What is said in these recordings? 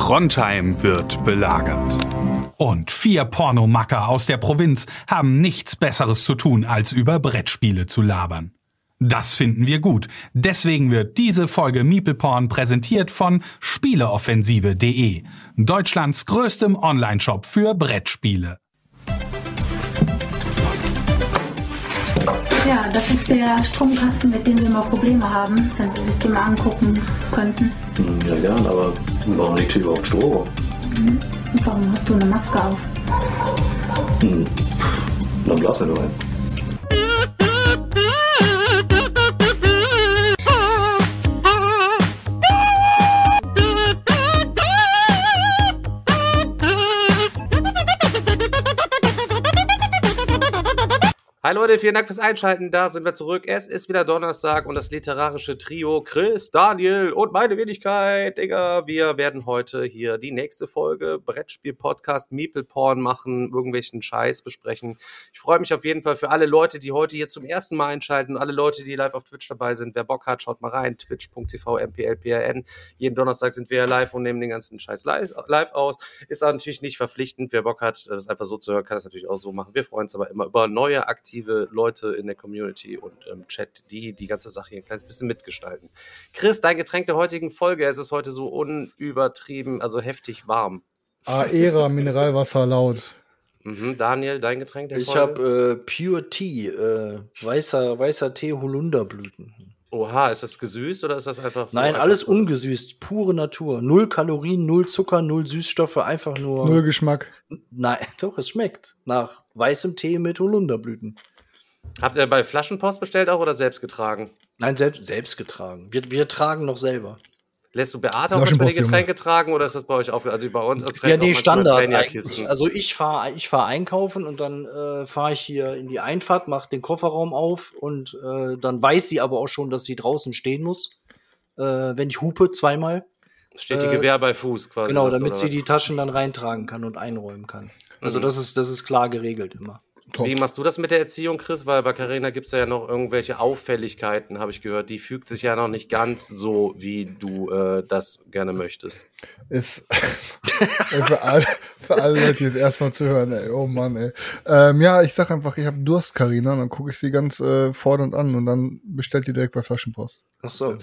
Trondheim wird belagert. Und vier Pornomacker aus der Provinz haben nichts Besseres zu tun, als über Brettspiele zu labern. Das finden wir gut. Deswegen wird diese Folge Meeple Porn präsentiert von Spieleoffensive.de, Deutschlands größtem Onlineshop für Brettspiele. Ja, das ist der Stromkasten, mit dem wir immer Probleme haben, wenn Sie sich den mal angucken könnten. Ja, gern, aber warum liegt hier überhaupt Strom? Mhm. Und warum hast du eine Maske auf? Hm. Dann blasen wir nur ein. Hi Leute, vielen Dank fürs Einschalten. Da sind wir zurück. Es ist wieder Donnerstag und das literarische Trio Chris, Daniel und meine Wenigkeit, Digga. Wir werden heute hier die nächste Folge Brettspiel-Podcast Meeple Porn machen, irgendwelchen Scheiß besprechen. Ich freue mich auf jeden Fall für alle Leute, die heute hier zum ersten Mal einschalten, alle Leute, die live auf Twitch dabei sind. Wer Bock hat, schaut mal rein. Twitch.tv MPLPRN. Jeden Donnerstag sind wir live und nehmen den ganzen Scheiß live aus. Ist natürlich nicht verpflichtend. Wer Bock hat, das einfach so zu hören, kann das natürlich auch so machen. Wir freuen uns aber immer über neue Aktivitäten aktive Leute in der Community und im Chat, die die ganze Sache hier ein kleines bisschen mitgestalten. Chris, dein Getränk der heutigen Folge, es ist heute so unübertrieben, also heftig warm. Aera Mineralwasser laut. Mhm, Daniel, dein Getränk der ich Folge? Ich habe äh, Pure Tea, äh, weißer, weißer Tee Holunderblüten. Oha, ist das gesüßt oder ist das einfach so? Nein, alles ungesüßt, pure Natur. Null Kalorien, null Zucker, null Süßstoffe, einfach nur. Null Geschmack. Nein, doch, es schmeckt. Nach weißem Tee mit Holunderblüten. Habt ihr bei Flaschenpost bestellt auch oder selbst getragen? Nein, selbst, selbst getragen. Wir, wir tragen noch selber. Lässt du Beate auch manchmal die Getränke tragen oder ist das bei euch auch? Also bei uns als Ja, nee, Standard. Also ich fahre ich fahr einkaufen und dann äh, fahre ich hier in die Einfahrt, mache den Kofferraum auf und äh, dann weiß sie aber auch schon, dass sie draußen stehen muss, äh, wenn ich hupe zweimal. Steht die Gewehr bei Fuß quasi. Genau, damit sie die Taschen dann reintragen kann und einräumen kann. Also mhm. das ist das ist klar geregelt immer. Top. Wie machst du das mit der Erziehung, Chris? Weil bei Carina gibt es ja noch irgendwelche Auffälligkeiten, habe ich gehört. Die fügt sich ja noch nicht ganz so, wie du äh, das gerne möchtest. Ist für, alle, für alle Leute, die es erstmal zu hören, ey. Oh Mann, ey. Ähm, ja, ich sag einfach, ich habe Durst, Carina, dann gucke ich sie ganz äh, fordernd an und dann bestellt die direkt bei Flaschenpost. Ach so.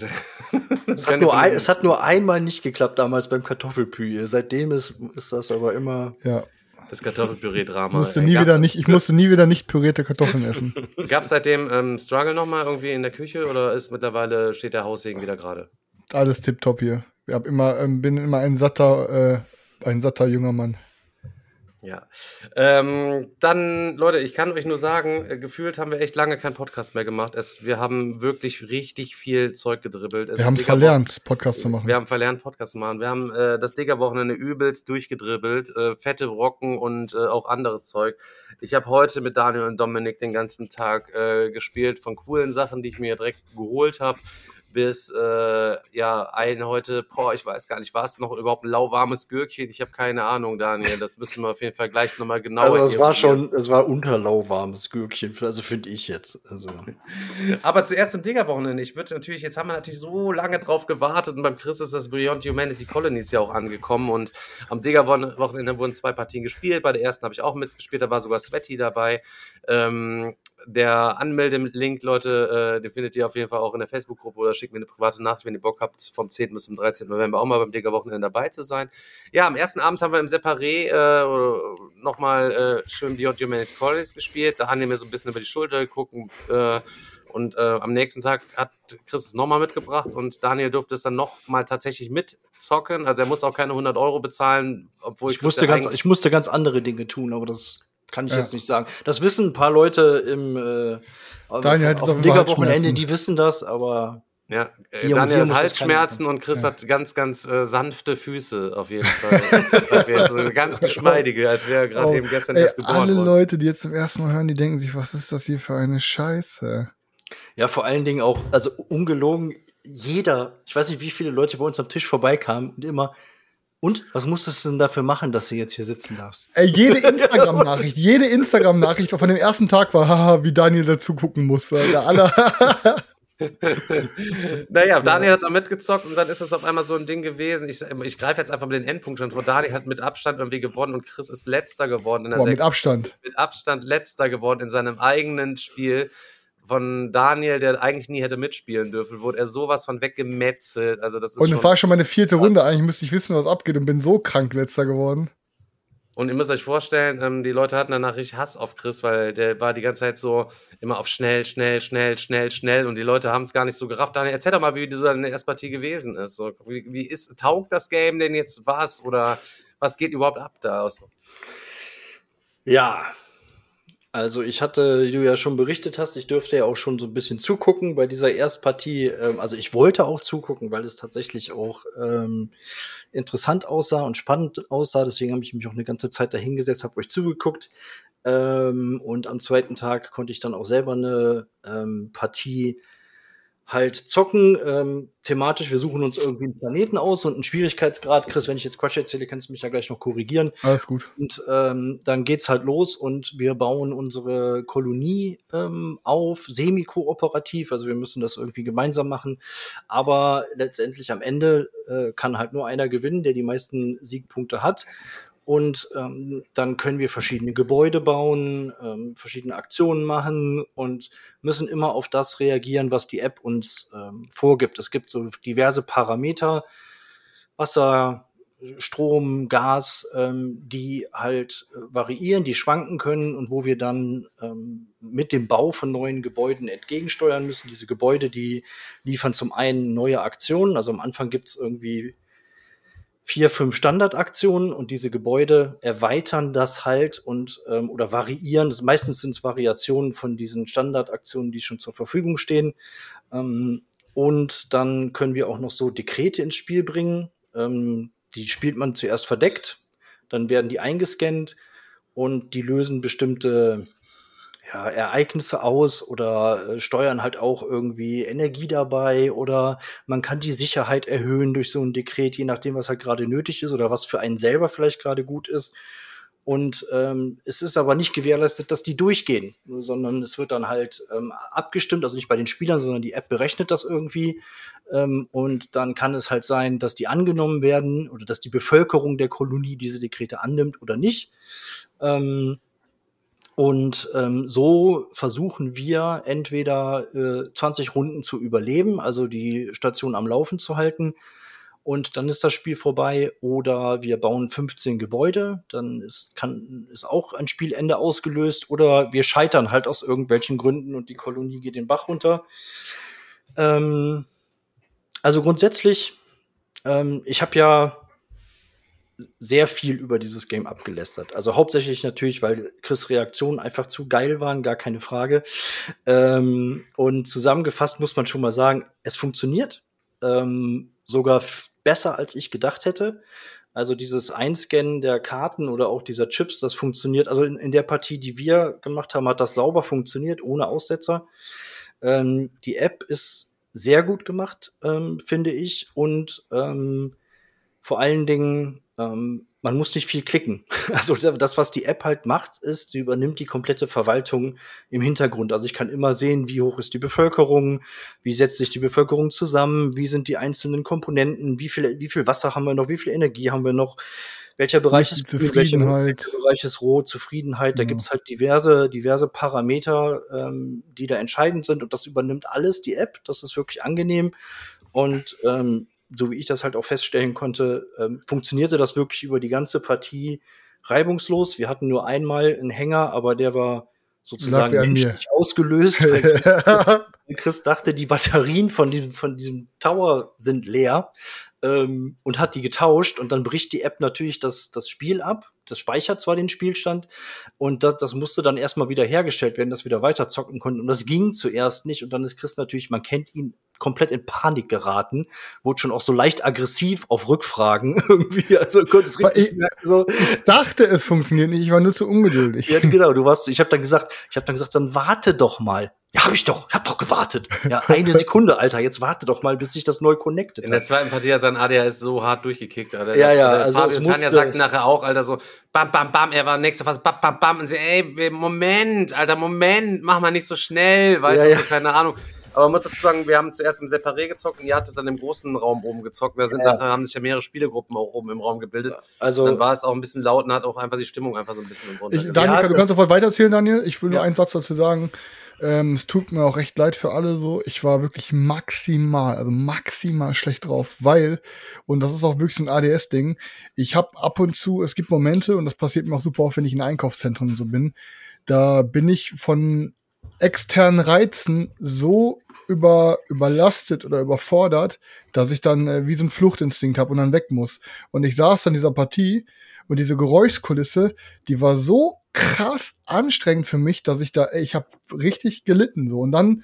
es, hat nur ein, es hat nur einmal nicht geklappt damals beim Kartoffelpü. Seitdem ist, ist das aber immer. Ja. Das Kartoffelpüree-Drama. Musste nie wieder nicht, ich musste nie wieder nicht pürierte Kartoffeln essen. Gab es seitdem ähm, Struggle nochmal irgendwie in der Küche oder ist mittlerweile steht der Haussegen wieder gerade? Alles tipptopp hier. Ich hab immer, ähm, bin immer ein satter, äh, ein satter junger Mann. Ja. Ähm, dann, Leute, ich kann euch nur sagen, äh, gefühlt haben wir echt lange keinen Podcast mehr gemacht. Es, wir haben wirklich richtig viel Zeug gedribbelt. Es wir haben verlernt, Podcast zu machen. Wir haben verlernt, Podcast zu machen. Wir haben äh, das Digger-Wochenende übelst durchgedribbelt. Äh, fette Brocken und äh, auch anderes Zeug. Ich habe heute mit Daniel und Dominik den ganzen Tag äh, gespielt von coolen Sachen, die ich mir direkt geholt habe bis äh, ja ein heute, boah, ich weiß gar nicht, war es noch überhaupt ein lauwarmes Gürkchen? Ich habe keine Ahnung, Daniel. Das müssen wir auf jeden Fall gleich nochmal genauer. Also es war schon, es war unterlauwarmes Gürkchen, also finde ich jetzt. Also. Aber zuerst zum Digger-Wochenende. Ich würde natürlich, jetzt haben wir natürlich so lange drauf gewartet und beim Chris ist das Beyond Humanity Colonies ja auch angekommen und am Digger-Wochenende wurden zwei Partien gespielt. Bei der ersten habe ich auch mitgespielt, da war sogar Sweaty dabei. Ähm, der Anmeldelink, Leute, äh, den findet ihr auf jeden Fall auch in der Facebook-Gruppe oder schickt mir eine private Nachricht, wenn ihr Bock habt, vom 10. bis zum 13. November auch mal beim Digger-Wochenende dabei zu sein. Ja, am ersten Abend haben wir im Separé äh, nochmal äh, schön Beyond Humanity Colonies gespielt. Da haben wir so ein bisschen über die Schulter geguckt äh, und äh, am nächsten Tag hat Chris es nochmal mitgebracht und Daniel durfte es dann nochmal tatsächlich mitzocken. Also er muss auch keine 100 Euro bezahlen, obwohl ich, ich musste ganz, ich musste ganz andere Dinge tun, aber das kann ich ja. jetzt nicht sagen. Das wissen ein paar Leute im äh, Daniel auf, auf dem Digger-Wochenende, die wissen das, aber ja, äh, Daniel hat Halsschmerzen und Chris ja. hat ganz, ganz äh, sanfte Füße auf jeden Fall. so ganz geschmeidige, als wäre gerade oh, eben gestern ey, erst geboren alle worden. Leute, die jetzt zum ersten Mal hören, die denken sich, was ist das hier für eine Scheiße? Ja, vor allen Dingen auch, also ungelogen, jeder, ich weiß nicht, wie viele Leute bei uns am Tisch vorbeikamen und immer, und was musstest du denn dafür machen, dass du jetzt hier sitzen darfst? Ey, jede Instagram-Nachricht, jede Instagram-Nachricht von dem ersten Tag war, haha, wie Daniel dazu gucken musste. Alter, alle naja, Daniel hat auch mitgezockt und dann ist es auf einmal so ein Ding gewesen. Ich, ich greife jetzt einfach mit den Endpunkten vor. Daniel hat mit Abstand irgendwie gewonnen und Chris ist letzter geworden in der Boah, mit Abstand. Mit Abstand letzter geworden in seinem eigenen Spiel. Von Daniel, der eigentlich nie hätte mitspielen dürfen, wurde er sowas von weggemetzelt. Also das ist und es war schon meine vierte Runde. Eigentlich müsste ich wissen, was abgeht und bin so krank letzter geworden. Und ihr müsst euch vorstellen, ähm, die Leute hatten danach richtig Hass auf Chris, weil der war die ganze Zeit so immer auf schnell, schnell, schnell, schnell, schnell und die Leute haben es gar nicht so gerafft. Daniel, erzähl doch mal, wie so deine erste Partie gewesen ist. So, wie, wie ist, taugt das Game denn jetzt was oder was geht überhaupt ab da? Ja, also ich hatte, wie du ja schon berichtet hast, ich dürfte ja auch schon so ein bisschen zugucken bei dieser Erstpartie. Ähm, also ich wollte auch zugucken, weil es tatsächlich auch ähm, interessant aussah und spannend aussah. Deswegen habe ich mich auch eine ganze Zeit dahingesetzt, habe euch zugeguckt. Ähm, und am zweiten Tag konnte ich dann auch selber eine ähm, Partie halt zocken, ähm, thematisch, wir suchen uns irgendwie einen Planeten aus und einen Schwierigkeitsgrad. Chris, wenn ich jetzt Quatsch erzähle, kannst du mich ja gleich noch korrigieren. Alles gut. Und ähm, dann geht's halt los und wir bauen unsere Kolonie ähm, auf, semi-kooperativ, also wir müssen das irgendwie gemeinsam machen. Aber letztendlich am Ende äh, kann halt nur einer gewinnen, der die meisten Siegpunkte hat. Und ähm, dann können wir verschiedene Gebäude bauen, ähm, verschiedene Aktionen machen und müssen immer auf das reagieren, was die App uns ähm, vorgibt. Es gibt so diverse Parameter, Wasser, Strom, Gas, ähm, die halt äh, variieren, die schwanken können und wo wir dann ähm, mit dem Bau von neuen Gebäuden entgegensteuern müssen. Diese Gebäude, die liefern zum einen neue Aktionen. Also am Anfang gibt es irgendwie vier, fünf Standardaktionen und diese Gebäude erweitern das halt und ähm, oder variieren. Das, meistens sind es Variationen von diesen Standardaktionen, die schon zur Verfügung stehen. Ähm, und dann können wir auch noch so Dekrete ins Spiel bringen. Ähm, die spielt man zuerst verdeckt, dann werden die eingescannt und die lösen bestimmte ja, Ereignisse aus oder äh, steuern halt auch irgendwie Energie dabei oder man kann die Sicherheit erhöhen durch so ein Dekret, je nachdem, was halt gerade nötig ist oder was für einen selber vielleicht gerade gut ist. Und ähm, es ist aber nicht gewährleistet, dass die durchgehen, sondern es wird dann halt ähm, abgestimmt, also nicht bei den Spielern, sondern die App berechnet das irgendwie. Ähm, und dann kann es halt sein, dass die angenommen werden oder dass die Bevölkerung der Kolonie diese Dekrete annimmt oder nicht. Ähm, und ähm, so versuchen wir entweder äh, 20 Runden zu überleben, also die Station am Laufen zu halten. Und dann ist das Spiel vorbei. Oder wir bauen 15 Gebäude, dann ist, kann, ist auch ein Spielende ausgelöst. Oder wir scheitern halt aus irgendwelchen Gründen und die Kolonie geht den Bach runter. Ähm, also grundsätzlich, ähm, ich habe ja sehr viel über dieses Game abgelästert. Also hauptsächlich natürlich, weil Chris Reaktionen einfach zu geil waren, gar keine Frage. Ähm, und zusammengefasst muss man schon mal sagen, es funktioniert. Ähm, sogar besser, als ich gedacht hätte. Also dieses Einscannen der Karten oder auch dieser Chips, das funktioniert. Also in, in der Partie, die wir gemacht haben, hat das sauber funktioniert, ohne Aussetzer. Ähm, die App ist sehr gut gemacht, ähm, finde ich. Und ähm, vor allen Dingen ähm, man muss nicht viel klicken. Also das, was die App halt macht, ist, sie übernimmt die komplette Verwaltung im Hintergrund. Also ich kann immer sehen, wie hoch ist die Bevölkerung, wie setzt sich die Bevölkerung zusammen, wie sind die einzelnen Komponenten, wie viel, wie viel Wasser haben wir noch, wie viel Energie haben wir noch, welcher Bereich ist grün, welcher Bereich ist rot, Zufriedenheit. Ja. Da gibt's halt diverse, diverse Parameter, ähm, die da entscheidend sind und das übernimmt alles die App. Das ist wirklich angenehm. Und ähm, so wie ich das halt auch feststellen konnte, ähm, funktionierte das wirklich über die ganze Partie reibungslos. Wir hatten nur einmal einen Hänger, aber der war sozusagen nicht ausgelöst. Weil Chris, Chris, dachte, die Batterien von diesem, von diesem Tower sind leer ähm, und hat die getauscht und dann bricht die App natürlich das, das Spiel ab. Das speichert zwar den Spielstand und das, das musste dann erstmal wieder hergestellt werden, dass wir da weiter zocken konnten. Und das ging zuerst nicht. Und dann ist Chris natürlich, man kennt ihn, komplett in Panik geraten, wurde schon auch so leicht aggressiv auf Rückfragen irgendwie. Also konnte es richtig ich, merken, so. ich dachte, es funktioniert nicht, ich war nur zu ungeduldig. Ja, genau, du warst, ich habe dann gesagt, ich habe dann gesagt, dann warte doch mal. Ja, hab ich doch, ich hab doch gewartet. Ja, eine Sekunde, Alter, jetzt warte doch mal, bis sich das neu connectet. In der zweiten Partie hat sein ADHS so hart durchgekickt, Alter. Ja, ja, also Fabio Tanja sagt nachher auch, Alter, so, bam, bam, bam, er war nächste Phase, bam, bam, bam, und sie, ey, Moment, Alter, Moment, mach mal nicht so schnell, weißt ja, du, ja. keine Ahnung. Aber man muss dazu sagen, wir haben zuerst im Separé gezockt und ihr hattet dann im großen Raum oben gezockt. Da sind Ja. nachher haben sich ja mehrere Spielegruppen auch oben im Raum gebildet. Also, dann war es auch ein bisschen laut und hat auch einfach die Stimmung einfach so ein bisschen Ich, runtergegangen. Daniel, Ja, du kannst sofort weitererzählen, Daniel. Ich will nur Ja. einen Satz dazu sagen. Ähm, es tut mir auch recht leid für alle so. Ich war wirklich maximal, also maximal schlecht drauf, weil, und das ist auch wirklich so ein ADS-Ding, ich habe ab und zu, es gibt Momente, und das passiert mir auch super oft, wenn ich in Einkaufszentren so bin, da bin ich von externen Reizen so über, überlastet oder überfordert, dass ich dann äh, wie so ein Fluchtinstinkt habe und dann weg muss. Und ich saß dann in dieser Partie und diese Geräuschkulisse, die war so krass anstrengend für mich, dass ich da, ich habe richtig gelitten so. Und dann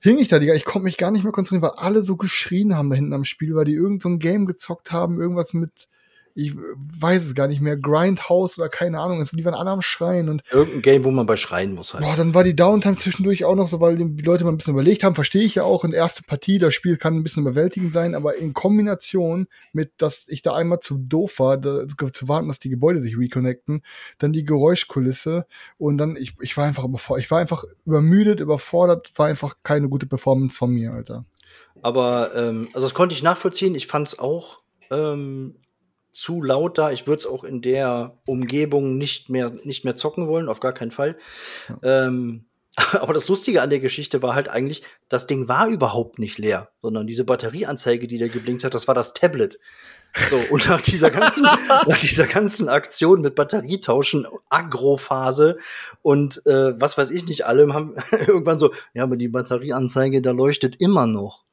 hing ich da, Digga, ich konnte mich gar nicht mehr konzentrieren, weil alle so geschrien haben da hinten am Spiel, weil die irgend so ein Game gezockt haben, irgendwas mit, ich weiß es gar nicht mehr, Grindhouse oder keine Ahnung, es- die waren alle am Schreien und irgendein Game, wo man bei schreien muss halt. Boah, dann war die Downtime zwischendurch auch noch so, weil die Leute mal ein bisschen überlegt haben, verstehe ich ja auch, in der erste Partie, das Spiel kann ein bisschen überwältigend sein, aber in Kombination mit, dass ich da einmal zu doof war, da, zu warten, dass die Gebäude sich reconnecten, dann die Geräuschkulisse und dann, ich, ich war einfach überfordert, ich war einfach übermüdet, überfordert, war einfach keine gute Performance von mir, Alter. Aber ähm, also das konnte ich nachvollziehen. Ich fand es auch ähm, zu laut da. Ich würde es auch in der Umgebung nicht mehr nicht mehr zocken wollen, auf gar keinen Fall. Ähm, aber das Lustige an der Geschichte war halt eigentlich, das Ding war überhaupt nicht leer, sondern diese Batterieanzeige, die da geblinkt hat, das war das Tablet. So, und nach dieser ganzen, nach dieser ganzen Aktion mit Batterietauschen, Agrophase und äh, was weiß ich nicht allem, haben irgendwann so, ja, aber die Batterieanzeige, da leuchtet immer noch.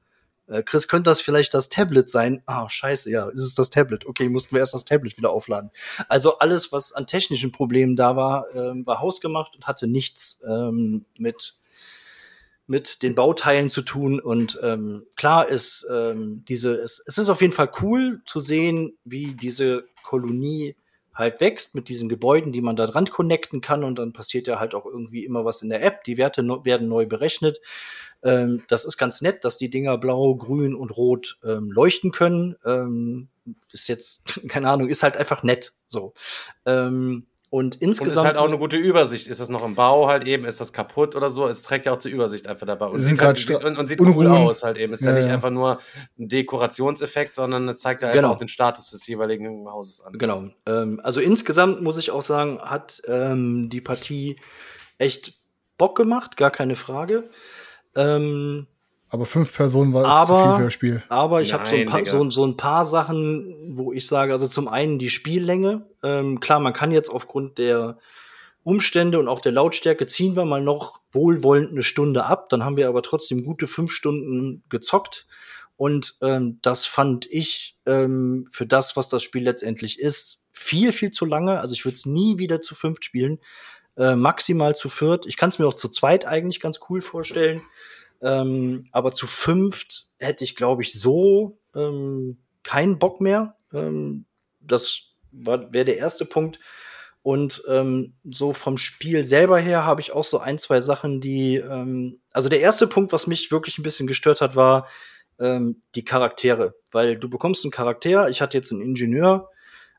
Äh, Chris, könnte das vielleicht das Tablet sein? Ah, scheiße, ja, ist es das Tablet? Okay, mussten wir erst das Tablet wieder aufladen. Also alles, was an technischen Problemen da war, ähm, war hausgemacht und hatte nichts ähm, mit mit den Bauteilen zu tun und ähm, klar ist ähm, diese es, es ist auf jeden Fall cool zu sehen, wie diese Kolonie halt wächst mit diesen Gebäuden, die man da dran connecten kann und dann passiert ja halt auch irgendwie immer was in der App. Die Werte no werden neu berechnet. Ähm, das ist ganz nett, dass die Dinger blau, grün und rot ähm, leuchten können. Ähm, ist jetzt keine Ahnung, ist halt einfach nett so. Ähm, und Und insgesamt ist halt auch eine gute Übersicht. Ist das noch im Bau halt eben? Ist das kaputt oder so? Es trägt ja auch zur Übersicht einfach dabei. Und sieht, halt, sieht, und, und sieht cool aus halt eben. Ist ja, Ja, nicht ja. einfach nur ein Dekorationseffekt, sondern es zeigt ja einfach Genau. auch den Status des jeweiligen Hauses an. Genau. Ähm, also insgesamt muss ich auch sagen, hat ähm, die Partie echt Bock gemacht, gar keine Frage. Ähm, Aber fünf Personen war es Aber- zu viel für das Spiel. aber ich habe so, so, so ein paar Sachen, wo ich sage, also zum einen die Spiellänge. Ähm, klar, man kann jetzt aufgrund der Umstände und auch der Lautstärke ziehen wir mal noch wohlwollend eine Stunde ab. Dann haben wir aber trotzdem gute fünf Stunden gezockt. Und ähm, das fand ich ähm, für das, was das Spiel letztendlich ist, viel, viel zu lange. Also ich würde es nie wieder zu fünft spielen. Äh, maximal zu viert. Ich kann es mir auch zu zweit eigentlich ganz cool vorstellen. Ähm, aber zu fünft hätte ich, glaube ich, so ähm, keinen Bock mehr. Ähm, das wäre der erste Punkt. Und ähm, so vom Spiel selber her habe ich auch so ein, zwei Sachen, die, ähm, also der erste Punkt, was mich wirklich ein bisschen gestört hat, war ähm, die Charaktere. Weil du bekommst einen Charakter, ich hatte jetzt einen Ingenieur,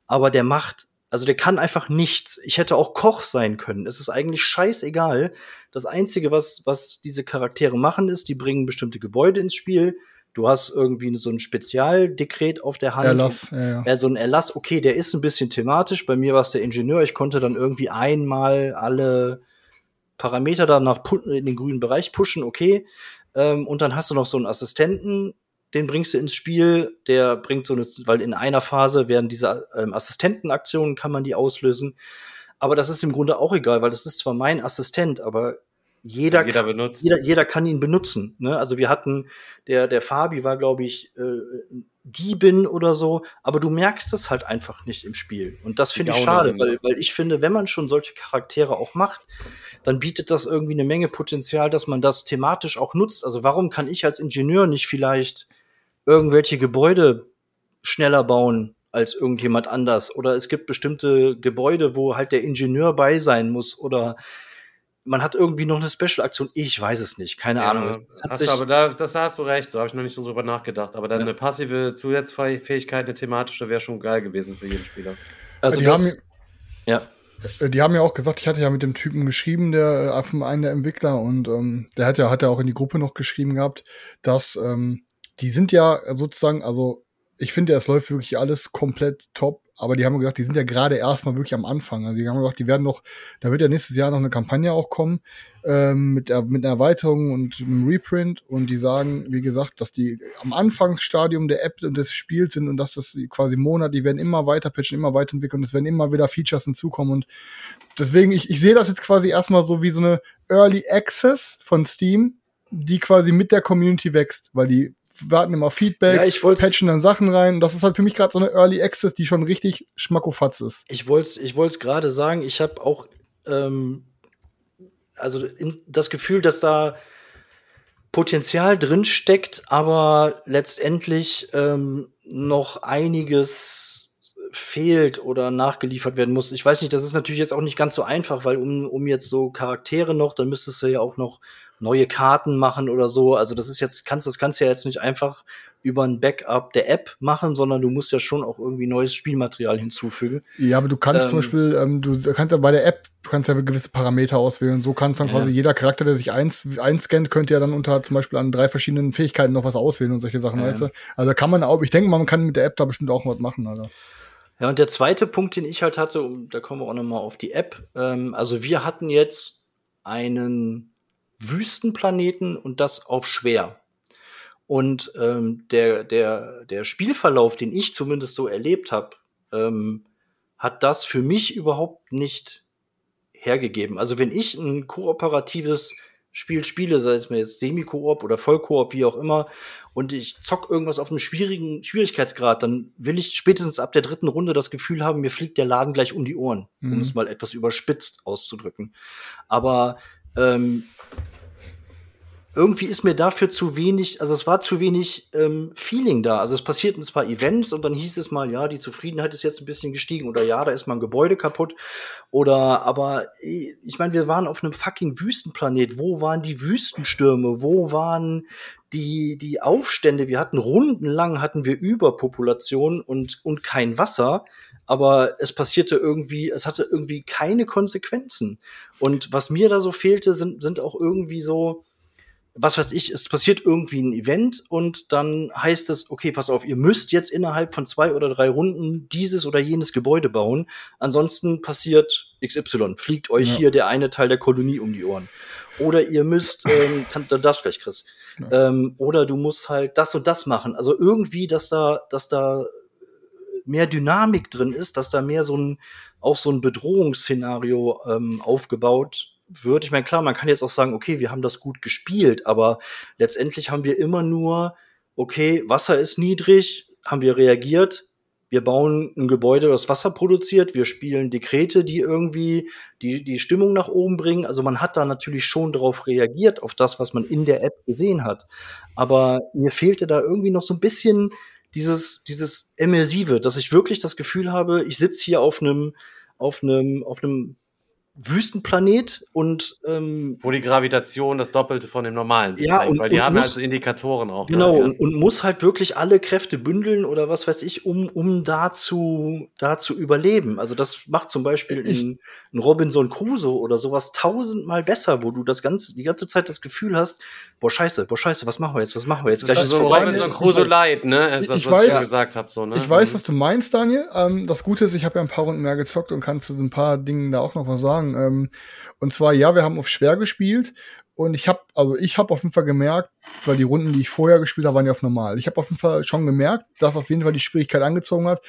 aber der macht, also der kann einfach nichts. Ich hätte auch Koch sein können. Es ist eigentlich scheißegal. Das Einzige, was, was diese Charaktere machen, ist, die bringen bestimmte Gebäude ins Spiel. Du hast irgendwie so ein Spezialdekret auf der Hand. Erlass, ja, ja. Ja, so ein Erlass, okay, der ist ein bisschen thematisch. Bei mir war es der Ingenieur. Ich konnte dann irgendwie einmal alle Parameter da nach in den grünen Bereich pushen, okay. Ähm, und dann hast du noch so einen Assistenten, den bringst du ins Spiel. Der bringt so eine, weil in einer Phase werden diese ähm, Assistentenaktionen, kann man die auslösen. Aber das ist im Grunde auch egal, weil das ist zwar mein Assistent, aber jeder, Jeder benutzt. jeder, jeder kann ihn benutzen. Ne? Also wir hatten, der, der Fabi war, glaube ich, äh, Diebin oder so, aber du merkst es halt einfach nicht im Spiel. Und das finde ich schade, weil, weil ich finde, wenn man schon solche Charaktere auch macht, dann bietet das irgendwie eine Menge Potenzial, dass man das thematisch auch nutzt. Also warum kann ich als Ingenieur nicht vielleicht irgendwelche Gebäude schneller bauen als irgendjemand anders? Oder es gibt bestimmte Gebäude, wo halt der Ingenieur bei sein muss oder man hat irgendwie noch eine Special-Aktion. Ich weiß es nicht, keine Ja, Ahnung. Hast sich- du aber da, das da hast du recht, so habe ich noch nicht so drüber nachgedacht. Aber dann Ja. eine passive Zusatzfähigkeit, eine thematische, wäre schon geil gewesen für jeden Spieler. also die das, haben, ja. Äh, die haben ja auch gesagt, ich hatte ja mit dem Typen geschrieben, der äh, von einem der Entwickler, und ähm, der hat ja, hat ja auch in die Gruppe noch geschrieben gehabt, dass ähm, die sind ja sozusagen, also ich finde, es läuft wirklich alles komplett top. Aber die haben gesagt, die sind ja gerade erstmal wirklich am Anfang. Also die haben gesagt, die werden noch, da wird ja nächstes Jahr noch eine Kampagne auch kommen ähm, mit, der, mit einer Erweiterung und einem Reprint. Und die sagen, wie gesagt, dass die am Anfangsstadium der App und des Spiels sind und dass das quasi Monat, die werden immer weiter pitchen, immer weiterentwickeln. Es werden immer wieder Features hinzukommen. Und deswegen, ich, ich sehe das jetzt quasi erstmal so wie so eine Early Access von Steam, die quasi mit der Community wächst, weil die warten immer Feedback, ja, ich patchen dann Sachen rein. Das ist halt für mich gerade so eine Early Access, die schon richtig schmackofatz ist. Ich wollte es ich wollt's gerade sagen, ich habe auch ähm, also das Gefühl, dass da Potenzial drin steckt, aber letztendlich ähm, noch einiges fehlt oder nachgeliefert werden muss. Ich weiß nicht, das ist natürlich jetzt auch nicht ganz so einfach, weil um, um jetzt so Charaktere noch, dann müsstest du ja auch noch neue Karten machen oder so. Also das ist jetzt, kannst, das kannst du ja jetzt nicht einfach über ein Backup der App machen, sondern du musst ja schon auch irgendwie neues Spielmaterial hinzufügen. Ja, aber du kannst ähm, zum Beispiel, ähm, du kannst ja bei der App, du kannst ja gewisse Parameter auswählen. So kannst dann ja. quasi jeder Charakter, der sich eins, einscannt, könnte ja dann unter zum Beispiel an drei verschiedenen Fähigkeiten noch was auswählen und solche Sachen, ja. weißt du? Also kann man auch, ich denke mal, man kann mit der App da bestimmt auch was machen, Alter. Ja, und der zweite Punkt, den ich halt hatte, da kommen wir auch nochmal auf die App. Ähm, also wir hatten jetzt einen Wüstenplaneten und das auf schwer. Und ähm, der, der, der Spielverlauf, den ich zumindest so erlebt habe, ähm, hat das für mich überhaupt nicht hergegeben. Also wenn ich ein kooperatives Spiel spiele, sei es mir jetzt Semi-Koop oder Vollkoop, wie auch immer, und ich zock irgendwas auf einem schwierigen Schwierigkeitsgrad, dann will ich spätestens ab der dritten Runde das Gefühl haben, mir fliegt der Laden gleich um die Ohren, mhm. um es mal etwas überspitzt auszudrücken. Aber ähm, irgendwie ist mir dafür zu wenig, also es war zu wenig ähm, Feeling da. Also es passierten zwar Events und dann hieß es mal, ja, die Zufriedenheit ist jetzt ein bisschen gestiegen oder ja, da ist mal ein Gebäude kaputt oder aber ich meine, wir waren auf einem fucking Wüstenplanet. Wo waren die Wüstenstürme? Wo waren die die Aufstände? Wir hatten rundenlang hatten wir Überpopulation und und kein Wasser aber es passierte irgendwie, es hatte irgendwie keine Konsequenzen. Und was mir da so fehlte, sind, sind auch irgendwie so, was weiß ich, es passiert irgendwie ein Event und dann heißt es, okay, pass auf, ihr müsst jetzt innerhalb von zwei oder drei Runden dieses oder jenes Gebäude bauen. Ansonsten passiert XY, fliegt euch ja. hier der eine Teil der Kolonie um die Ohren. Oder ihr müsst, ähm, kann, dann darfst gleich, Chris. Ja. Ähm, oder du musst halt das und das machen. Also irgendwie, dass da, dass da mehr Dynamik drin ist, dass da mehr so ein, auch so ein Bedrohungsszenario ähm, aufgebaut wird. Ich meine, klar, man kann jetzt auch sagen, okay, wir haben das gut gespielt, aber letztendlich haben wir immer nur, okay, Wasser ist niedrig, haben wir reagiert, wir bauen ein Gebäude, das Wasser produziert, wir spielen Dekrete, die irgendwie die, die Stimmung nach oben bringen. Also man hat da natürlich schon darauf reagiert, auf das, was man in der App gesehen hat. Aber mir fehlte da irgendwie noch so ein bisschen dieses, dieses Immersive, dass ich wirklich das Gefühl habe, ich sitze hier auf einem, auf einem, auf einem Wüstenplanet und ähm, wo die Gravitation das Doppelte von dem normalen ja zeigt, und, weil die haben muss, also Indikatoren auch. Genau da, ja. und, und, muss halt wirklich alle Kräfte bündeln oder was weiß ich, um um da zu da zu überleben. Also das macht zum Beispiel ich, ein, ein Robinson Crusoe oder sowas tausendmal besser, wo du das ganze die ganze Zeit das Gefühl hast, boah Scheiße, boah Scheiße, was machen wir jetzt, was machen wir jetzt? Das ist so Robinson Crusoe Light, ne? Ist das, ich was weiß, ich gesagt habe so, ne? Ich weiß, mhm. was du meinst, Daniel. Ähm, das Gute ist, ich habe ja ein paar Runden mehr gezockt und kann zu so ein paar Dingen da auch noch was sagen sagen. Ähm, und zwar, ja, wir haben auf schwer gespielt und ich habe, also ich habe auf jeden Fall gemerkt, weil die Runden, die ich vorher gespielt habe, waren ja auf normal. Ich habe auf jeden Fall schon gemerkt, dass auf jeden Fall die Schwierigkeit angezogen hat,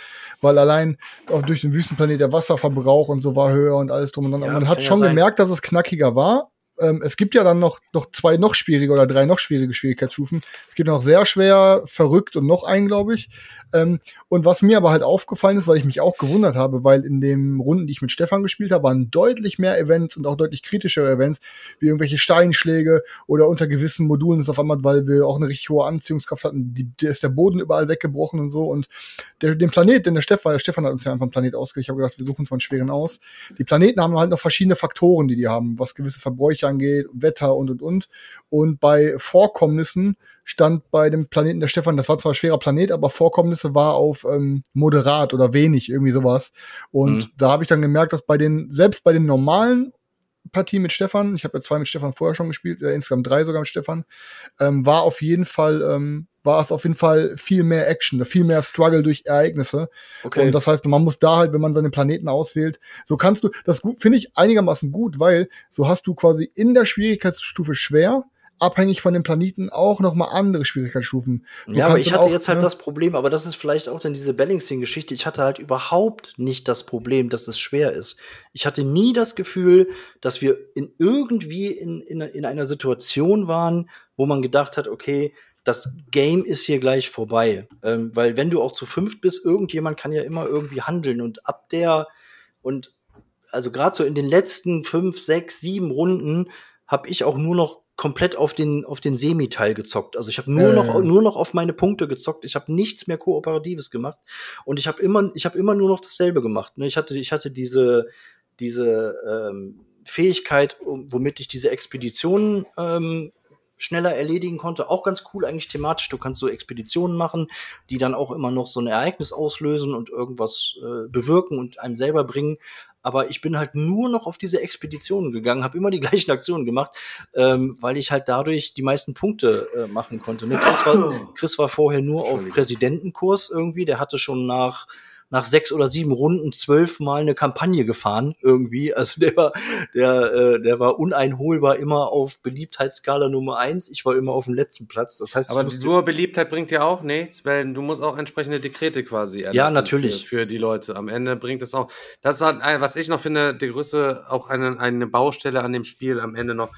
weil allein auch durch den Wüstenplanet der Wasserverbrauch und so war höher und alles drum und dran. Ja, man hat schon ja gemerkt, dass es knackiger war ähm, es gibt ja dann noch, noch zwei noch schwierige oder drei noch schwierige Schwierigkeitsstufen. Es gibt noch sehr schwer, verrückt und noch einen, glaube ich. Ähm, und was mir aber halt aufgefallen ist, weil ich mich auch gewundert habe, weil in den Runden, die ich mit Stefan gespielt habe, waren deutlich mehr Events und auch deutlich kritischere Events, wie irgendwelche Steinschläge oder unter gewissen Modulen ist auf einmal, weil wir auch eine richtig hohe Anziehungskraft hatten, die, der ist der Boden überall weggebrochen und so. Und der, den Planet, denn der Stefan, der Stefan hat uns ja einfach einen Planet ausgewählt. Ich habe gedacht, wir suchen uns mal einen schweren aus. Die Planeten haben halt noch verschiedene Faktoren, die die haben, was gewisse Verbräuche angeht, Wetter und und und. Und bei Vorkommnissen stand bei dem Planeten der Stefan, das war zwar ein schwerer Planet, aber Vorkommnisse war auf ähm, moderat oder wenig, irgendwie sowas. Und Mhm. da habe ich dann gemerkt, dass bei den, selbst bei den normalen Partien mit Stefan, ich habe ja zwei mit Stefan vorher schon gespielt, äh, insgesamt drei sogar mit Stefan, ähm, war auf jeden Fall, ähm, war es auf jeden Fall viel mehr Action, viel mehr Struggle durch Ereignisse. Okay. Und das heißt, man muss da halt, wenn man seine Planeten auswählt, so kannst du, das finde ich einigermaßen gut, weil so hast du quasi in der Schwierigkeitsstufe schwer, abhängig von dem Planeten auch noch mal andere Schwierigkeitsstufen. So ja, aber ich du hatte auch, jetzt halt ne? das Problem, aber das ist vielleicht auch dann diese Balancing-Geschichte. Ich hatte halt überhaupt nicht das Problem, dass es schwer ist. Ich hatte nie das Gefühl, dass wir in irgendwie in, in, in einer Situation waren, wo man gedacht hat, okay, das Game ist hier gleich vorbei. Ähm, weil wenn du auch zu fünft bist, irgendjemand kann ja immer irgendwie handeln und ab der und also gerade so in den letzten fünf, sechs, sieben Runden habe ich auch nur noch komplett auf den auf den Semiteil gezockt. Also ich habe nur Ja, noch nur noch auf meine Punkte gezockt. Ich habe nichts mehr kooperatives gemacht und ich habe immer ich habe immer nur noch dasselbe gemacht. Ne? Ich hatte ich hatte diese diese ähm, Fähigkeit, womit ich diese Expeditionen ähm, schneller erledigen konnte. Auch ganz cool eigentlich thematisch. Du kannst so Expeditionen machen, die dann auch immer noch so ein Ereignis auslösen und irgendwas äh, bewirken und einem selber bringen. Aber ich bin halt nur noch auf diese Expeditionen gegangen, habe immer die gleichen Aktionen gemacht, ähm, weil ich halt dadurch die meisten Punkte äh, machen konnte. Ne? Chris, war, Chris war vorher nur auf Präsidentenkurs irgendwie. Der hatte schon nach nach sechs oder sieben Runden zwölfmal eine Kampagne gefahren irgendwie. Also der war, der, äh, der war uneinholbar immer auf Beliebtheitsskala Nummer eins. Ich war immer auf dem letzten Platz. Das heißt, Aber nur Beliebtheit bringt ja auch nichts, weil du musst auch entsprechende Dekrete quasi erlassen natürlich. Für, für die Leute. Am Ende bringt es auch. Das ist halt, was ich noch finde, die größte, auch eine, eine Baustelle an dem Spiel am Ende noch.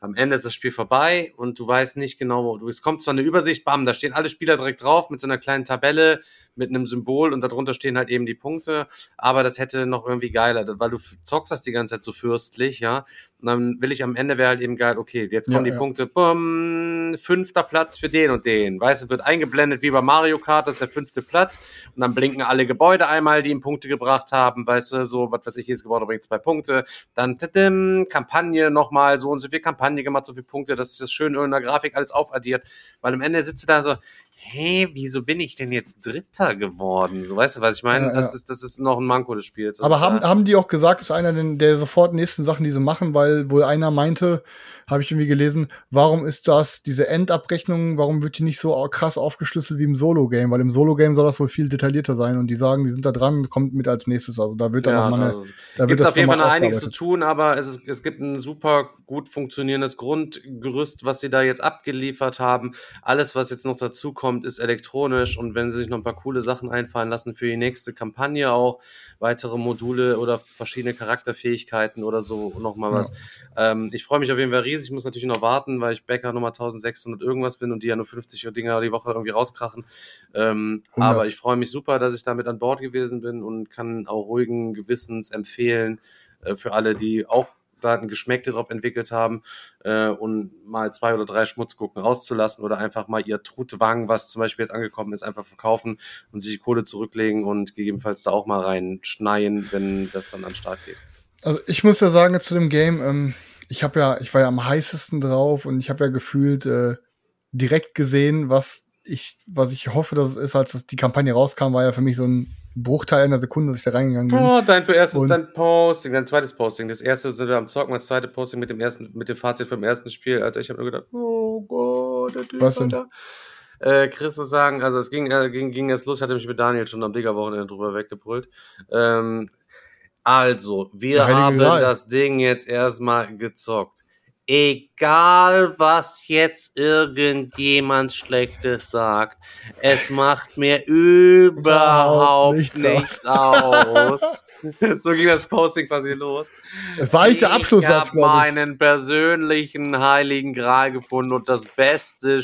Am Ende ist das Spiel vorbei und du weißt nicht genau, wo du. Es kommt zwar eine Übersicht, bam, da stehen alle Spieler direkt drauf mit so einer kleinen Tabelle, mit einem Symbol und darunter stehen halt eben die Punkte, aber das hätte noch irgendwie geiler, weil du zockst das die ganze Zeit so fürstlich, ja. Und dann will ich am Ende wäre halt eben geil, okay, jetzt kommen Ja, die ja. Punkte, bumm, fünfter Platz für den und den. Weißt du, wird eingeblendet wie bei Mario Kart, das ist der fünfte Platz. Und dann blinken alle Gebäude einmal, die ihm Punkte gebracht haben, weißt du, so, was weiß ich, jedes Gebäude bringt zwei Punkte. Dann tadim, Kampagne nochmal, so und so viel Kampagne gemacht, so viele Punkte, das ist das schön in der Grafik alles aufaddiert. Weil am Ende sitzt du da so, hey, wieso bin ich denn jetzt Dritter geworden? So, weißt du, was ich meine? Ja, das ja. ist, das ist noch ein Manko des Spiels. Das Aber haben, äh, haben die auch gesagt, dass einer den, der sofort nächsten Sachen, die sie machen, weil wohl einer meinte, habe ich irgendwie gelesen, warum ist das, diese Endabrechnung, warum wird die nicht so krass aufgeschlüsselt wie im Solo-Game? Weil im Solo-Game soll das wohl viel detaillierter sein und die sagen, die sind da dran, kommt mit als nächstes. Also da wird dann noch mal eine, also, da wird gibt das auf jeden Fall noch einiges zu tun, aber es, ist, es gibt ein super gut funktionierendes Grundgerüst, was sie da jetzt abgeliefert haben. Alles, was jetzt noch dazu kommt, ist elektronisch und wenn sie sich noch ein paar coole Sachen einfallen lassen für die nächste Kampagne auch, weitere Module oder verschiedene Charakterfähigkeiten oder so, nochmal was. Ähm, ich freue mich auf jeden Fall riesig, ich muss natürlich noch warten, weil ich Bäcker Nummer 1600 irgendwas bin und die ja nur 50 Dinger die Woche irgendwie rauskrachen. Ähm, 100. aber ich freue mich super, dass ich damit an Bord gewesen bin und kann auch ruhigen Gewissens empfehlen äh, für alle, die auch da ein Geschmäckle drauf entwickelt haben äh, und mal zwei oder drei Schmutzgucken rauszulassen oder einfach mal ihr Trutwang, was zum Beispiel jetzt angekommen ist, einfach verkaufen und sich die Kohle zurücklegen und gegebenenfalls da auch mal reinschneien, wenn das dann an den Start geht. Also ich muss ja sagen jetzt zu dem Game, ähm, ich habe ja, ich war ja am heißesten drauf und ich habe ja gefühlt äh, direkt gesehen, was ich, was ich hoffe, dass es ist, als die Kampagne rauskam, war ja für mich so ein Bruchteil einer Sekunde, dass ich da reingegangen bin. Oh, dein erstes, Und- dein Posting, dein zweites Posting. Das erste sind wir am Zocken, das zweite Posting mit dem ersten, mit dem Fazit vom ersten Spiel. Alter, ich habe nur gedacht, oh Gott, der Typ, Was denn? Alter. Äh, Chris muss sagen, also es ging, äh, ging, ging erst los, ich hatte mich mit Daniel schon am Digger-Wochenende drüber weggebrüllt. Ähm, also, wir haben Gral. das Ding jetzt erstmal gezockt. Egal, was jetzt irgendjemand Schlechtes sagt, es macht mir überhaupt nichts nichts aus. so ging das Posting quasi los. Es war eigentlich der Ich Abschlusssatz, habe glaube ich. meinen persönlichen heiligen Gral gefunden und das beste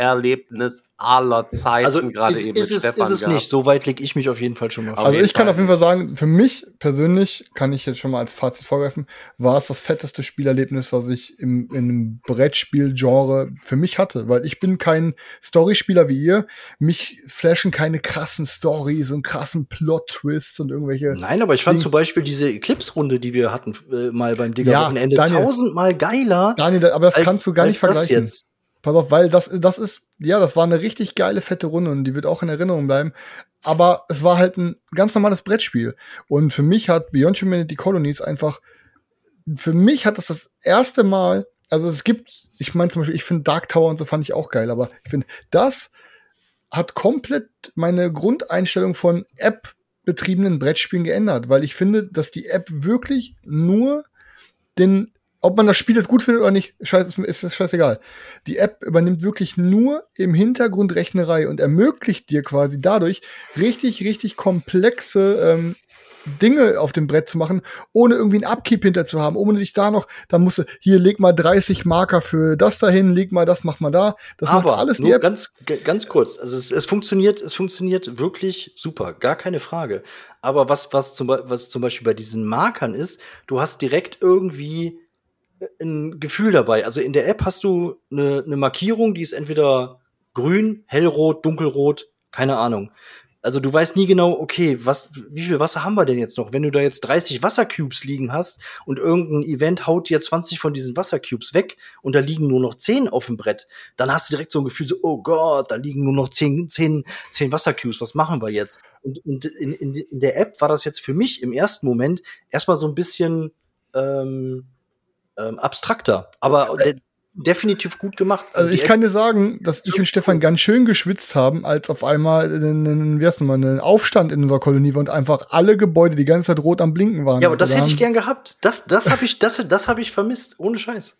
Spielerlebnis aller Zeiten Also gerade ist, eben ist mit es, Stefan ist es gehabt. nicht. So weit leg ich mich auf jeden Fall schon mal. Auf Also ich kann Fall auf jeden Fall sagen, für mich persönlich, kann ich jetzt schon mal als Fazit vorwerfen, war es das fetteste Spielerlebnis, was ich im, in einem Brettspiel-Genre für mich hatte. Weil ich bin kein Storyspieler wie ihr. Mich flashen keine krassen Stories und krassen Plot-Twists und irgendwelche. Nein, aber ich fand Ding- zum Beispiel diese Eclipse-Runde, die wir hatten, äh, mal beim Digger-Wochenende, Daniel. tausendmal geiler. Daniel, aber das als- kannst du gar nicht als das vergleichen. jetzt. Pass auf, weil das, das ist, ja, das war eine richtig geile, fette Runde und die wird auch in Erinnerung bleiben. Aber es war halt ein ganz normales Brettspiel. Und für mich hat Beyond Humanity Colonies einfach, für mich hat das das erste Mal, also es gibt, ich meine zum Beispiel, ich finde Dark Tower und so fand ich auch geil, aber ich finde, das hat komplett meine Grundeinstellung von App betriebenen Brettspielen geändert, weil ich finde, dass die App wirklich nur den, ob man das Spiel jetzt gut findet oder nicht, scheiß, ist das scheißegal. Die App übernimmt wirklich nur im Hintergrund Rechnerei und ermöglicht dir quasi dadurch richtig, richtig komplexe ähm, Dinge auf dem Brett zu machen, ohne irgendwie einen Upkeep hinter zu haben, ohne dich da noch, da musst du, hier leg mal 30 Marker für das dahin, leg mal das, mach mal da. Das Aber macht alles nur die App. ganz, ganz kurz. Also es, es funktioniert, es funktioniert wirklich super, gar keine Frage. Aber was, was zum, was zum Beispiel bei diesen Markern ist, du hast direkt irgendwie ein Gefühl dabei. Also in der App hast du eine, eine Markierung, die ist entweder grün, hellrot, dunkelrot, keine Ahnung. Also du weißt nie genau, okay, was, wie viel Wasser haben wir denn jetzt noch? Wenn du da jetzt 30 Wassercubes liegen hast und irgendein Event haut dir 20 von diesen Wassercubes weg und da liegen nur noch 10 auf dem Brett, dann hast du direkt so ein Gefühl so, oh Gott, da liegen nur noch 10, 10, 10 Wassercubes, was machen wir jetzt? Und, und in, in, in der App war das jetzt für mich im ersten Moment erstmal so ein bisschen ähm, ähm, abstrakter, aber de definitiv gut gemacht. Also die ich kann dir sagen, dass ich und Stefan ganz schön geschwitzt haben, als auf einmal ein, wie heißt nochmal, ein Aufstand in unserer Kolonie war und einfach alle Gebäude die ganze Zeit rot am Blinken waren. ja, aber das Da hätte ich gern gehabt. Das, das habe ich, das, das habe ich vermisst, ohne Scheiß.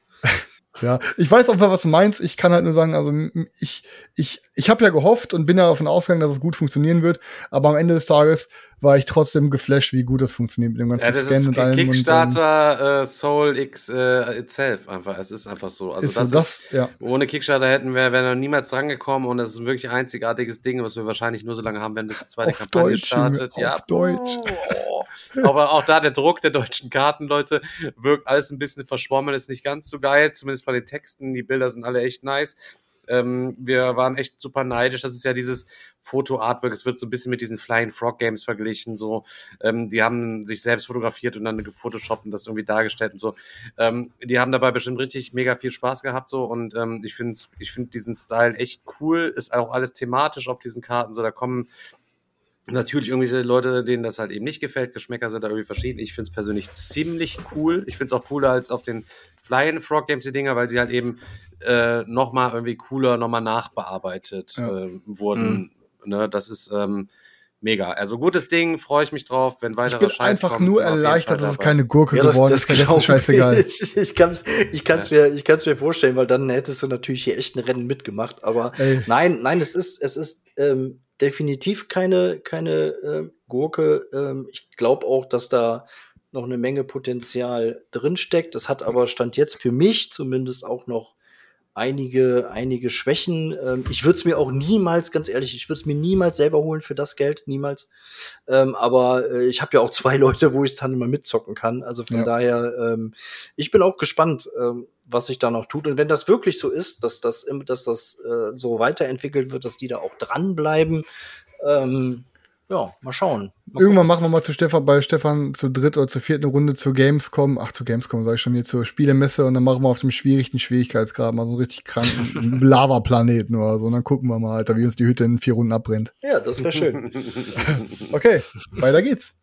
Ja, ich weiß auch, was du meinst. Ich kann halt nur sagen, also ich, ich, ich habe ja gehofft und bin ja davon ausgegangen, dass es gut funktionieren wird. Aber am Ende des Tages war ich trotzdem geflasht, wie gut das funktioniert mit dem ganzen Ja, das Scan ist und allem. und, ähm, Kickstarter äh, Soul X äh, itself einfach. Es ist einfach so. Also ist das, so das, ist, ja. ohne Kickstarter hätten wir, wären wir niemals drangekommen und das ist ein wirklich einzigartiges Ding, was wir wahrscheinlich nur so lange haben, wenn bis die zweite Auf Kampagne Deutsch, startet. auf ja, Deutsch. Oh. Aber auch da der Druck der deutschen Karten, Leute, wirkt alles ein bisschen verschwommen, ist nicht ganz so geil, zumindest bei den Texten. Die Bilder sind alle echt nice. Ähm, wir waren echt super neidisch. Das ist ja dieses Foto-Artwork. Es wird so ein bisschen mit diesen Flying Frog Games verglichen. So, ähm, die haben sich selbst fotografiert und dann gefotoshoppt und das irgendwie dargestellt und so. Ähm, die haben dabei bestimmt richtig mega viel Spaß gehabt so und ähm, ich finde ich finde diesen Style echt cool. Ist auch alles thematisch auf diesen Karten so. Da kommen natürlich irgendwelche Leute, denen das halt eben nicht gefällt. Geschmäcker sind da irgendwie verschieden. Ich finde es persönlich ziemlich cool. Ich finde es auch cooler als auf den Flying Frog Games die Dinger, weil sie halt eben äh, nochmal irgendwie cooler, nochmal nachbearbeitet Ja. äh, wurden. Ne, das ist ähm, mega. Also gutes Ding, freue ich mich drauf, wenn Ich weiterer bin Scheiß einfach kommt. nur erleichtert, dass es keine Gurke geworden ist. Der Rest glaub ist scheißegal. Ich, ich kann es ich kann's mir, ich kann's mir vorstellen, weil dann hättest du natürlich hier echt ein Rennen mitgemacht. Aber Ey. nein, nein, es ist, es ist ähm, definitiv keine, keine ähm, Gurke. Ähm, ich glaube auch, dass da noch eine Menge Potenzial drinsteckt. Das hat aber Stand jetzt für mich zumindest auch noch einige, einige Schwächen. Ähm, ich würde es mir auch niemals, ganz ehrlich, ich würde es mir niemals selber holen für das Geld, niemals. Ähm, aber äh, ich habe ja auch zwei Leute, wo ich es dann immer mitzocken kann. Also von Ja. daher, ähm, ich bin auch gespannt, ähm, was sich da noch tut. Und wenn das wirklich so ist, dass das, dass das äh, so weiterentwickelt wird, dass die da auch dranbleiben, ähm, ja, mal schauen. Mal Irgendwann machen wir mal zu Stefan, bei Stefan zur dritt oder zur vierten Runde zur Gamescom, ach zur Gamescom sage ich schon hier zur Spielemesse und dann machen wir auf dem schwierigsten Schwierigkeitsgrad mal so einen richtig kranken Lavaplaneten oder so und dann gucken wir mal, Alter, wie uns die Hütte in vier Runden abbrennt. Ja, das wäre schön. Okay, weiter geht's.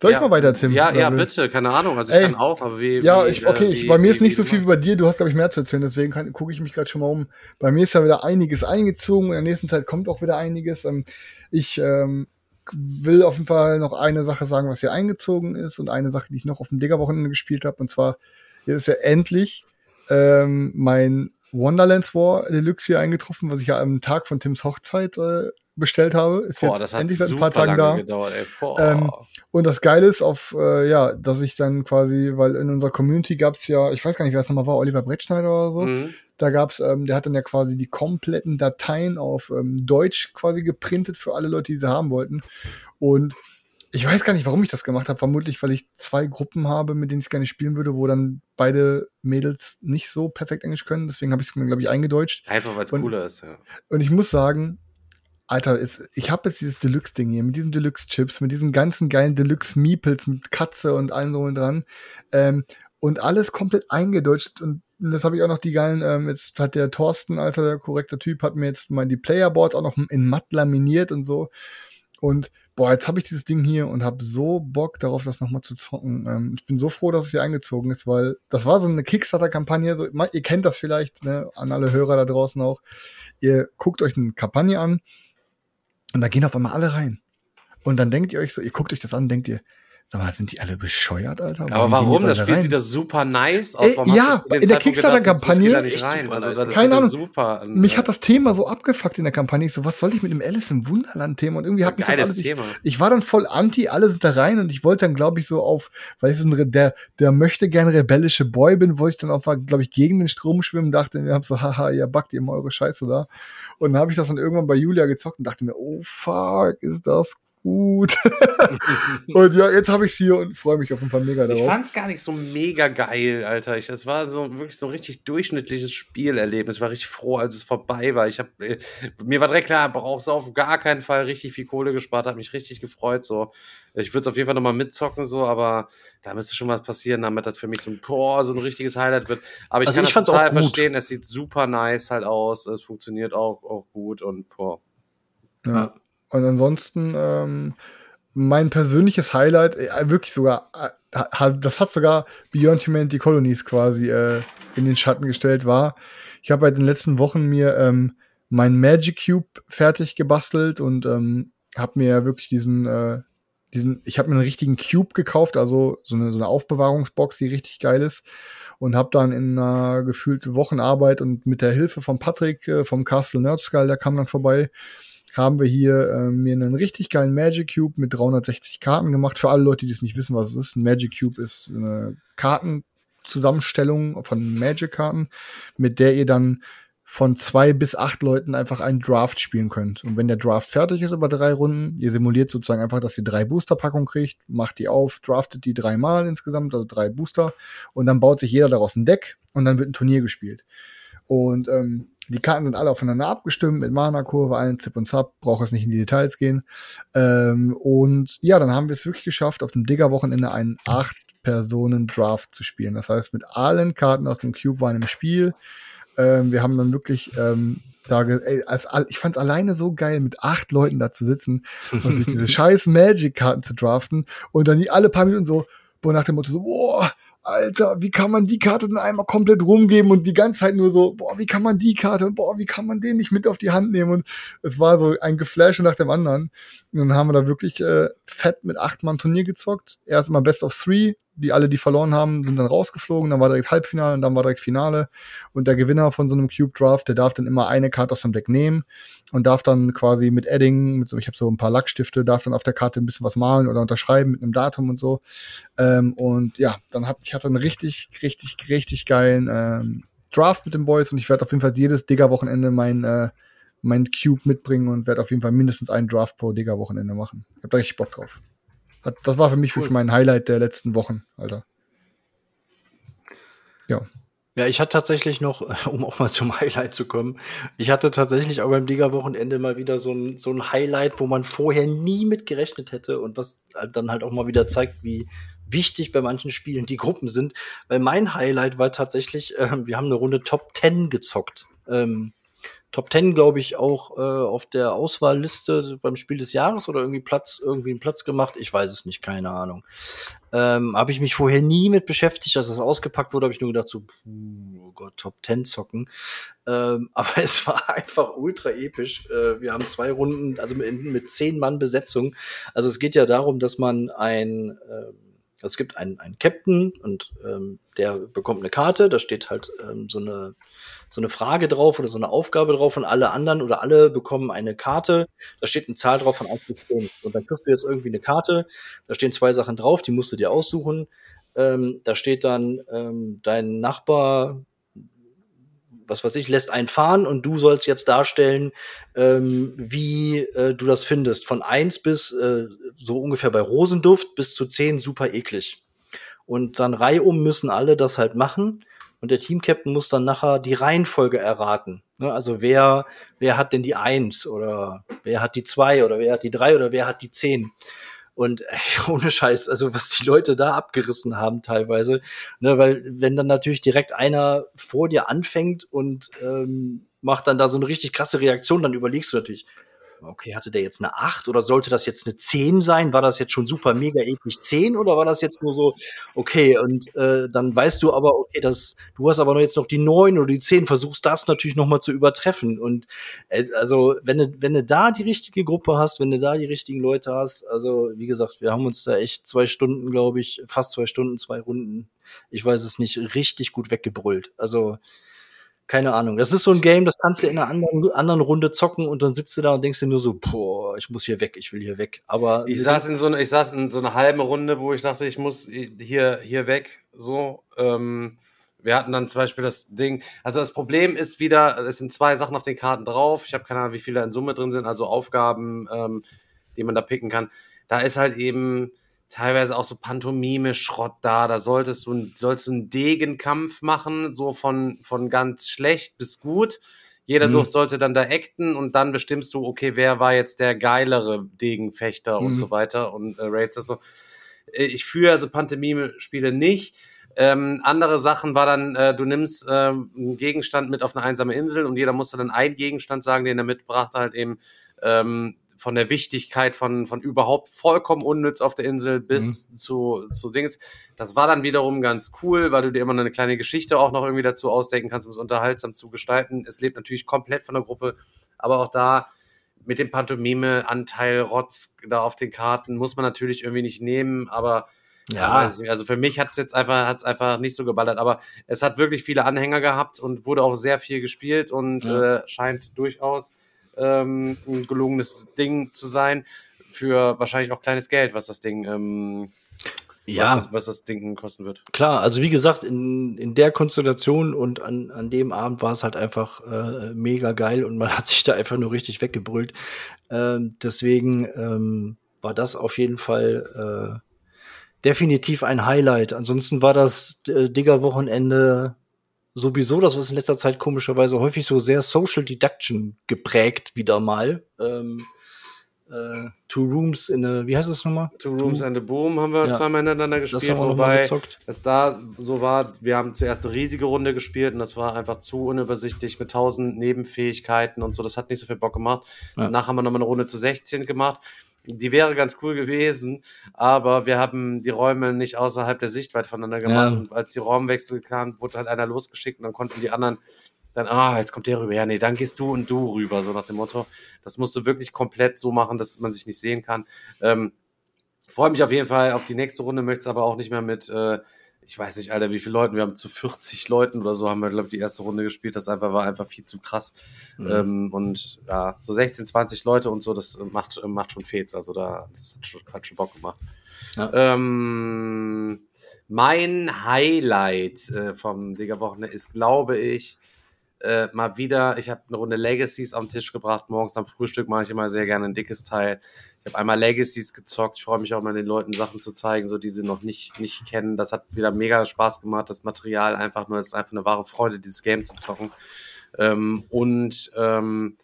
Soll ich Ja. mal weiter, Tim? Ja, ja, bitte, keine Ahnung. Also ich Ey. kann auch, aber wie. Ja, ich, okay, äh, ich, wie- bei mir ist wie- nicht so viel wie bei dir. Du hast, glaube ich, mehr zu erzählen. Deswegen gucke ich mich gerade schon mal um. Bei mir ist ja wieder einiges eingezogen. In der nächsten Zeit kommt auch wieder einiges. Ähm, ich ähm, will auf jeden Fall noch eine Sache sagen, was hier eingezogen ist und eine Sache, die ich noch auf dem Digger-Wochenende gespielt habe. Und zwar hier ist ja endlich ähm, mein Wonderlands War Deluxe hier eingetroffen, was ich ja am Tag von Tims Hochzeit äh, bestellt habe. Ist Boah, jetzt das hat endlich seit ein paar Tagen da. gedauert. Ähm, Und das Geile ist auf, äh, ja, dass ich dann quasi, weil in unserer Community gab's ja, ich weiß gar nicht, wer es nochmal war, Oliver Brettschneider oder so. Mhm. Da gab's, ähm, der hat dann ja quasi die kompletten Dateien auf ähm, Deutsch quasi geprintet für alle Leute, die sie haben wollten. Und ich weiß gar nicht, warum ich das gemacht habe. Vermutlich, weil ich zwei Gruppen habe, mit denen ich gerne spielen würde, wo dann beide Mädels nicht so perfekt Englisch können. Deswegen habe ich es mir, glaube ich, eingedeutscht. Einfach weil es cooler ist, ja. Und ich muss sagen, Alter, es, ich habe jetzt dieses Deluxe-Ding hier mit diesen Deluxe-Chips, mit diesen ganzen geilen Deluxe-Meeples mit Katze und allem drum und dran. Ähm, und alles komplett eingedeutscht und das habe ich auch noch die geilen, ähm, jetzt hat der Thorsten, alter, der korrekte Typ, hat mir jetzt mal die Playerboards auch noch in matt laminiert und so. Und boah, jetzt habe ich dieses Ding hier und habe so Bock darauf, das nochmal zu zocken. Ähm, ich bin so froh, dass es hier eingezogen ist, weil das war so eine Kickstarter-Kampagne. So, ihr kennt das vielleicht, ne, an alle Hörer da draußen auch. Ihr guckt euch eine Kampagne an und da gehen auf einmal alle rein. Und dann denkt ihr euch so, ihr guckt euch das an, denkt ihr, Sag mal, sind die alle bescheuert, Alter? Aber warum? Das spielt sich das super nice aus. Ey, ja, in der Kickstarter-Kampagne. Also, keine Ahnung. Super. Mich hat das Thema so abgefuckt in der Kampagne. Ich so, was soll ich mit dem Alice im Wunderland-Thema? Und irgendwie hat mich das alles. Ich, ich, war dann voll anti, alle sind da rein und ich wollte dann, glaube ich, so auf, weil ich so ein, der, der möchte gerne rebellische Boy bin, wollte ich dann auch, glaube ich, gegen den Strom schwimmen, dachte, wir haben so, haha, ihr backt ihr immer eure Scheiße da. Und dann habe ich das dann irgendwann bei Julia gezockt und dachte mir, oh fuck, ist das gut. und ja, jetzt habe ich es hier und freue mich auf ein paar mega darauf. Ich fand es gar nicht so mega geil, Alter. Ich, das war so wirklich so ein richtig durchschnittliches Spielerlebnis. Ich war richtig froh, als es vorbei war. Ich hab, äh, mir war direkt klar, brauchst du auf gar keinen Fall richtig viel Kohle gespart, hat mich richtig gefreut. So, ich würde es auf jeden Fall nochmal mitzocken, so, aber da müsste schon was passieren, damit das für mich so ein, boah, so ein richtiges Highlight wird. Aber ich also kann ich das total verstehen. Es sieht super nice halt aus. Es funktioniert auch, auch gut und boah. Ja. Und ansonsten, ähm, mein persönliches Highlight, äh, wirklich sogar, äh, das hat sogar Beyond Humanity Colonies quasi äh, in den Schatten gestellt, war, ich habe bei den letzten Wochen mir ähm, mein Magic Cube fertig gebastelt und ähm, habe mir wirklich diesen, äh, diesen, ich habe mir einen richtigen Cube gekauft, also so eine, so eine Aufbewahrungsbox, die richtig geil ist und habe dann in einer gefühlten Wochenarbeit und mit der Hilfe von Patrick äh, vom Castle Nerdskull, der kam dann vorbei, haben wir hier äh, mir einen richtig geilen Magic Cube mit 360 Karten gemacht. Für alle Leute, die es nicht wissen, was es ist. Ein Magic Cube ist eine Kartenzusammenstellung von Magic-Karten, mit der ihr dann von zwei bis acht Leuten einfach einen Draft spielen könnt. Und wenn der Draft fertig ist über drei Runden, ihr simuliert sozusagen einfach, dass ihr drei Booster-Packungen kriegt, macht die auf, draftet die dreimal insgesamt, also drei Booster, und dann baut sich jeder daraus ein Deck und dann wird ein Turnier gespielt. Und ähm, die Karten sind alle aufeinander abgestimmt mit Mana-Kurve, allen Zip und Zap, brauche es nicht in die Details gehen. Ähm, und ja, dann haben wir es wirklich geschafft, auf dem Digger-Wochenende einen acht Personen Draft zu spielen. Das heißt, mit allen Karten aus dem Cube waren im Spiel. Ähm, wir haben dann wirklich ähm, da, ey, als, ich fand es alleine so geil, mit acht Leuten da zu sitzen und sich diese scheiß Magic-Karten zu draften und dann die alle paar Minuten so, boah, nach dem Motto so, boah, Alter, wie kann man die Karte denn einmal komplett rumgeben und die ganze Zeit nur so, boah, wie kann man die Karte und boah, wie kann man den nicht mit auf die Hand nehmen? Und es war so ein Geflashe nach dem anderen. Und dann haben wir da wirklich äh, fett mit acht Mann Turnier gezockt. Erst mal Best of Three, die alle, die verloren haben, sind dann rausgeflogen. Dann war direkt Halbfinale und dann war direkt Finale. Und der Gewinner von so einem Cube Draft, der darf dann immer eine Karte aus dem Deck nehmen und darf dann quasi mit Edding, mit so, ich habe so ein paar Lackstifte, darf dann auf der Karte ein bisschen was malen oder unterschreiben mit einem Datum und so. Ähm, und ja, dann hat ich hatte einen richtig, richtig, richtig geilen ähm, Draft mit den Boys und ich werde auf jeden Fall jedes Digger-Wochenende mein äh, mein Cube mitbringen und werde auf jeden Fall mindestens einen Draft pro Digger-Wochenende machen. Ich habe da richtig Bock drauf. Das war für mich cool. wirklich mein Highlight der letzten Wochen, Alter. Ja. Ja, ich hatte tatsächlich noch, um auch mal zum Highlight zu kommen, ich hatte tatsächlich auch beim Liga-Wochenende mal wieder so ein, so ein Highlight, wo man vorher nie mit gerechnet hätte und was dann halt auch mal wieder zeigt, wie wichtig bei manchen Spielen die Gruppen sind. Weil mein Highlight war tatsächlich, äh, wir haben eine Runde Top 10 gezockt. Ähm, Top 10, glaube ich, auch äh, auf der Auswahlliste beim Spiel des Jahres oder irgendwie Platz, irgendwie einen Platz gemacht. Ich weiß es nicht, keine Ahnung. Ähm, habe ich mich vorher nie mit beschäftigt, als das ausgepackt wurde, habe ich nur gedacht, so, oh Gott, Top 10 zocken. Ähm, aber es war einfach ultra episch. Äh, wir haben zwei Runden, also mit, mit zehn Mann Besetzung. Also es geht ja darum, dass man ein äh, es gibt einen, einen Captain und ähm, der bekommt eine Karte, da steht halt ähm, so, eine, so eine Frage drauf oder so eine Aufgabe drauf und alle anderen oder alle bekommen eine Karte, da steht eine Zahl drauf von 1 bis 10. Und dann kriegst du jetzt irgendwie eine Karte, da stehen zwei Sachen drauf, die musst du dir aussuchen. Ähm, da steht dann ähm, dein Nachbar was weiß ich, lässt einen fahren und du sollst jetzt darstellen, ähm, wie äh, du das findest. Von eins bis äh, so ungefähr bei Rosenduft bis zu zehn super eklig. Und dann reihum müssen alle das halt machen. Und der Teamcaptain muss dann nachher die Reihenfolge erraten. Ne? Also wer, wer hat denn die eins oder wer hat die zwei oder wer hat die drei oder wer hat die zehn? Und ey, ohne Scheiß, also was die Leute da abgerissen haben teilweise, ne, weil wenn dann natürlich direkt einer vor dir anfängt und ähm, macht dann da so eine richtig krasse Reaktion, dann überlegst du natürlich, okay, hatte der jetzt eine 8 oder sollte das jetzt eine 10 sein? War das jetzt schon super mega episch 10 oder war das jetzt nur so, okay, und äh, dann weißt du aber, okay, das, du hast aber jetzt noch die 9 oder die 10, versuchst das natürlich nochmal zu übertreffen. Und äh, also, wenn du, wenn du da die richtige Gruppe hast, wenn du da die richtigen Leute hast, also wie gesagt, wir haben uns da echt zwei Stunden, glaube ich, fast zwei Stunden, zwei Runden, ich weiß es nicht, richtig gut weggebrüllt. Also keine Ahnung. Das ist so ein Game, das kannst du in einer anderen, anderen Runde zocken und dann sitzt du da und denkst dir nur so, boah, ich muss hier weg, ich will hier weg. Aber ich saß in so eine, ich saß in so einer halben Runde, wo ich dachte, ich muss hier, hier weg. So, ähm, wir hatten dann zum Beispiel das Ding, also das Problem ist wieder, es sind zwei Sachen auf den Karten drauf. Ich habe keine Ahnung, wie viele in Summe drin sind, also Aufgaben, ähm, die man da picken kann. Da ist halt eben, teilweise auch so Pantomime-Schrott da. Da solltest du, sollst du einen Degenkampf machen, so von, von ganz schlecht bis gut. Jeder mhm. Duft sollte dann da acten und dann bestimmst du, okay, wer war jetzt der geilere Degenfechter mhm. und so weiter und äh, rates das so. Äh, ich führe also Pantomime-Spiele nicht. Ähm, andere Sachen war dann, äh, du nimmst ähm, einen Gegenstand mit auf eine einsame Insel und jeder musste dann einen Gegenstand sagen, den er mitbrachte, halt eben ähm, von der Wichtigkeit von, von überhaupt vollkommen unnütz auf der Insel bis mhm. zu, zu Dings. Das war dann wiederum ganz cool, weil du dir immer eine kleine Geschichte auch noch irgendwie dazu ausdenken kannst, um es unterhaltsam zu gestalten. Es lebt natürlich komplett von der Gruppe, aber auch da mit dem Pantomime-Anteil Rotz da auf den Karten muss man natürlich irgendwie nicht nehmen, aber ja, also für mich hat es jetzt einfach, hat's einfach nicht so geballert, aber es hat wirklich viele Anhänger gehabt und wurde auch sehr viel gespielt und ja. äh, scheint durchaus ähm, ein gelungenes Ding zu sein. Für wahrscheinlich auch kleines Geld, was das Ding, ähm, ja. was, das, was das Ding kosten wird. Klar, also wie gesagt, in, in der Konstellation und an, an dem Abend war es halt einfach äh, mega geil und man hat sich da einfach nur richtig weggebrüllt. Ähm, deswegen ähm, war das auf jeden Fall äh, definitiv ein Highlight. Ansonsten war das äh, Digger-Wochenende sowieso das, was in letzter Zeit komischerweise häufig so sehr Social Deduction geprägt wieder mal. Ähm, äh, Two Rooms in a, wie heißt es nochmal? Two Rooms Two? and a Boom haben wir ja. zweimal ineinander gespielt, das wobei es da so war, wir haben zuerst eine riesige Runde gespielt und das war einfach zu unübersichtlich mit tausend Nebenfähigkeiten und so, das hat nicht so viel Bock gemacht. Ja. Danach haben wir nochmal eine Runde zu 16 gemacht die wäre ganz cool gewesen, aber wir haben die Räume nicht außerhalb der Sichtweite voneinander gemacht. Ja. Und als die Raumwechsel kamen, wurde halt einer losgeschickt und dann konnten die anderen dann, ah, jetzt kommt der rüber. Ja, nee, dann gehst du und du rüber, so nach dem Motto. Das musst du wirklich komplett so machen, dass man sich nicht sehen kann. Ähm, Freue mich auf jeden Fall auf die nächste Runde, möchte es aber auch nicht mehr mit äh, ich weiß nicht, Alter, wie viele Leute, wir haben zu 40 Leuten oder so haben wir, glaube ich, die erste Runde gespielt. Das einfach war einfach viel zu krass. Mhm. Ähm, und ja, so 16, 20 Leute und so, das macht, macht schon Fets. Also da, das hat schon, Bock gemacht. Ja. Ähm, mein Highlight äh, vom Digger-Wochenende ist, glaube ich, äh, mal wieder, ich habe eine Runde Legacies am Tisch gebracht. Morgens am Frühstück mache ich immer sehr gerne ein dickes Teil. Ich habe einmal Legacies gezockt. Ich freue mich auch mal den Leuten Sachen zu zeigen, so die sie noch nicht, nicht kennen. Das hat wieder mega Spaß gemacht. Das Material einfach nur, es ist einfach eine wahre Freude, dieses Game zu zocken. Ähm, und ähm,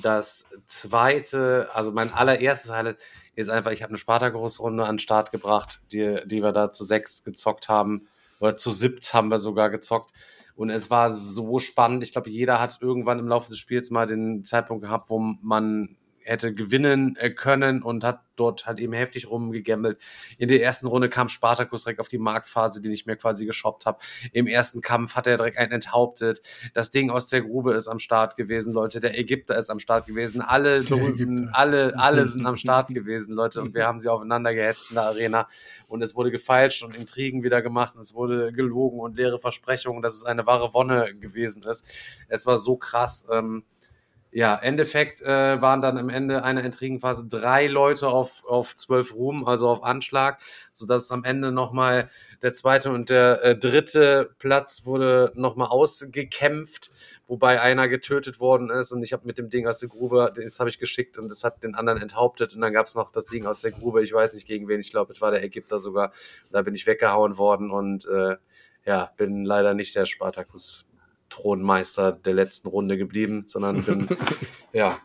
das zweite, also mein allererstes Highlight ist einfach, ich habe eine Spartakus-Runde an den Start gebracht, die, die wir da zu sechs gezockt haben. Oder zu siebt haben wir sogar gezockt. Und es war so spannend. Ich glaube, jeder hat irgendwann im Laufe des Spiels mal den Zeitpunkt gehabt, wo man hätte gewinnen äh, können und hat dort halt eben heftig rumgegambelt. In der ersten Runde kam Spartakus direkt auf die Marktphase, die ich mir quasi geshoppt habe. Im ersten Kampf hat er direkt einen enthauptet. Das Ding aus der Grube ist am Start gewesen, Leute. Der Ägypter ist am Start gewesen. Alle berühmten, alle, alle sind am Start gewesen, Leute. Und wir haben sie aufeinander gehetzt in der Arena. Und es wurde gefeilscht und Intrigen wieder gemacht. Und es wurde gelogen und leere Versprechungen, dass es eine wahre Wonne gewesen ist. Es war so krass. Ähm, ja, Endeffekt äh, waren dann am Ende einer Intrigenphase drei Leute auf, auf zwölf Ruhm, also auf Anschlag, sodass am Ende nochmal der zweite und der äh, dritte Platz wurde nochmal ausgekämpft, wobei einer getötet worden ist und ich habe mit dem Ding aus der Grube, das habe ich geschickt und das hat den anderen enthauptet und dann gab es noch das Ding aus der Grube, ich weiß nicht gegen wen, ich glaube, es war der Ägypter sogar, da bin ich weggehauen worden und äh, ja, bin leider nicht der Spartacus Thronmeister der letzten Runde geblieben, sondern bin, ja,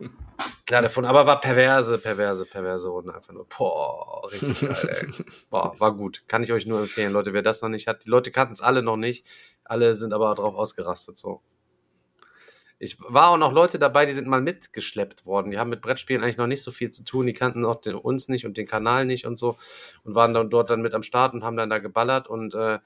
Klar, davon, aber war perverse, perverse, perverse Runde. Einfach nur, boah, richtig geil, ey. Boah, war gut. Kann ich euch nur empfehlen, Leute, wer das noch nicht hat. Die Leute kannten es alle noch nicht. Alle sind aber drauf ausgerastet, so. Ich war auch noch Leute dabei, die sind mal mitgeschleppt worden. Die haben mit Brettspielen eigentlich noch nicht so viel zu tun. Die kannten auch den, uns nicht und den Kanal nicht und so. Und waren dann dort dann mit am Start und haben dann da geballert und äh,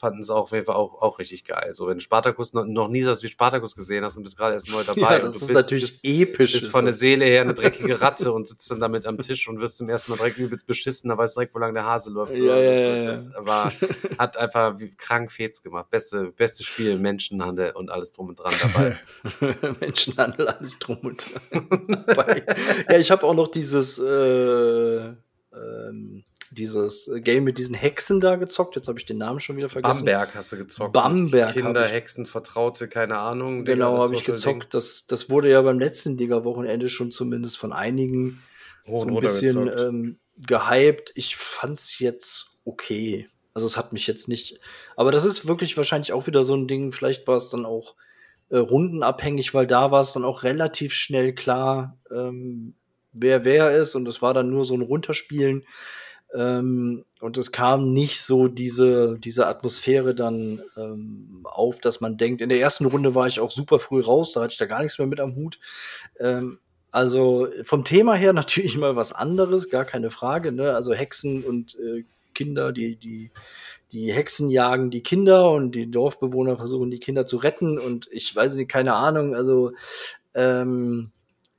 fanden es auch auf jeden Fall auch, auch richtig geil. So, wenn du Spartakus noch, noch nie so was wie Spartakus gesehen hast und bist gerade erst neu dabei. Ja, das ist bist, natürlich bist, episch. bist ist von der. Seele her eine dreckige Ratte und sitzt dann damit am Tisch und wirst zum ersten Mal direkt übelst beschissen, da weißt du direkt, wo lang der Hase läuft. Ja, ja, das, ja, war, hat einfach wie krank Fets gemacht. Beste, beste Spiel, Menschenhandel und alles drum und dran dabei. Menschenhandel, alles drum und dran. Dabei. ja, ich habe auch noch dieses, äh, ähm, dieses Game mit diesen Hexen da gezockt. Jetzt habe ich den Namen schon wieder vergessen. Bamberg hast du gezockt. Bamberg Kinder, ich- Hexen, Vertraute, keine Ahnung. Genau, habe ich Ding. gezockt. Das, das wurde ja beim letzten Digger-Wochenende schon zumindest von einigen Hoch so ein bisschen ähm, gehypt. Ich fand's jetzt okay. Also es hat mich jetzt nicht. Aber das ist wirklich wahrscheinlich auch wieder so ein Ding. Vielleicht war es dann auch äh, rundenabhängig, weil da war es dann auch relativ schnell klar, ähm, wer wer ist. Und es war dann nur so ein Runterspielen. Ähm, und es kam nicht so diese, diese Atmosphäre dann ähm, auf, dass man denkt, in der ersten Runde war ich auch super früh raus, da hatte ich da gar nichts mehr mit am Hut. Ähm, also vom Thema her natürlich mal was anderes, gar keine Frage. Ne? Also Hexen und äh, Kinder, die, die, die Hexen jagen die Kinder und die Dorfbewohner versuchen die Kinder zu retten und ich weiß nicht, keine Ahnung, also ähm,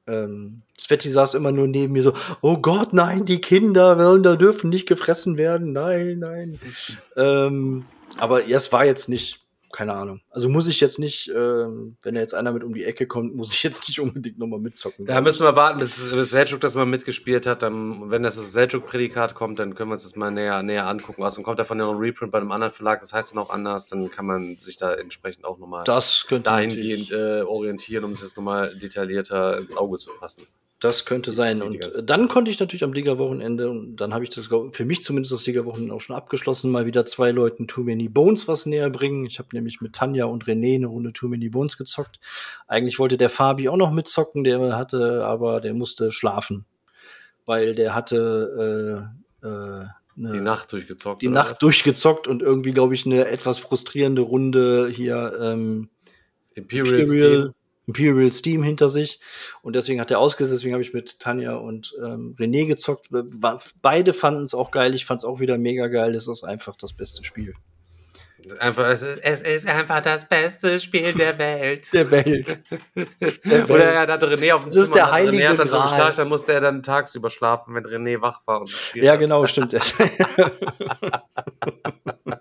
ähm, Sveti saß immer nur neben mir so, oh Gott, nein, die Kinder wollen, da dürfen nicht gefressen werden, nein, nein. ähm, aber es war jetzt nicht, keine Ahnung. Also muss ich jetzt nicht, ähm, wenn da jetzt einer mit um die Ecke kommt, muss ich jetzt nicht unbedingt nochmal mitzocken. Da müssen wir warten, bis, bis Seljuk das mal mitgespielt hat. Dann, wenn das Seljuk-Prädikat kommt, dann können wir uns das mal näher, näher angucken. Außerdem kommt davon ja noch ein Reprint bei einem anderen Verlag, das heißt dann auch anders. Dann kann man sich da entsprechend auch nochmal das dahingehend äh, orientieren, um sich das nochmal detaillierter ins Auge zu fassen. Das könnte sein. Und äh, dann konnte ich natürlich am Liga-Wochenende, und dann habe ich das für mich zumindest das Liga-Wochenende auch schon abgeschlossen, mal wieder zwei Leuten Too Many Bones was näher bringen. Ich habe nämlich mit Tanja und René eine Runde Too Many Bones gezockt. Eigentlich wollte der Fabi auch noch mitzocken, der hatte, aber der musste schlafen. Weil der hatte äh, äh, eine, Die Nacht durchgezockt. die Nacht durchgezockt und irgendwie, glaube ich, eine etwas frustrierende Runde hier ähm? Imperial, Imperial, Steel. Imperial Steam hinter sich. Und deswegen hat er ausgesetzt, deswegen habe ich mit Tanja und ähm, René gezockt. War, beide fanden es auch geil, ich fand es auch wieder mega geil. Es ist einfach das beste Spiel Einfach, es ist, es ist einfach das beste Spiel der Welt. der Welt. Oder er hatte René auf dem Das ist der heilige René hat dann so Gral. geschlafen, dann musste er dann tagsüber schlafen, wenn René wach war und ja, hat. genau, stimmt.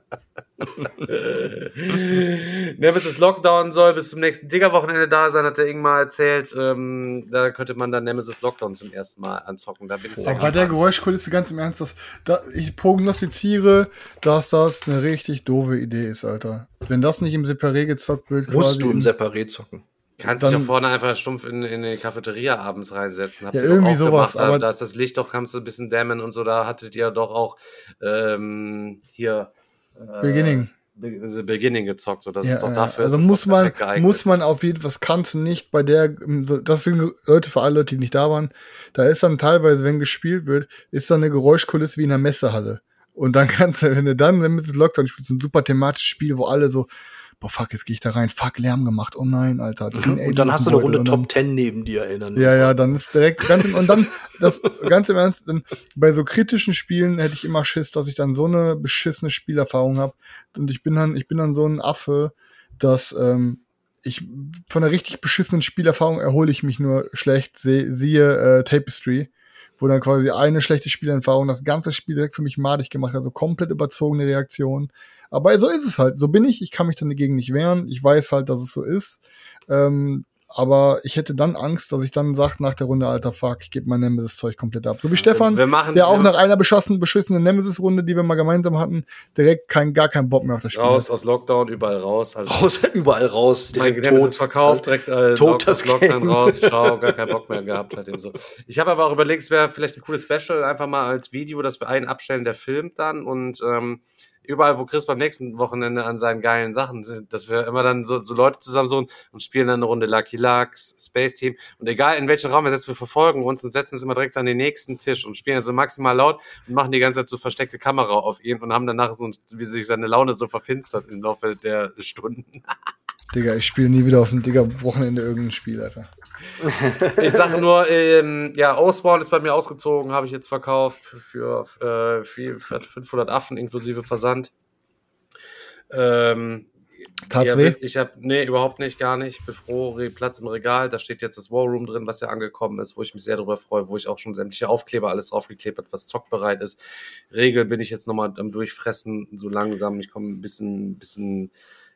Ne, bis es Lockdown soll, bis zum nächsten Digger-Wochenende da sein, hat der Ingmar erzählt. Ähm, da könnte man dann Nemesis Lockdown zum ersten Mal anzocken. Da bin ich sehr bei der. Geräuschkulisse ganz im Ernst, das, da, ich prognostiziere, dass das eine richtig doofe Idee ist, Alter. Wenn das nicht im Separé gezockt wird, Musst du im Separé zocken. Kannst dich auch vorne einfach stumpf in, in die Cafeteria abends reinsetzen. Habt Ja, irgendwie sowas, Gemacht, aber- da ist das Licht doch, kannst du ein bisschen dämmen und so. Da hattet ihr doch auch ähm, hier äh, Beginning. Be the Beginning gezockt. So, das Ja, ist doch dafür. also muss man, muss man auf jeden Fall, das kannst du nicht bei der, so- das sind Leute, für alle Leute, die nicht da waren, da ist dann teilweise, wenn gespielt wird, ist dann eine Geräuschkulisse wie in einer Messehalle. Und dann kannst du, wenn du dann, wenn du Lockdown spielst, ein super thematisches Spiel, wo alle so, boah, fuck, jetzt gehe ich da rein, fuck, Lärm gemacht, oh nein, Alter. zehn Und dann hast du eine Runde Top 10 neben dir erinnern. Ja, ja, dann ist direkt ganz im, und dann das ganz im Ernst, dann, bei so kritischen Spielen hätte ich immer Schiss, dass ich dann so eine beschissene Spielerfahrung habe und ich bin dann ich bin dann so ein Affe, dass ähm, ich von einer richtig beschissenen Spielerfahrung erhole ich mich nur schlecht, seh, siehe äh, Tapestry, wo dann quasi eine schlechte Spielerfahrung das ganze Spiel direkt für mich madig gemacht hat, also komplett überzogene Reaktion. Aber so ist es halt, so bin ich, ich kann mich dann dagegen nicht wehren, ich weiß halt, dass es so ist. Ähm, aber ich hätte dann Angst, dass ich dann sage nach der Runde, alter Fuck, ich gebe mein Nemesis-Zeug komplett ab. So wie Stefan, wir machen, der auch nach einer beschossenen, beschissenen Nemesis-Runde, die wir mal gemeinsam hatten, direkt kein, gar keinen Bock mehr auf das Spiel. raus aus Lockdown, überall raus. Also Raus, überall raus. mein Direkt Nemesis tot. verkauft, direkt äh, tot das Lockdown Game. raus, ciao, gar keinen Bock mehr gehabt hat eben so. Ich habe aber auch überlegt, es wäre vielleicht ein cooles Special, einfach mal als Video, dass wir einen abstellen, der filmt dann und ähm, überall, wo Chris beim nächsten Wochenende an seinen geilen Sachen sind, dass wir immer dann so, so Leute zusammen so und spielen dann eine Runde Lucky Lux, Space Team und egal in welchen Raum wir setzen, wir verfolgen uns und setzen uns immer direkt an den nächsten Tisch und spielen also maximal laut und machen die ganze Zeit so versteckte Kamera auf ihn und haben danach so, wie sich seine Laune so verfinstert im Laufe der Stunden. Digga, ich spiele nie wieder auf dem Digga Wochenende irgendein Spiel, Alter. Ich sage nur, ähm, ja, Osborne ist bei mir ausgezogen, habe ich jetzt verkauft für, für, äh, für 500 Affen inklusive Versand. Ähm, Tat's ihr weh? wisst, ich habe, nee, überhaupt nicht, gar nicht. Ich bin froh, Re- Platz im Regal. Da steht jetzt das War Room drin, was ja angekommen ist, wo ich mich sehr darüber freue, wo ich auch schon sämtliche Aufkleber alles draufgeklebt habe, was zockbereit ist. Regel bin ich jetzt nochmal am Durchfressen, so langsam. Ich komme ein bisschen, bisschen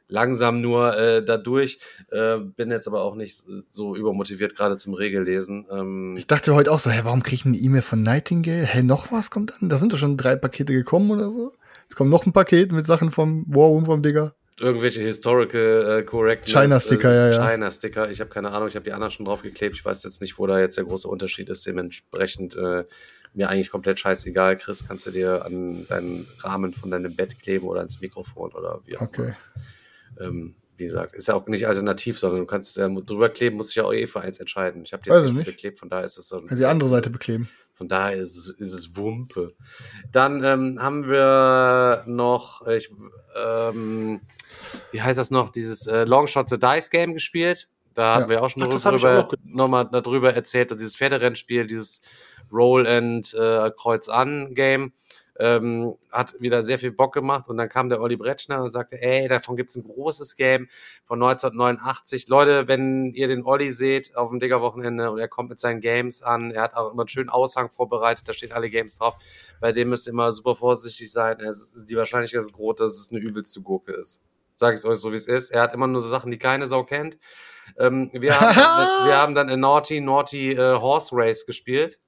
langsam nur äh, da durch. Äh, bin jetzt aber auch nicht so übermotiviert gerade zum Regellesen. Ähm, Ich dachte heute auch so, hä, warum krieg ich eine E-Mail von Nightingale? Hä, noch was kommt an? Da sind doch schon drei Pakete gekommen oder so. Jetzt kommt noch ein Paket mit Sachen vom War Room vom Digga. irgendwelche historical äh, correctness China-Sticker, äh, ja, ja. China Sticker ich habe keine Ahnung ich habe die anderen schon draufgeklebt ich weiß jetzt nicht wo da jetzt der große Unterschied ist dementsprechend äh, mir eigentlich komplett scheißegal Chris kannst du dir an deinen Rahmen von deinem Bett kleben oder ans Mikrofon oder wie auch Okay. immer ähm, wie gesagt, ist ja auch nicht alternativ, sondern du kannst ja drüber kleben, musst dich ja auch eh für eins entscheiden. Ich habe die jetzt ich nicht beklebt, von daher ist es so ein die andere Seite bekleben. von daher ist es, ist es Wumpe. Dann ähm, haben wir noch, ich, ähm, wie heißt das noch, dieses äh, Longshot the Dice Game gespielt. Da haben wir auch schon Ach, drüber, nochmal darüber erzählt, dass dieses Pferderennspiel, dieses Roll and äh, Kreuz an Game, ähm, hat wieder sehr viel Bock gemacht und dann kam der Olli Bretschner und sagte, ey, davon gibt's ein großes Game von 1989. Leute, wenn ihr den Olli seht auf dem Digger-Wochenende und er kommt mit seinen Games an, er hat auch immer einen schönen Aushang vorbereitet, da stehen alle Games drauf, bei dem müsst ihr immer super vorsichtig sein. Es ist, die Wahrscheinlichkeit ist groß, dass es eine übelste Gurke ist. Sag ich euch so, wie es ist. Er hat immer nur so Sachen, die keine Sau kennt. Ähm, wir, haben, wir haben dann ein Naughty Naughty äh, Horse Race gespielt.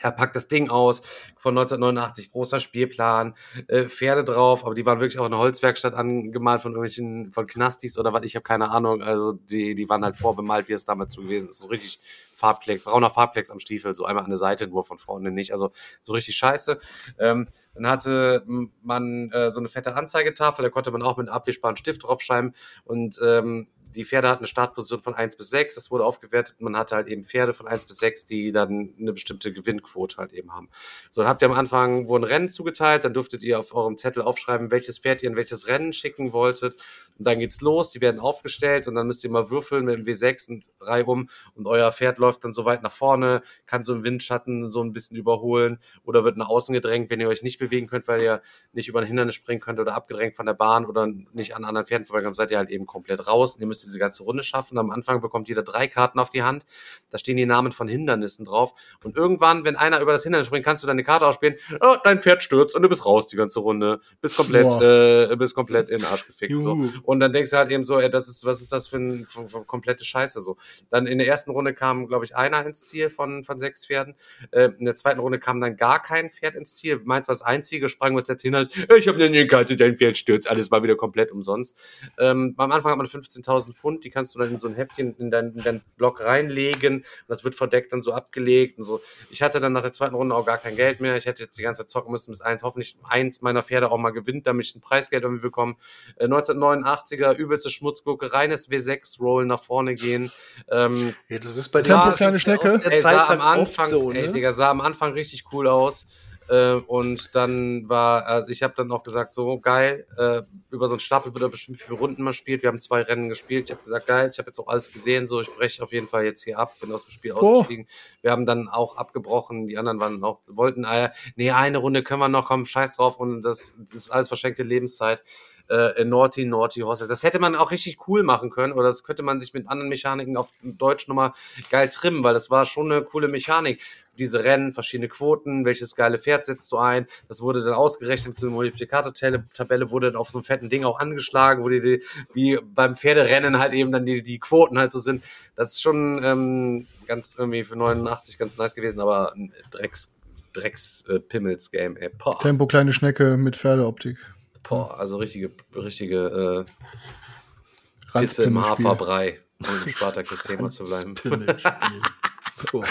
Er packt das Ding aus von 1989, großer Spielplan, äh, Pferde drauf, aber die waren wirklich auch in einer Holzwerkstatt angemalt von irgendwelchen, von Knastis oder was, ich habe keine Ahnung. Also die, die waren halt vorbemalt, wie es damals so gewesen ist. So richtig Farbkleck, brauner Farbklecks am Stiefel, so einmal an der Seite nur von vorne nicht. Also so richtig scheiße. Ähm, dann hatte man äh, so eine fette Anzeigetafel, da konnte man auch mit einem abwischbaren Stift draufschreiben und ähm, die Pferde hatten eine Startposition von 1 bis 6, das wurde aufgewertet. Man hatte halt eben Pferde von 1 bis 6, die dann eine bestimmte Gewinnquote halt eben haben. So, dann habt ihr am Anfang wurden Rennen zugeteilt, dann durftet ihr auf eurem Zettel aufschreiben, welches Pferd ihr in welches Rennen schicken wolltet. Und dann geht's los, die werden aufgestellt und dann müsst ihr mal würfeln mit dem W6 und Reihe um. Und euer Pferd läuft dann so weit nach vorne, kann so im Windschatten so ein bisschen überholen oder wird nach außen gedrängt, wenn ihr euch nicht bewegen könnt, weil ihr nicht über ein Hindernis springen könnt oder abgedrängt von der Bahn oder nicht an anderen Pferden vorbeikommt, seid ihr halt eben komplett raus. Und ihr müsst diese ganze Runde schaffen. Am Anfang bekommt jeder drei Karten auf die Hand. Da stehen die Namen von Hindernissen drauf. Und irgendwann, wenn einer über das Hindernis springt, kannst du deine Karte ausspielen. Oh, dein Pferd stürzt und du bist raus die ganze Runde. Bist komplett, Boah. äh, bist komplett in den Arsch gefickt. So. Und dann denkst du halt eben so, ey, das ist, was ist das für, ein, für, für komplette Scheiße so. Dann in der ersten Runde kam, glaube ich, einer ins Ziel von, von sechs Pferden. Äh, in der zweiten Runde kam dann gar kein Pferd ins Ziel. Meins war das einzige, sprang was letzte Hindernis. Ich habe eine Karte, dein Pferd stürzt. Alles war wieder komplett umsonst. Ähm, am Anfang hat man 15.000 Pfund, die kannst du dann in so ein Heftchen in deinen, in deinen Block reinlegen und das wird verdeckt dann so abgelegt und so. Ich hatte dann nach der zweiten Runde auch gar kein Geld mehr. Ich hätte jetzt die ganze Zeit zocken müssen, bis eins, hoffentlich eins meiner Pferde auch mal gewinnt, damit ich ein Preisgeld irgendwie bekomme. Äh, 1989er, übelste Schmutzgurke, reines W6-Roll nach vorne gehen. Ähm, Ja, das ist bei Tempo, der- kleine aus Schnecke. der ey, sah halt am Anfang, so, ey, ne? Digga, sah am Anfang richtig cool aus. Äh, und dann war, also ich habe dann auch gesagt, so geil, äh, über so einen Stapel wird er bestimmt wie viele Runden mal spielt. Wir haben zwei Rennen gespielt. Ich habe gesagt, geil, ich habe jetzt auch alles gesehen, so ich breche auf jeden Fall jetzt hier ab, bin aus dem Spiel Oh. ausgestiegen. Wir haben dann auch abgebrochen, die anderen waren auch, wollten, äh, nee, eine Runde können wir noch, komm, scheiß drauf und das, das ist alles verschenkte Lebenszeit. Äh, Naughty, Naughty Horse. Das hätte man auch richtig cool machen können oder das könnte man sich mit anderen Mechaniken auf Deutsch nochmal geil trimmen, weil das war schon eine coole Mechanik. Diese Rennen, verschiedene Quoten, welches geile Pferd setzt du ein, das wurde dann ausgerechnet, eine Multiplikator-Tabelle wurde dann auf so einem fetten Ding auch angeschlagen, wo die, die wie beim Pferderennen halt eben dann die, die Quoten halt so sind. Das ist schon ähm, ganz irgendwie für 89 ganz nice gewesen, aber ein Drecks, Drecks äh, Pimmels Game, ey. Boah. Tempo, kleine Schnecke mit Pferdeoptik. Boah, also richtige, richtige äh, Pisse im. Haferbrei, um im Spartakus-Thema zu bleiben.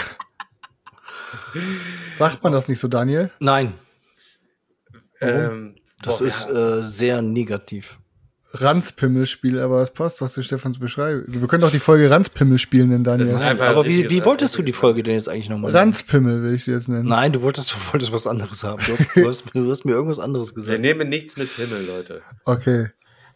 Sagt man das nicht so, Daniel? Nein. Ähm, Das Boah, ist ja. äh, sehr negativ. Ranzpimmel-Spiel, aber es passt doch zu Stefans Beschreibung. Wir können doch die Folge Ranzpimmel spielen, ist Daniel. einfach Aber wie, wie wolltest du die Folge denn jetzt eigentlich nochmal? nennen? Ranzpimmel will ich sie jetzt nennen. Nein, du wolltest, du wolltest was anderes haben. Du hast, du hast, du hast mir irgendwas anderes Wir gesagt. nehmen nichts mit Himmel, Leute. Okay.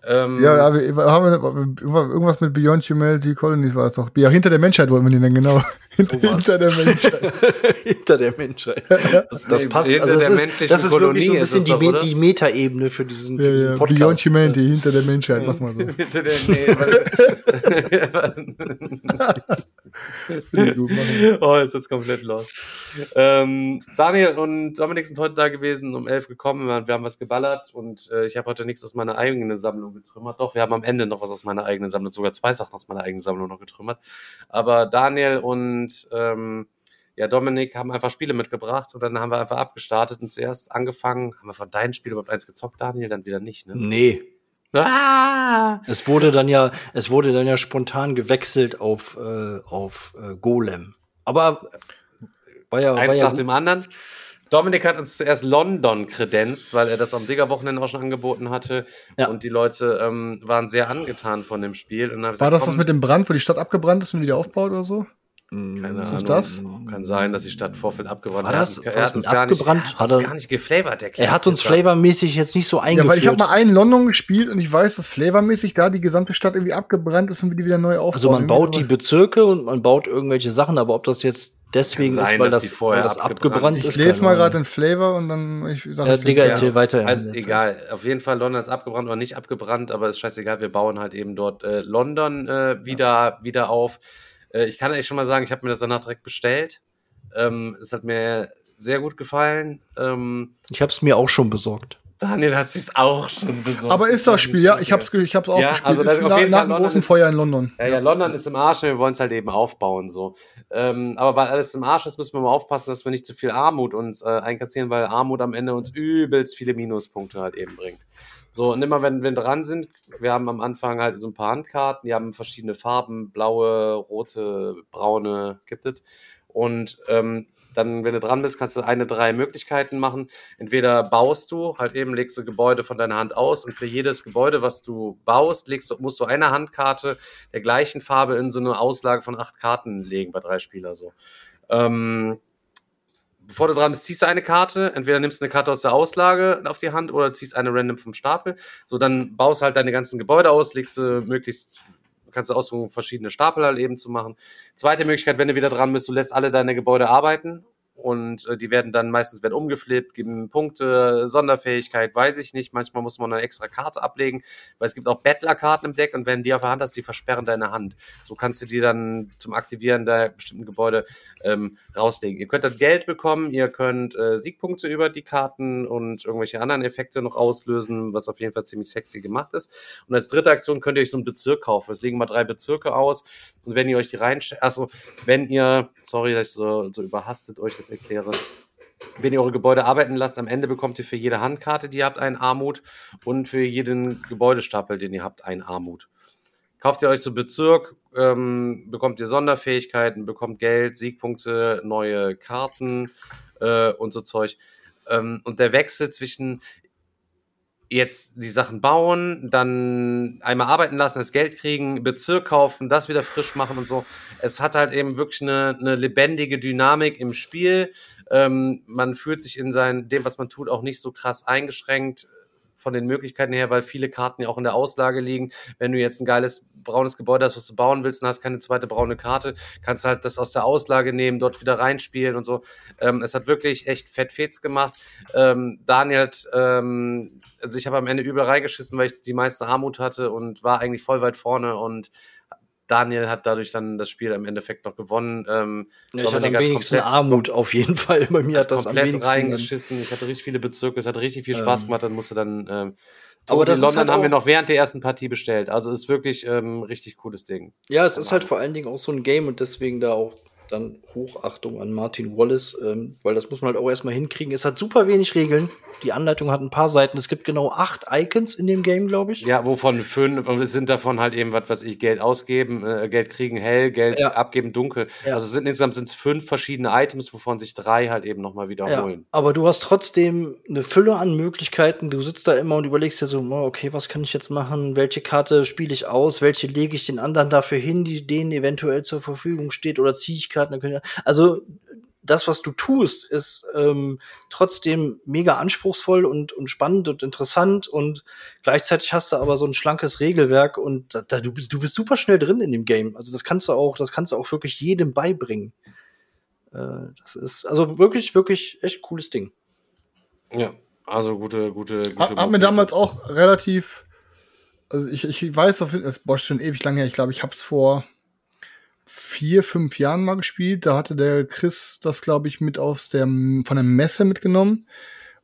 Ähm, Ja, aber wir haben wir, irgendwas mit Beyond Humanity Colonies war es doch. Ja, hinter der Menschheit wollten wir die nennen, genau. Hinter, Sowas. hinter der Menschheit. Hinter der Menschheit. Das, das Nee, passt. hinter Also das der ist, das ist wirklich so ein bisschen die, doch, Me die Metaebene für diesen, für Ja, diesen ja. Podcast. Beyond Humanity, hinter der Menschheit, mach mal so. Hinter der, nee, weil, Finde ich gut, oh, ist das komplett los. Ähm, Daniel und Dominik sind heute da gewesen, um elf gekommen. Wir wir haben was geballert und äh, ich habe heute nichts aus meiner eigenen Sammlung getrümmert. Doch, wir haben am Ende noch was aus meiner eigenen Sammlung, sogar zwei Sachen aus meiner eigenen Sammlung noch getrümmert. Aber Daniel und ähm, ja, Dominik haben einfach Spiele mitgebracht und dann haben wir einfach abgestartet und zuerst angefangen. Haben wir von deinen Spielen überhaupt eins gezockt, Daniel? Dann wieder nicht, ne? Nee. Ah! Es wurde dann ja, es wurde dann ja spontan gewechselt auf, äh, auf äh, Golem. Aber war ja, war Eins ja nach dem anderen. Dominik hat uns zuerst London kredenzt, weil er das am Digger-Wochenende auch schon angeboten hatte. Ja. Und die Leute ähm, waren sehr angetan von dem Spiel. Und War gesagt, das das mit dem Brand, wo die Stadt abgebrannt ist und wieder aufbaut oder so? Keine ist Ahnung, das? Kann sein, dass die Stadt Vorfeld abgebrannt War hat. das- Er war das hat uns gar nicht, abgebrannt? er hat uns er- gar nicht geflavored erklärt. Er hat uns flavormäßig jetzt nicht so Ja, eingeführt. weil ich habe mal einen London gespielt und ich weiß, dass flavormäßig da die gesamte Stadt irgendwie abgebrannt ist und wir die wieder neu aufbauen. also man baut die. Bezirke und man baut irgendwelche Sachen, aber ob das jetzt deswegen sein, ist, weil das, weil das abgebrannt- abgebrannt Ich ist. lese mal gerade den Flavor und dann ich sag Ja, Digga, erzähl weiter. Also der Zeit. egal, auf jeden Fall London ist abgebrannt oder nicht abgebrannt, aber ist scheißegal, wir bauen halt eben dort äh, London äh, wieder, wieder auf. Äh, ich kann eigentlich schon mal sagen, ich habe mir das danach direkt bestellt. Ähm, es hat mir sehr gut gefallen. Ähm, Ich habe es mir auch schon besorgt. Daniel hat sich's auch schon besorgt. Aber ist das Spiel, ja, ich hab's, ich hab's auch Ja, gespielt. also das ist auf nach, dem London großen ist- Feuer in London. Ja, ja, London ist im Arsch, wir wollen es halt eben aufbauen, so. Ähm, aber weil alles im Arsch ist, müssen wir mal aufpassen, dass wir nicht zu viel Armut uns äh, einkassieren, weil Armut am Ende uns übelst viele Minuspunkte halt eben bringt. So, und immer wenn wir dran sind, wir haben am Anfang halt so ein paar Handkarten, die haben verschiedene Farben, blaue, rote, braune, gibt es. Und ähm, dann, wenn du dran bist, kannst du eine, drei Möglichkeiten machen. Entweder baust du, halt eben legst du Gebäude von deiner Hand aus und für jedes Gebäude, was du baust, legst, musst du eine Handkarte der gleichen Farbe in so eine Auslage von acht Karten legen bei drei Spieler so. Ähm, bevor du dran bist, ziehst du eine Karte. Entweder nimmst du eine Karte aus der Auslage auf die Hand oder ziehst eine random vom Stapel. So, dann baust halt deine ganzen Gebäude aus, legst du möglichst, kannst du aussuchen, verschiedene Stapel halt eben zu machen. Zweite Möglichkeit, wenn du wieder dran bist, du lässt alle deine Gebäude arbeiten und äh, die werden dann meistens werden umgeflippt, geben Punkte, Sonderfähigkeit, weiß ich nicht. Manchmal muss man eine extra Karte ablegen, weil es gibt auch Bettlerkarten im Deck und wenn die auf der Hand hast, die versperren deine Hand. So kannst du die dann zum Aktivieren der bestimmten Gebäude ähm, rauslegen. Ihr könnt dann Geld bekommen, ihr könnt äh, Siegpunkte über die Karten und irgendwelche anderen Effekte noch auslösen, was auf jeden Fall ziemlich sexy gemacht ist. Und als dritte Aktion könnt ihr euch so einen Bezirk kaufen. Es legen mal drei Bezirke aus und wenn ihr euch die rein, also wenn ihr, sorry, dass ich so, so überhastet euch das erkläre, wenn ihr eure Gebäude arbeiten lasst, am Ende bekommt ihr für jede Handkarte, die ihr habt, einen Armut und für jeden Gebäudestapel, den ihr habt, einen Armut. Kauft ihr euch so Bezirk, ähm, bekommt ihr Sonderfähigkeiten, bekommt Geld, Siegpunkte, neue Karten äh, und so Zeug. Ähm, und der Wechsel zwischen jetzt die Sachen bauen, dann einmal arbeiten lassen, das Geld kriegen, Bezirk kaufen, das wieder frisch machen und so. Es hat halt eben wirklich eine, eine lebendige Dynamik im Spiel. Ähm, man fühlt sich in sein, dem, was man tut, auch nicht so krass eingeschränkt von den Möglichkeiten her, weil viele Karten ja auch in der Auslage liegen. Wenn du jetzt ein geiles braunes Gebäude hast, was du bauen willst und hast keine zweite braune Karte, kannst du halt das aus der Auslage nehmen, dort wieder reinspielen und so. Ähm, es hat wirklich echt fett Fets gemacht. Ähm, Daniel hat, ähm, also ich habe am Ende übel reingeschissen, weil ich die meiste Armut hatte und war eigentlich voll weit vorne und Daniel hat dadurch dann das Spiel im Endeffekt noch gewonnen. Ähm, Ja, ich hatte am wenigsten komplett- Armut auf jeden Fall. Bei mir hat das am komplett wenigsten. reingeschissen. Ich hatte richtig viele Bezirke, es hat richtig viel Spaß Ähm, gemacht. Dann musste dann. Ähm, aber das in London halt haben wir noch während der ersten Partie bestellt. Also ist wirklich ähm, richtig cooles Ding. Ja, es ist halt vor allen Dingen auch so ein Game und deswegen da auch dann Hochachtung an Martin Wallace, ähm, weil das muss man halt auch erstmal hinkriegen. Es hat super wenig Regeln. Die Anleitung hat ein paar Seiten. Es gibt genau acht Icons in dem Game, glaube ich. Ja, wovon fünf, und es sind davon halt eben, was weiß ich, Geld ausgeben, äh, Geld kriegen, hell, Geld Ja. abgeben, dunkel. Ja. Also sind insgesamt sind es fünf verschiedene Items, wovon sich drei halt eben nochmal Ja, wiederholen. aber du hast trotzdem eine Fülle an Möglichkeiten. Du sitzt da immer und überlegst dir so, oh, okay, was kann ich jetzt machen? Welche Karte spiele ich aus? Welche lege ich den anderen dafür hin, die denen eventuell zur Verfügung steht? Oder ziehe ich Karten? Dann können- Also das, was du tust, ist ähm, trotzdem mega anspruchsvoll und, und spannend und interessant und gleichzeitig hast du aber so ein schlankes Regelwerk und da, da, du, bist, du bist super schnell drin in dem Game. Also das kannst du auch, das kannst du auch wirklich jedem beibringen. Äh, das ist also wirklich, wirklich echt cooles Ding. Ja, also gute, gute, gute. Hat, hat mir damals auch relativ, also ich, ich weiß auf jeden Fall, es ist schon ewig lange her, ich glaube, ich habe es vor vier, fünf Jahren mal gespielt. Da hatte der Chris das, glaube ich, mit aus der, von der Messe mitgenommen.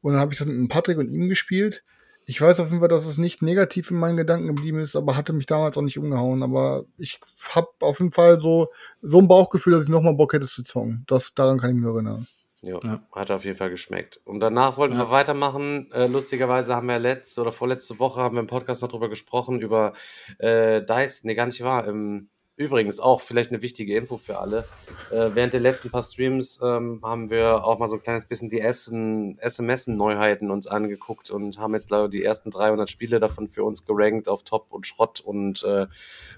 Und dann habe ich das mit dem Patrick und ihm gespielt. Ich weiß auf jeden Fall, dass es nicht negativ in meinen Gedanken geblieben ist, aber hatte mich damals auch nicht umgehauen. Aber ich habe auf jeden Fall so, so ein Bauchgefühl, dass ich nochmal Bock hätte zu zocken. Das, daran kann ich mich nur erinnern. Ja, Ja. hat auf jeden Fall geschmeckt. Und danach wollten wir weitermachen. Äh, lustigerweise haben wir letzte oder vorletzte Woche haben wir im Podcast noch drüber gesprochen, über äh, Dice, nee, gar nicht wahr. Ähm, übrigens auch vielleicht eine wichtige Info für alle. Äh, während der letzten paar Streams ähm, haben wir auch mal so ein kleines bisschen die Essen, SMS-Neuheiten uns angeguckt und haben jetzt ich, die ersten 300 Spiele davon für uns gerankt auf Top und Schrott und äh,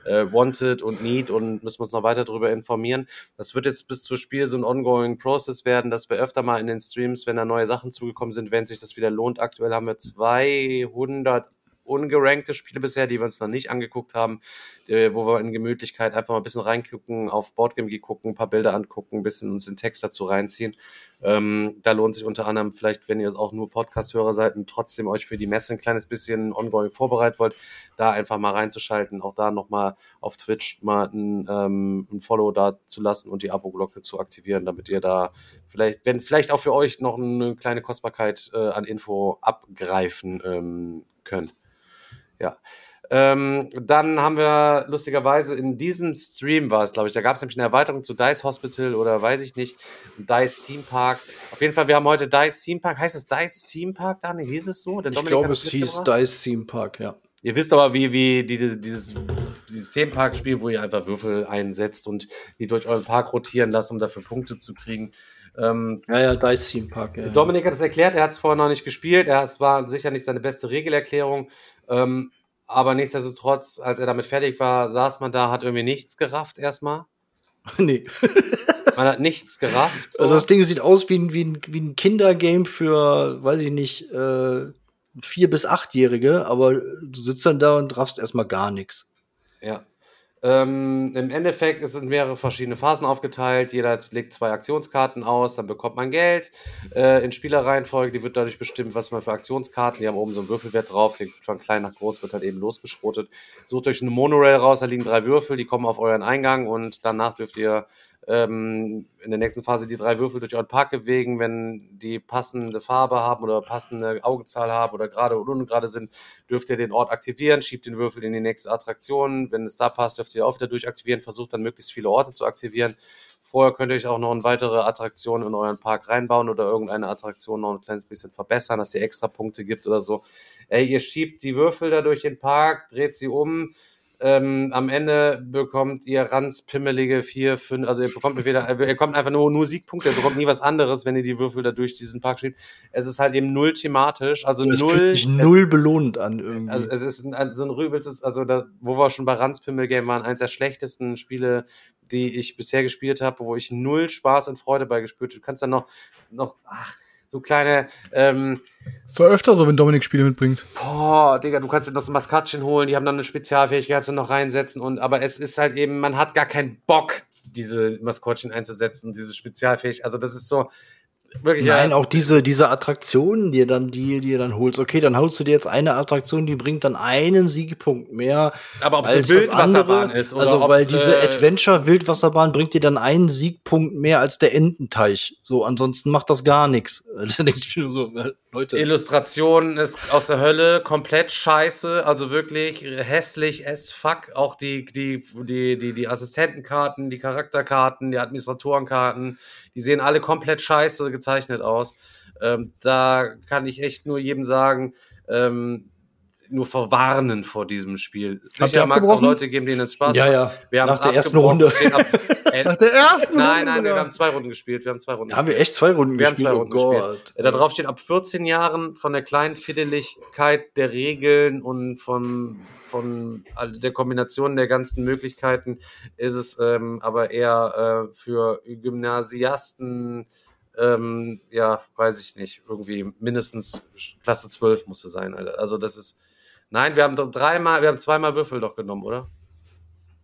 äh, Wanted und Need und müssen uns noch weiter darüber informieren. Das wird jetzt bis zum Spiel so ein ongoing Process werden, dass wir öfter mal in den Streams, wenn da neue Sachen zugekommen sind, wenn sich das wieder lohnt. Aktuell haben wir 200 ungerankte Spiele bisher, die wir uns noch nicht angeguckt haben, äh, wo wir in Gemütlichkeit einfach mal ein bisschen reingucken, auf Boardgame gucken, ein paar Bilder angucken, ein bisschen uns den Text dazu reinziehen. Ähm, da lohnt sich unter anderem vielleicht, wenn ihr auch nur Podcast-Hörer seid und trotzdem euch für die Messe ein kleines bisschen ongoing vorbereitet wollt, da einfach mal reinzuschalten, auch da nochmal auf Twitch mal ein, ähm, ein Follow da zu lassen und die Abo-Glocke zu aktivieren, damit ihr da vielleicht, wenn vielleicht auch für euch noch eine kleine Kostbarkeit äh, an Info abgreifen ähm, könnt. Ja. Ähm, dann haben wir lustigerweise in diesem Stream war es, glaube ich, da gab es nämlich eine Erweiterung zu Dice Hospital oder weiß ich nicht, Dice Theme Park. Auf jeden Fall, wir haben heute Dice Theme Park. Heißt es Dice Theme Park, Daniel? Hieß es so? Der Ich glaube, es hieß? Dice Theme Park, ja. Ihr wisst aber, wie, wie diese, dieses, dieses Themenpark-Spiel, wo ihr einfach Würfel einsetzt und die durch euren Park rotieren lasst, um dafür Punkte zu kriegen. Ähm, Ja, ja, Dice Theme Park, ja. Dominik hat es erklärt, er hat es vorher noch nicht gespielt. Er, es war sicher nicht seine beste Regelerklärung. Ähm, aber nichtsdestotrotz, als er damit fertig war, saß man da, hat irgendwie nichts gerafft erstmal. nee. Man hat nichts gerafft. So. Also das Ding sieht aus wie ein, wie ein, wie ein Kindergame für, weiß ich nicht, äh, vier- bis achtjährige, aber du sitzt dann da und raffst erstmal gar nichts. Ja. Ähm, Im Endeffekt sind mehrere verschiedene Phasen aufgeteilt. Jeder legt zwei Aktionskarten aus, dann bekommt man Geld. Äh, in Spielerreihenfolge, die wird dadurch bestimmt, was man für Aktionskarten, die haben oben so einen Würfelwert drauf, die von klein nach groß wird halt eben losgeschrotet. Sucht euch eine Monorail raus, da liegen drei Würfel, die kommen auf euren Eingang und danach dürft ihr ähm, in der nächsten Phase die drei Würfel durch euren Park bewegen. Wenn die passende Farbe haben oder passende Augenzahl haben oder gerade oder ungerade sind, dürft ihr den Ort aktivieren, schiebt den Würfel in die nächste Attraktion. Wenn es da passt, dürft ihr auch wieder durchaktivieren, versucht dann möglichst viele Orte zu aktivieren. Vorher könnt ihr euch auch noch eine weitere Attraktion in euren Park reinbauen oder irgendeine Attraktion noch ein kleines bisschen verbessern, dass ihr extra Punkte gibt oder so. Ey, ihr schiebt die Würfel da durch den Park, dreht sie um. Ähm, am Ende bekommt ihr ranzpimmelige vier, fünf, also ihr bekommt entweder, ihr bekommt einfach nur, nur Siegpunkte, ihr bekommt nie was anderes, wenn ihr die Würfel da durch diesen Park schiebt. Es ist halt eben null thematisch, also Das null. fühlt sich null belohnend an irgendwie. Also es ist ein, so ein rübelstes, also da, wo wir schon bei Ranzpimmel Game waren, eins der schlechtesten Spiele, die ich bisher gespielt habe, wo ich null Spaß und Freude bei gespürt habe. Du kannst dann noch, noch, ach, so kleine, ähm, doch öfter so, wenn Dominik Spiele mitbringt. boah, Digga, du kannst dir noch so ein Maskottchen holen, die haben dann eine Spezialfähigkeit, kannst du noch reinsetzen und, aber es ist halt eben, man hat gar keinen Bock, diese Maskottchen einzusetzen, diese Spezialfähigkeit, also das ist so, wirklich, Nein, ja, auch diese, diese Attraktionen, die dann, die, die dann holst. Okay, dann holst du dir jetzt eine Attraktion, die bringt dann einen Siegpunkt mehr. aber ob es eine Wildwasserbahn ist oder also, weil diese äh, Adventure Wildwasserbahn bringt dir dann einen Siegpunkt mehr als der Ententeich. So, ansonsten macht das gar nichts. Da denkst du dir so, äh, Leute. Illustration ist aus der Hölle, komplett scheiße, also wirklich hässlich as fuck. Auch die, die, die, die, die Assistentenkarten, die Charakterkarten, die Administratorenkarten, die sehen alle komplett scheiße gezeichnet aus. Ähm, da kann ich echt nur jedem sagen, ähm, nur verwarnen vor diesem Spiel. Habt Sicher mag es auch? Leute geben, denen es Spaß Ja, ja. Wir haben Nach der ersten Runde. ab- äh, Nach der ersten Nein, Runde nein, wir haben zwei Runden gespielt. Wir haben zwei Runden Haben wir echt zwei Runden Wir haben gespielt? zwei oh Runden Gott. gespielt. Da drauf steht, ab 14 Jahren von der Kleinfiddeligkeit der Regeln und von, von der Kombination der ganzen Möglichkeiten ist es ähm, aber eher äh, für Gymnasiasten, ähm, ja, weiß ich nicht, irgendwie mindestens Klasse 12 musste sein. Also das ist, nein, wir haben dreimal, wir haben zweimal Würfel doch genommen, oder?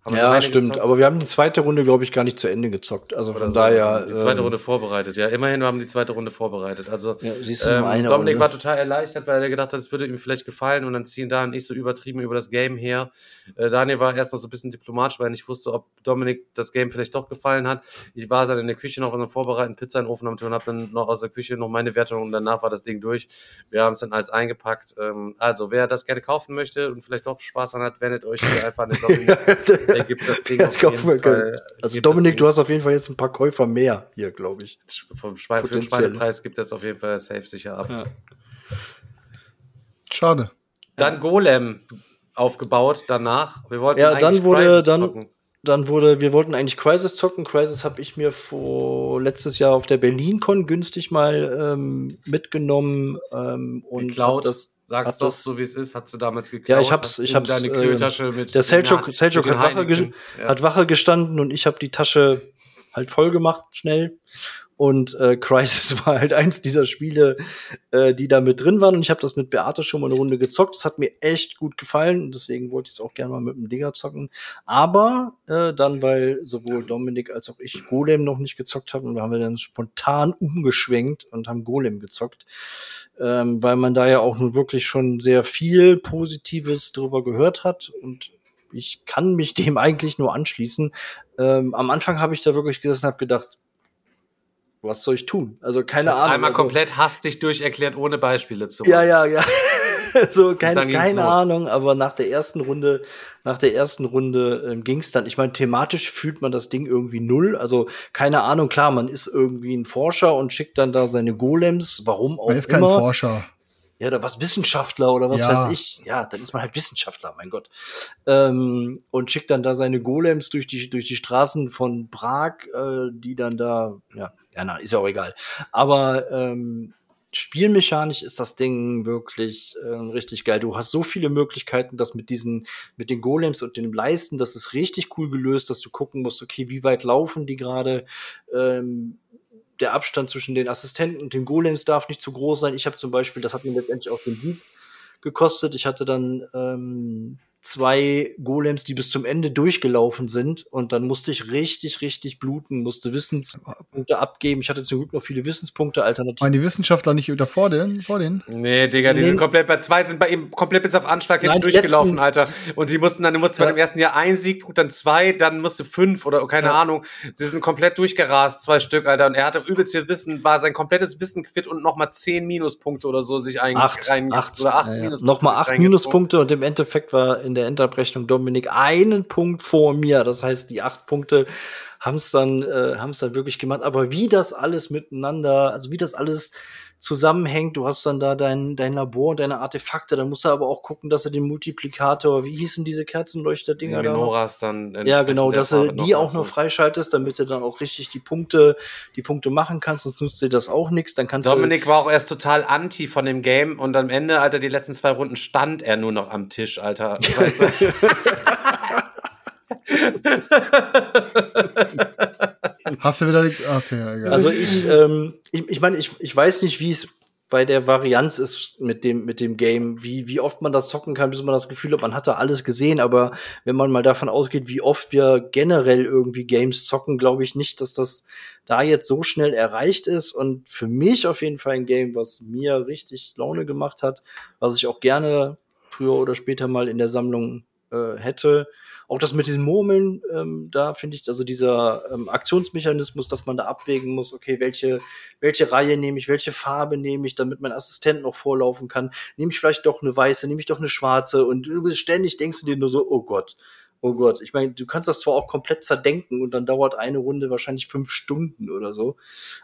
Haben Ja, stimmt. gezockt? Aber wir haben die zweite Runde, glaube ich, gar nicht zu Ende gezockt. Also von so. daher. die zweite ähm, Runde vorbereitet. Ja, immerhin wir haben die zweite Runde vorbereitet. Also Ja, siehst du, ähm, eine Dominik Runde. war total erleichtert, weil er gedacht hat, es würde ihm vielleicht gefallen und dann ziehen da nicht so übertrieben über das Game her. Äh, Daniel war erst noch so ein bisschen diplomatisch, weil er nicht wusste, ob Dominik das Game vielleicht doch gefallen hat. Ich war dann in der Küche noch was am Vorbereiten, Pizza in den Ofen und habe dann noch aus der Küche noch meine Wertung und danach war das Ding durch. Wir haben es dann alles eingepackt. Ähm, also, wer das gerne kaufen möchte und vielleicht doch Spaß daran hat, wendet euch hier einfach an den Dominik. Der gibt das Ding Das auf jeden Fall. Also das Dominik, du hast auf jeden Fall jetzt ein paar Käufer mehr hier, glaube ich. vom Schwein, für den Potenziell. Schweinepreis gibt es auf jeden Fall safe sicher ab. Ja. Schade. Dann Golem aufgebaut danach. Wir wollten Ja, eigentlich dann wurde dann. Dann wurde, wir wollten eigentlich Crisis zocken. Crisis habe ich mir vor letztes Jahr auf der BerlinCon günstig mal ähm, mitgenommen ähm, und Geklaut. das Sag's doch das- so, wie es ist. Hast du damals geklaut? Ja, ich hab's- ich hab's, Deine ähm, Kühltasche mit. Der Selchuk, Selchuk hat, Wache. Ja. hat Wache gestanden und ich habe die Tasche halt voll gemacht, schnell. Und äh, Crisis war halt eins dieser Spiele, äh, die da mit drin waren. Und ich habe das mit Beate schon mal eine Runde gezockt. Das hat mir echt gut gefallen. Und deswegen wollte ich es auch gerne mal mit dem Digger zocken. Aber äh, dann, weil sowohl Dominik als auch ich Golem noch nicht gezockt haben, haben wir dann spontan umgeschwenkt und haben Golem gezockt. Ähm, weil man da ja auch nun wirklich schon sehr viel Positives drüber gehört hat. Und ich kann mich dem eigentlich nur anschließen. Ähm, am Anfang habe ich da wirklich gesessen und habe gedacht, was soll ich tun? Also keine Ich Ahnung. Einmal also, komplett hastig durcherklärt, ohne Beispiele zu ja, ja, ja. so keine, keine los. Ahnung, aber nach der ersten Runde, nach der ersten Runde ähm, ging es dann. Ich meine, thematisch fühlt man das Ding irgendwie null. Also keine Ahnung, klar, man ist irgendwie ein Forscher und schickt dann da seine Golems, warum auch Man ist kein immer. Forscher. Ja, oder was Wissenschaftler oder was Ja. weiß ich. Ja, dann ist man halt Wissenschaftler, mein Gott. Ähm, und schickt dann da seine Golems durch die, durch die Straßen von Prag, äh, die dann da, ja, ja, na, ist ja auch egal. Aber ähm, spielmechanisch ist das Ding wirklich äh, richtig geil. Du hast so viele Möglichkeiten, das mit diesen, mit den Golems und den Leisten, das ist richtig cool gelöst, dass du gucken musst, okay, wie weit laufen die gerade, ähm, der Abstand zwischen den Assistenten und den Golems darf nicht zu groß sein. Ich habe zum Beispiel, das hat mir letztendlich auch den Sieg gekostet. Ich hatte dann ähm, zwei Golems, die bis zum Ende durchgelaufen sind und dann musste ich richtig, richtig bluten, musste Wissenspunkte abgeben. Ich hatte zum Glück noch viele Wissenspunkte alternativ. Meinen die Wissenschaftler nicht wieder vor denen? Vor denen? Nee, Digga, die Nee. sind komplett bei zwei sind bei ihm komplett bis auf Anschlag hinten Nein, die durchgelaufen, letzten- Alter. Und die mussten dann, du musst bei Ja. dem ersten Jahr ein Siegpunkt, dann zwei, dann musste fünf oder keine Ja. Ahnung. Sie sind komplett durchgerast, zwei Stück, Alter. Und er hatte übelst viel Wissen, war sein komplettes Wissen quitt und nochmal zehn Minuspunkte oder so sich eigentlich acht, acht, oder acht ja, ja. Minuspunkte. Nochmal acht. Minuspunkte und im Endeffekt war in der Endabrechnung Dominik einen Punkt vor mir. Das heißt, die acht Punkte haben es dann, äh, haben's dann wirklich gemacht. Aber wie das alles miteinander, also wie das alles zusammenhängt, du hast dann da dein, dein Labor und deine Artefakte, dann musst du aber auch gucken, dass du den Multiplikator, wie hießen diese Die Kerzenleuchter-Dinger da? noch? Menoras dann. Ja, genau, dass du die auch noch freischaltest, damit du dann auch richtig die Punkte, die Punkte machen kannst, sonst nutzt dir das auch nichts. Dann kannst Dominik war auch erst total anti von dem Game und am Ende, Alter, die letzten zwei Runden stand er nur noch am Tisch, Alter. Weißt du? Hast du wieder. Okay, egal. Also ich, ähm, ich, ich meine, ich, ich weiß nicht, wie es bei der Varianz ist mit dem, mit dem Game, wie, wie oft man das zocken kann, bis man das Gefühl hat, man hat da alles gesehen, aber wenn man mal davon ausgeht, wie oft wir generell irgendwie Games zocken, glaube ich nicht, dass das da jetzt so schnell erreicht ist und für mich auf jeden Fall ein Game, was mir richtig Laune gemacht hat, was ich auch gerne früher oder später mal in der Sammlung äh, hätte. Auch das mit den Murmeln, ähm, da finde ich, also dieser ähm, Aktionsmechanismus, dass man da abwägen muss, okay, welche, welche Reihe nehme ich, welche Farbe nehme ich, damit mein Assistent noch vorlaufen kann. Nehme ich vielleicht doch eine weiße, nehme ich doch eine schwarze und bist ständig denkst du dir nur so, oh Gott, Oh Gott, ich meine, du kannst das zwar auch komplett zerdenken und dann dauert eine Runde wahrscheinlich fünf Stunden oder so,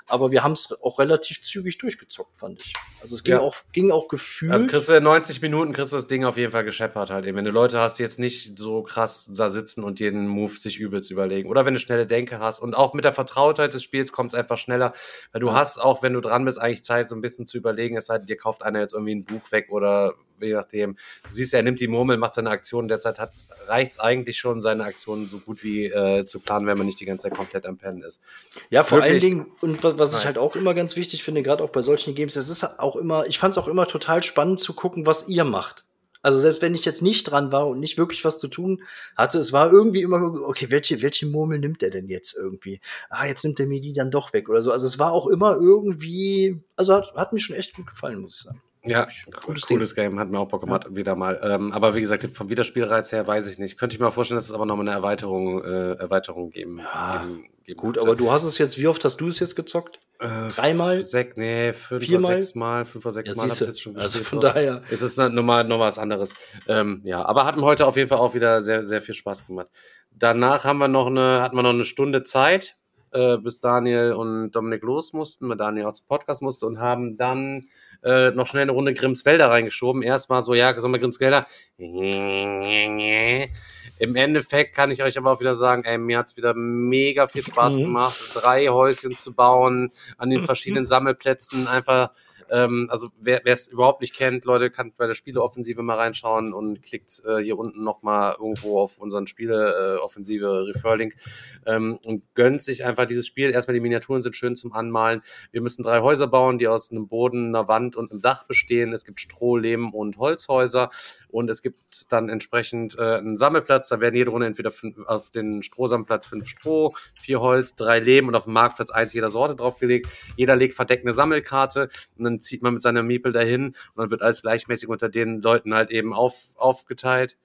aber wir haben es auch relativ zügig durchgezockt, fand ich. Also es ging Ja. auch ging auch gefühlt. Also kriegst du in 90 Minuten kriegst du das Ding auf jeden Fall gescheppert halt eben. Wenn du Leute hast, die jetzt nicht so krass da sitzen und jeden Move sich übelst überlegen. Oder wenn du schnelle Denke hast. Und auch mit der Vertrautheit des Spiels kommt es einfach schneller. Weil du hast auch, wenn du dran bist, eigentlich Zeit, so ein bisschen zu überlegen. Es sei denn, dir kauft einer jetzt irgendwie ein Buch weg oder je nachdem. Du siehst, er nimmt die Murmel, macht seine Aktion. Derzeit hat reicht's eigentlich schon, seine Aktionen so gut wie äh, zu planen, wenn man nicht die ganze Zeit komplett am Pennen ist. Ja, vor Wirklich allen Dingen, und wa- was nice. ich halt auch immer ganz wichtig finde, gerade auch bei solchen Games, es ist auch immer, ich fand es auch immer total spannend zu gucken, was ihr macht. Also selbst wenn ich jetzt nicht dran war und nicht wirklich was zu tun hatte, es war irgendwie immer, okay, welche, welche Murmel nimmt er denn jetzt irgendwie? Ah, jetzt nimmt er mir die dann doch weg oder so. Also es war auch immer irgendwie, also hat, hat mir schon echt gut gefallen, muss ich sagen. Ja, Cooles cooles, Game, hat mir auch Bock gemacht, wieder mal. Ähm, aber wie gesagt, vom Wiederspielreiz her weiß ich nicht. Könnte ich mir auch vorstellen, dass es aber noch mal eine Erweiterung, äh, Erweiterung geben, Ja, geben, geben Gut, könnte. aber du hast es jetzt, wie oft hast du es jetzt gezockt? Äh, Dreimal? Sech, nee, fünf Viermal? oder sechs Mal, fünf oder sechs Ja, Mal habe ich jetzt schon Also gespielt. von so. daher. Es ist nochmal noch was anderes. Ähm, ja, aber hat mir heute auf jeden Fall auch wieder sehr, sehr viel Spaß gemacht. Danach haben wir noch eine, hatten wir noch eine Stunde Zeit, äh, bis Daniel und Dominik los mussten, weil Daniel auch zum Podcast musste und haben dann äh, noch schnell eine Runde Grimmswälder reingeschoben. Erst mal so, ja, wir Grimmswälder? Im Endeffekt kann ich euch aber auch wieder sagen, ey, mir hat's wieder mega viel Spaß gemacht, drei Häuschen zu bauen, an den verschiedenen Sammelplätzen einfach ähm, also wer es überhaupt nicht kennt, Leute, kann bei der Spieleoffensive mal reinschauen und klickt äh, hier unten nochmal irgendwo auf unseren Spieleoffensive Referlink ähm, und gönnt sich einfach dieses Spiel. Erstmal die Miniaturen sind schön zum Anmalen. Wir müssen drei Häuser bauen, die aus einem Boden, einer Wand und einem Dach bestehen. Es gibt Stroh, Lehm und Holzhäuser und es gibt dann entsprechend äh, einen Sammelplatz. Da werden jede Runde entweder fünf, auf den Strohsammelplatz fünf Stroh, vier Holz, drei Lehm und auf dem Marktplatz eins jeder Sorte draufgelegt. Jeder legt verdeckt eine Sammelkarte und dann zieht man mit seiner Miepel dahin und dann wird alles gleichmäßig unter den Leuten halt eben auf, aufgeteilt.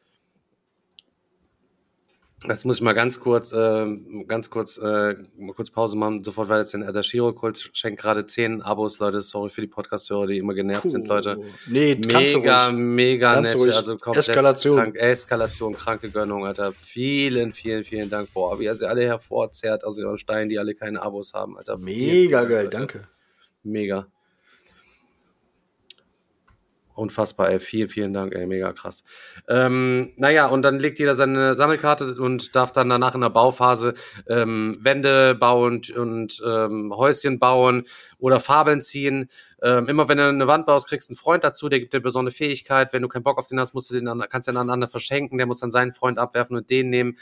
Jetzt muss ich mal ganz kurz, äh, ganz kurz, äh, mal kurz Pause machen. Sofort weiter jetzt den Adashiro-Kult. Schenkt gerade 10 Abos, Leute. Sorry für die Podcast-Hörer, die immer genervt sind, Leute. Nee, Mega, mega nett. Also komplett Eskalation. Krank, Eskalation, kranke Gönnung, Alter. Vielen, vielen, vielen Dank. Boah, wie er sie alle hervorzerrt aus ihren Steinen, die alle keine Abos haben, Alter. Vielen, vielen Mega Dank, geil, Leute. danke. Mega. Unfassbar, ey. Vielen, vielen Dank, ey. Mega krass. Ähm, naja, und dann legt jeder seine Sammelkarte und darf dann danach in der Bauphase ähm, Wände bauen und ähm, Häuschen bauen oder Fabeln ziehen. Ähm, immer wenn du eine Wand baust, kriegst du einen Freund dazu, der gibt dir besondere Fähigkeit. Wenn du keinen Bock auf den hast, musst du den an, kannst du den aneinander verschenken. Der muss dann seinen Freund abwerfen und den nehmen.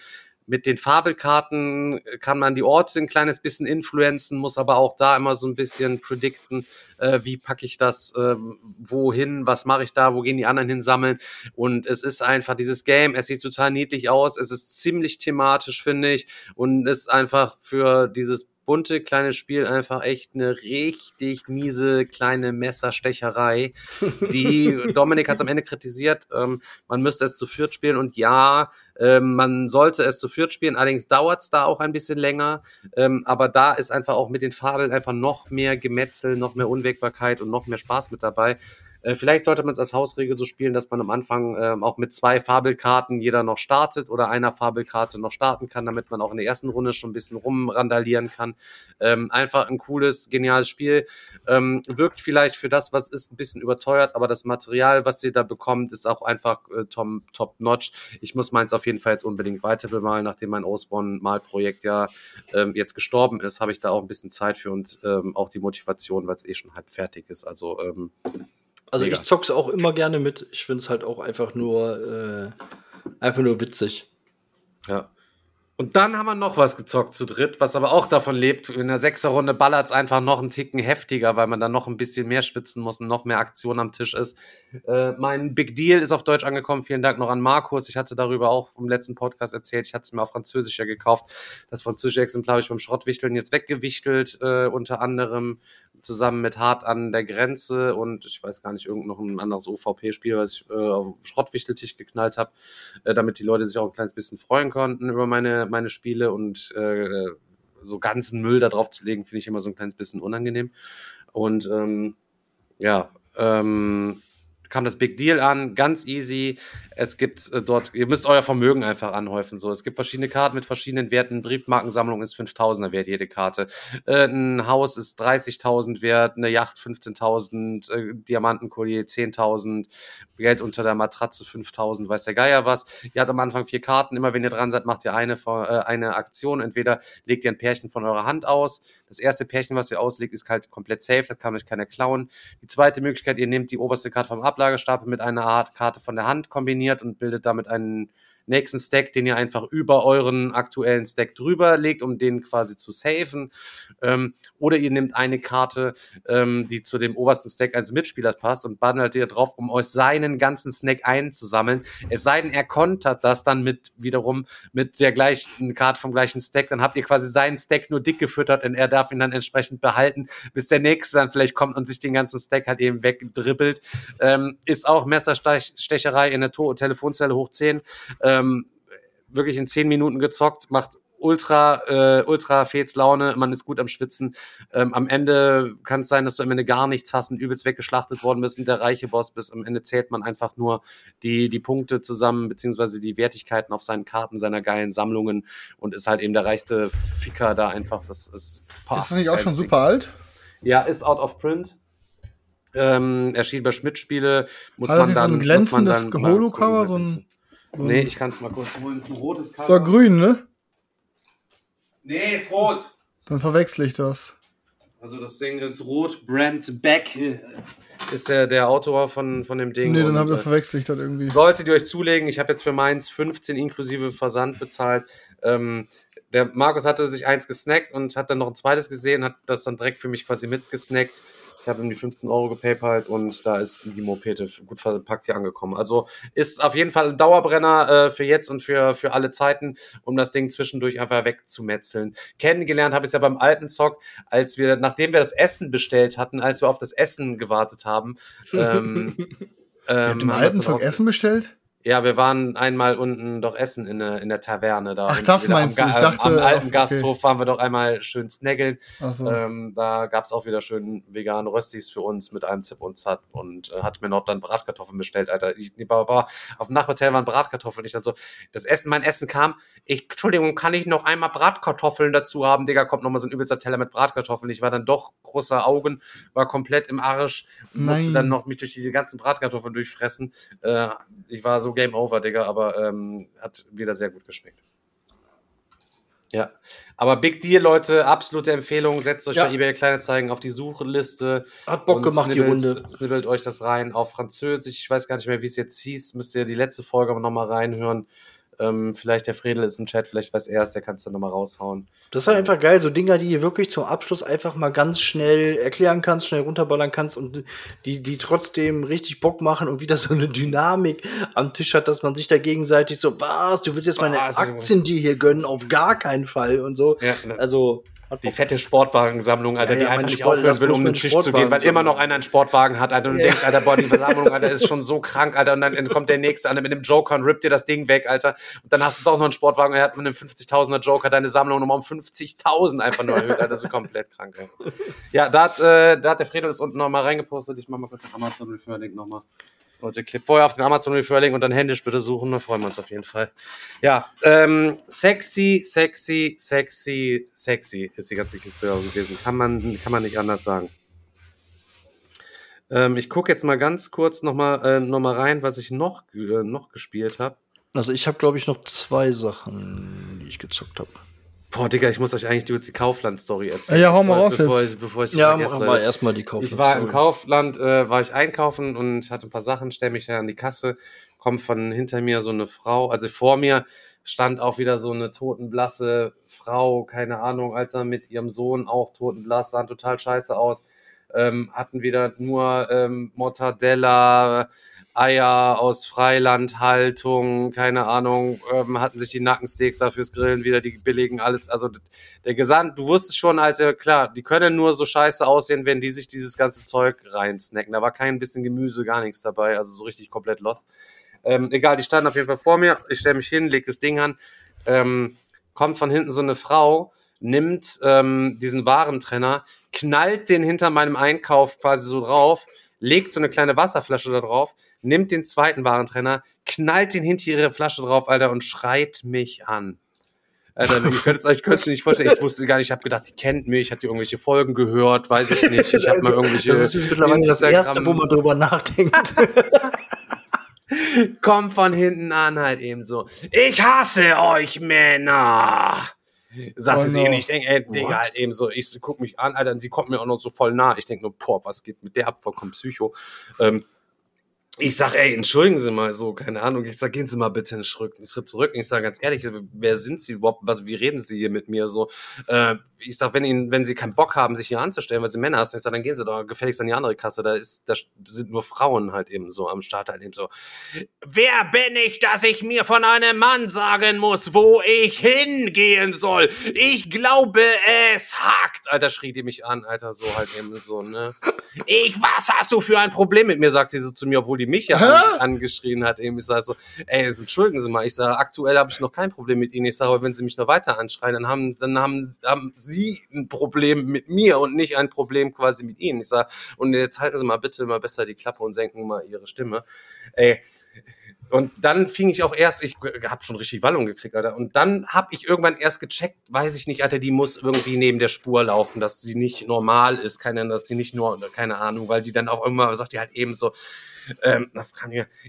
Mit den Fabelkarten kann man die Orte ein kleines bisschen influenzen, muss aber auch da immer so ein bisschen predikten, äh, wie packe ich das ähm, wohin, was mache ich da, wo gehen die anderen hin sammeln. Und es ist einfach dieses Game, es sieht total niedlich aus, es ist ziemlich thematisch, finde ich, und ist einfach für dieses bunte kleine Spiel einfach echt eine richtig miese kleine Messerstecherei. Die Dominik hat es am Ende kritisiert, ähm, man müsste es zu viert spielen und ja, ähm, man sollte es zu viert spielen, allerdings dauert es da auch ein bisschen länger. Ähm, aber da ist einfach auch mit den Fabeln einfach noch mehr Gemetzel, noch mehr Unwägbarkeit und noch mehr Spaß mit dabei. Äh, vielleicht sollte man es als Hausregel so spielen, dass man am Anfang ähm, auch mit zwei Fabelkarten jeder noch startet oder einer Fabelkarte noch starten kann, damit man auch in der ersten Runde schon ein bisschen rumrandalieren kann. Ähm, einfach ein cooles, geniales Spiel. Ähm, wirkt vielleicht für das, was ist, ein bisschen überteuert, aber das Material, was ihr da bekommt, ist auch einfach äh, tom, top notch. Ich muss meins auf jeden Fall jetzt unbedingt weiter bemalen, nachdem mein Osborn-Malprojekt ja ähm, jetzt gestorben ist, habe ich da auch ein bisschen Zeit für und ähm, auch die Motivation, weil es eh schon halb fertig ist. Also ähm, Also Mega. ich zock's auch immer gerne mit. Ich find's halt auch einfach nur, äh, einfach nur witzig. Ja. Und dann haben wir noch was gezockt zu dritt, was aber auch davon lebt. In der Sechserrunde ballert es einfach noch einen Ticken heftiger, weil man dann noch ein bisschen mehr schwitzen muss und noch mehr Aktion am Tisch ist. Äh, mein Big Deal ist auf Deutsch angekommen. Vielen Dank noch an Markus. Ich hatte darüber auch im letzten Podcast erzählt. Ich hatte es mir auf Französisch ja gekauft. Das französische Exemplar habe ich beim Schrottwichteln jetzt weggewichtelt, äh, unter anderem zusammen mit Hart an der Grenze und ich weiß gar nicht, irgend noch ein anderes OVP-Spiel, was ich äh, auf Schrottwichteltisch geknallt habe, äh, damit die Leute sich auch ein kleines bisschen freuen konnten über meine, meine Spiele und äh, so ganzen Müll da drauf zu legen, finde ich immer so ein kleines bisschen unangenehm. Und ähm, ja, ähm, kam das Big Deal an, ganz easy. Es gibt äh, dort, ihr müsst euer Vermögen einfach anhäufen. So, es gibt verschiedene Karten mit verschiedenen Werten. Briefmarkensammlung ist 5000er wert, jede Karte. Äh, ein Haus ist 30.000 wert, eine Yacht 15.000, äh, Diamantenkollier 10.000, Geld unter der Matratze 5.000, weiß der Geier was. Ihr habt am Anfang vier Karten. Immer wenn ihr dran seid, macht ihr eine, äh, eine Aktion. Entweder legt ihr ein Pärchen von eurer Hand aus. Das erste Pärchen, was ihr auslegt, ist halt komplett safe. Das kann euch keiner klauen. Die zweite Möglichkeit, ihr nehmt die oberste Karte vom Ablagestapel mit einer Art Karte von der Hand kombiniert und bildet damit einen nächsten Stack, den ihr einfach über euren aktuellen Stack drüber legt, um den quasi zu safen. Ähm, oder ihr nehmt eine Karte, ähm, die zu dem obersten Stack eines Mitspielers passt und bundelt ihr drauf, um euch seinen ganzen Stack einzusammeln. Es sei denn, er kontert das dann mit wiederum mit der gleichen Karte vom gleichen Stack. Dann habt ihr quasi seinen Stack nur dick gefüttert und er darf ihn dann entsprechend behalten, bis der nächste dann vielleicht kommt und sich den ganzen Stack halt eben wegdribbelt. Ähm, ist auch Messerstecherei in der to Telefonzelle hoch 10. Ähm, wirklich in 10 Minuten gezockt, macht ultra, äh, ultra Fets Laune, man ist gut am Schwitzen. Ähm, am Ende kann es sein, dass du am Ende gar nichts hast und übelst weggeschlachtet worden bist und der reiche Boss bist. Am Ende zählt man einfach nur die, die Punkte zusammen, beziehungsweise die Wertigkeiten auf seinen Karten seiner geilen Sammlungen und ist halt eben der reichste Ficker da einfach. Das ist pah, Ist das nicht auch schon super alt? Ja, ist out of print. Ähm, erschien bei Schmidt-Spiele, muss man dann. So ein glänzendes Holo-Cover, so ein. So nee, ich kann es mal kurz holen. Es ist ein rotes Cover. So grün, ne? Nee, ist rot. Dann verwechsel ich das. Also das Ding ist rot. Brent Beck ist der, der Autor von, von dem Ding. Nee, dann habe ich äh, verwechselt das irgendwie. Solltet ihr euch zulegen, ich habe jetzt für meins 15 inklusive Versand bezahlt. Ähm, der Markus hatte sich eins gesnackt und hat dann noch ein zweites gesehen, hat das dann direkt für mich quasi mitgesnackt. Ich habe ihm die 15 Euro gepaypalt und da ist die Mopete gut verpackt hier angekommen. Also ist auf jeden Fall ein Dauerbrenner äh, für jetzt und für, für alle Zeiten, um das Ding zwischendurch einfach wegzumetzeln. Kennengelernt habe ich es ja beim alten Zock, als wir, nachdem wir das Essen bestellt hatten, als wir auf das Essen gewartet haben. Ähm, ähm, im alten Zock Essen bestellt? Ja, wir waren einmal unten doch essen in, der, in der Taverne da. Ach, das meinst am, du? Ich dachte, am alten okay. Gasthof waren wir doch einmal schön snaggeln. So. Ähm, da gab's auch wieder schön vegane Röstis für uns mit einem Zip und Zat und äh, hat mir noch dann Bratkartoffeln bestellt, Alter. Ich, war, war, auf dem Nachbarhotel waren Bratkartoffeln. Ich dann so, das Essen, mein Essen kam. Ich, Entschuldigung, kann ich noch einmal Bratkartoffeln dazu haben? Digga, kommt nochmal so ein übelster Teller mit Bratkartoffeln. Ich war dann doch großer Augen, war komplett im Arsch, musste dann noch mich durch diese ganzen Bratkartoffeln durchfressen. Äh, ich war so Game Over, Digga, aber ähm, hat wieder sehr gut geschmeckt. Ja, aber Big Deal, Leute, absolute Empfehlung. Setzt euch ja. bei eBay Kleinanzeigen auf die Suchliste. Hat Bock gemacht, snibbelt, die Runde. Snibbelt euch das rein auf Französisch. Ich weiß gar nicht mehr, wie es jetzt hieß. Müsst ihr die letzte Folge aber nochmal reinhören. Ähm, vielleicht der Fredel ist im Chat, vielleicht weiß er es, der kann es dann nochmal raushauen. Das ist halt einfach geil, so Dinger, die ihr wirklich zum Abschluss einfach mal ganz schnell erklären kannst, schnell runterballern kannst und die, die trotzdem richtig Bock machen und wieder so eine Dynamik am Tisch hat, dass man sich da gegenseitig so, was, du willst jetzt meine Aktien dir hier gönnen, auf gar keinen Fall und so. Ja, ne. Also, die fette Sportwagensammlung, Alter, ja, ja, die einfach nicht Sport, aufhören will, um den Tisch zu gehen, weil immer noch einer einen Sportwagen hat, Alter, und du denkst, Alter, boah, die Versammlung, Alter, ist schon so krank, Alter, und dann kommt der nächste, Alter, mit dem Joker und rippt dir das Ding weg, Alter, und dann hast du doch noch einen Sportwagen, und er hat mit einem 50.000er Joker deine Sammlung nochmal um 50.000 einfach nur erhöht, Alter, das ist komplett krank, ey. Ja, da hat, äh, da hat der Fredo das unten nochmal reingepostet, ich mach mal kurz den Amazon-Refer-Link nochmal. Leute, klipp vorher auf den Amazon Referring und dann händisch bitte suchen, da freuen wir uns auf jeden Fall. Ja, ähm, sexy, sexy, sexy, sexy ist die ganze Kiste gewesen. Kann man, kann man nicht anders sagen. Ähm, ich gucke jetzt mal ganz kurz nochmal äh, noch rein, was ich noch, äh, noch gespielt habe. Also ich habe, glaube ich, noch zwei Sachen, die ich gezockt habe. Boah, Digga, ich muss euch eigentlich die, die Kaufland-Story erzählen. Ja, hau mal raus bevor jetzt. Ich, bevor ich ja, mach mal erstmal die Kaufland. Ich war im Kaufland, äh, war ich einkaufen und hatte ein paar Sachen, stell mich da an die Kasse, kommt von hinter mir so eine Frau, also vor mir stand auch wieder so eine totenblasse Frau, keine Ahnung, Alter, mit ihrem Sohn auch totenblass, sahen total scheiße aus, ähm, hatten wieder nur ähm, Mortadella, Eier aus Freilandhaltung, keine Ahnung, ähm, hatten sich die Nackensteaks da fürs Grillen wieder, die billigen, alles, also der Gesand, du wusstest schon, Alter, klar, die können nur so scheiße aussehen, wenn die sich dieses ganze Zeug reinsnacken. Da war kein bisschen Gemüse, gar nichts dabei, also so richtig komplett lost. Ähm, egal, die standen auf jeden Fall vor mir, ich stelle mich hin, leg das Ding an, ähm, kommt von hinten so eine Frau, nimmt ähm, diesen Warentrenner, knallt den hinter meinem Einkauf quasi so drauf, legt so eine kleine Wasserflasche da drauf, nimmt den zweiten Warentrenner, knallt den hinter ihre Flasche drauf, Alter, und schreit mich an. Alter, ihr könnt es euch könnt nicht vorstellen. Ich wusste gar nicht, ich habe gedacht, die kennt mich, hat die irgendwelche Folgen gehört, weiß ich nicht. Ich habe mal irgendwelche. Das ist jetzt mittlerweile das Erste, wo man drüber nachdenkt. Kommt von hinten an halt eben so. Ich hasse euch Männer. Sagte Oh sie no. und ich denke, ey, Digga, halt eben so, ich guck mich an, Alter, und sie kommt mir auch noch so voll nah. Ich denke nur, boah, was geht mit der ab, vollkommen Psycho. Ähm, ich sag, ey, entschuldigen Sie mal so, keine Ahnung. Ich sag, gehen Sie mal bitte einen Schritt, einen Schritt zurück. Und ich sage ganz ehrlich, wer sind Sie überhaupt? Was, wie reden Sie hier mit mir so? Äh, ich sag, wenn Ihnen, wenn Sie keinen Bock haben, sich hier anzustellen, weil Sie Männer sind, ich sag, dann gehen Sie doch gefälligst an die andere Kasse. Da ist, da sind nur Frauen halt eben so am Start halt eben so. Wer bin ich, dass ich mir von einem Mann sagen muss, wo ich hingehen soll? Ich glaube, es hakt. Alter, schrie die mich an, Alter, so halt eben so, ne? Ich, was hast du für ein Problem mit mir, sagt sie so zu mir, obwohl die mich ja an, angeschrien hat. Eben, ich sage so, ey, entschuldigen Sie mal, ich sage, aktuell habe ich noch kein Problem mit Ihnen. Ich sage, aber wenn Sie mich noch weiter anschreien, dann haben, dann haben, haben Sie ein Problem mit mir und nicht ein Problem quasi mit Ihnen. Ich sage, und jetzt halten Sie mal bitte mal besser die Klappe und senken mal Ihre Stimme. Ey, und dann fing ich auch erst, ich habe schon richtig Wallung gekriegt, Alter. Und dann habe ich irgendwann erst gecheckt, weiß ich nicht, Alter, die muss irgendwie neben der Spur laufen, dass sie nicht normal ist, keine, dass sie nicht nur, keine Ahnung, weil die dann auch immer, sagt die halt eben so, ähm,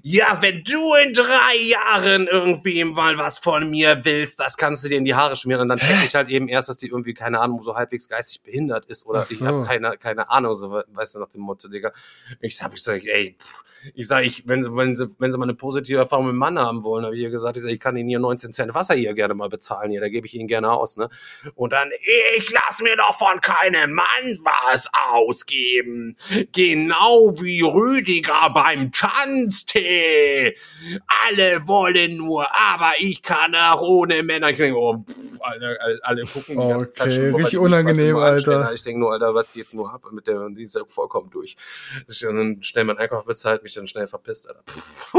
ja, wenn du in drei Jahren irgendwie mal was von mir willst, das kannst du dir in die Haare schmieren. Und dann check ich halt eben erst, dass die irgendwie, keine Ahnung, so halbwegs geistig behindert ist oder Ach ich so. habe keine, keine Ahnung, so, weißt du, nach dem Motto, Digga. Ich hab, ich sag, ey, pff, ich sag, ich, wenn sie, wenn sie, wenn sie mal eine positive Erfahrung mit dem Mann haben wollen, habe ich ihr gesagt, ich sag, ich kann ihnen hier 19 Cent Wasser hier gerne mal bezahlen, hier, da gebe ich ihnen gerne aus, ne? Und dann, ich lass mir doch von keinem Mann was ausgeben. Genau wie Rüdiger beim Tanztee. Alle wollen nur, aber ich kann auch ohne Männer. Ich denke, oh, pff, Alter, alle, alle gucken die ganze Zeit Okay, schon, nur, weil richtig unangenehm. Alter. Ich denke nur, Alter, was geht nur ab mit der, die ist ja vollkommen durch. Ich dann schnell meinen Einkauf bezahlt, mich dann schnell verpisst, Alter.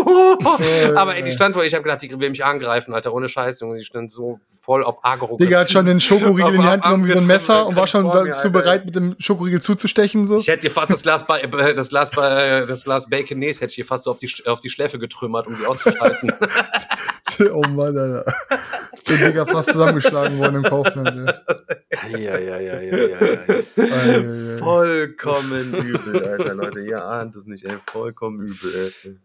Aber ey, die stand vor, ich habe gedacht, die will mich angreifen, Alter, ohne Scheiß, Junge. Die stand so voll auf Agro. Digga hat schon den Schokoriegel in die Hand genommen wie so ein Messer und war schon dazu bereit, mit dem Schokoriegel zuzustechen. So. Ich hätte dir fast das Glas bei, äh, das Glas bei, das Glas Bacon Nace hätte ich dir fast so auf die, auf die Schläfe getrümmert, um sie auszuschalten. oh Mann, Alter. Der Digga fast zusammengeschlagen worden im Kaufland. ja, ja, ja, ja, ja, ja. Vollkommen übel, Alter, Leute. Ihr ahnt es nicht, ey. Vollkommen übel, ey.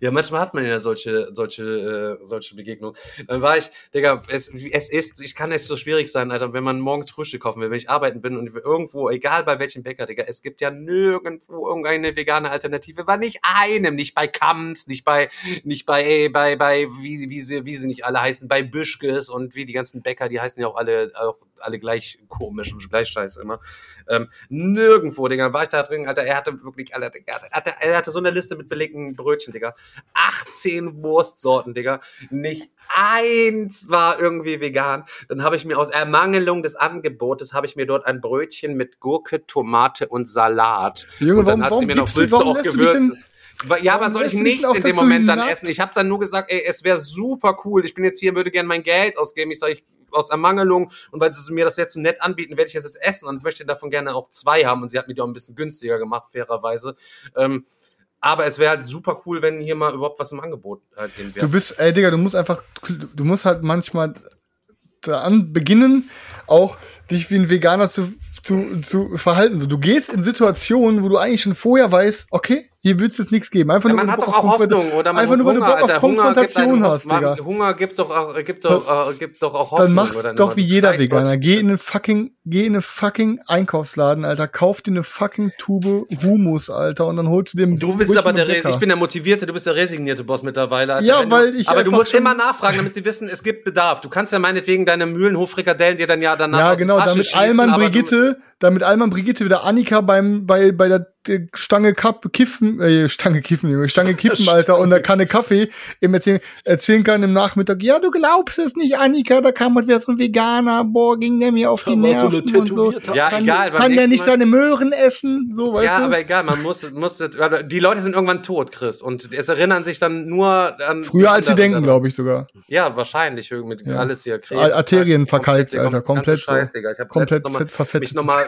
Ja, manchmal hat man ja solche, solche, äh, solche Begegnungen. Dann war ich, Digga, es, es ist, ich kann es so schwierig sein, Alter, wenn man morgens Frühstück kaufen will, wenn ich arbeiten bin und irgendwo, egal bei welchem Bäcker, Digga, es gibt ja nirgendwo irgendeine vegane Alternative, bei nicht einem, nicht bei Kams, nicht bei, nicht bei, ey, bei, bei, wie, wie sie, wie sie nicht alle heißen, bei Büschkes und wie die ganzen Bäcker, die heißen ja auch alle, auch alle gleich komisch und gleich scheiße immer. Ähm, nirgendwo, Digga, dann war ich da drin, Alter, er hatte wirklich, Alter, er hatte, er hatte so eine Liste mit belegten Brötchen, Digga. 18 Wurstsorten, Digga. Nicht eins war irgendwie vegan. Dann habe ich mir aus Ermangelung des Angebotes, habe ich mir dort ein Brötchen mit Gurke, Tomate und Salat. Junge, und dann warum- hat sie mir noch, willst du auch Gewürze? Ja, aber soll ich auch in dem Moment dann essen? Ich habe dann nur gesagt, ey, es wäre super cool. Ich bin jetzt hier, würde gerne mein Geld ausgeben. Ich sage, ich aus Ermangelung und weil sie mir das jetzt so nett anbieten, werde ich das jetzt essen und möchte davon gerne auch zwei haben. Und sie hat mir die auch ein bisschen günstiger gemacht, fairerweise. Ähm, aber es wäre halt super cool, wenn hier mal überhaupt was im Angebot halt geben Du wäre. bist, ey Digga, du musst einfach, du musst halt manchmal da an beginnen, auch dich wie ein Veganer zu, zu, zu verhalten. Du gehst in Situationen, wo du eigentlich schon vorher weißt, okay, hier wird es jetzt nichts geben. Einfach Ja, nur, man hat du doch auch Hoffnung, oder? Man Einfach nur, weil du Hunger, Bock auf Konfrontation hast, man, Digga. Hunger gibt doch, auch- gibt doch, äh, gibt doch auch Hoffnung. Dann mach's oder? doch wie Du jeder Veganer. Geh in einen fucking, geh in einen fucking Einkaufsladen, Alter. Kauf dir eine fucking Tube Humus, Alter, und dann holst du dir Du bist aber der, Re- ich bin der motivierte, du bist der resignierte Boss mittlerweile. Alter. Ja, du, weil ich Aber du musst immer nachfragen, damit sie wissen, es gibt Bedarf. Du kannst ja meinetwegen deine Mühlenhof-Frikadellen dir dann ja danach Ja, genau, damit Alman du- Brigitte, damit Alman Brigitte wieder Annika beim, bei, bei der Stange Kapp, Kiffen, äh, Stange Kiffen, Stange Kippen, Alter, und der Kanne Kaffee ihm erzählen, erzählen kann im Nachmittag, ja, du glaubst es nicht, Annika, da kam mal wieder so ein Veganer, boah, ging der mir auf die war so Nerven und so. Ja, kann, egal, Kann der nicht Mal- seine Möhren essen, so, weißt Ja, du? aber egal, man muss, muss, die Leute sind irgendwann tot, Chris. Und es erinnern sich dann nur an. Früher als sie denken, glaube ich sogar. Ja, wahrscheinlich mit Ja. alles hier. Arterien verkalkt, Alter, komplett Scheiß, so. Digga. Ich habe Komplett noch mal, mich nochmal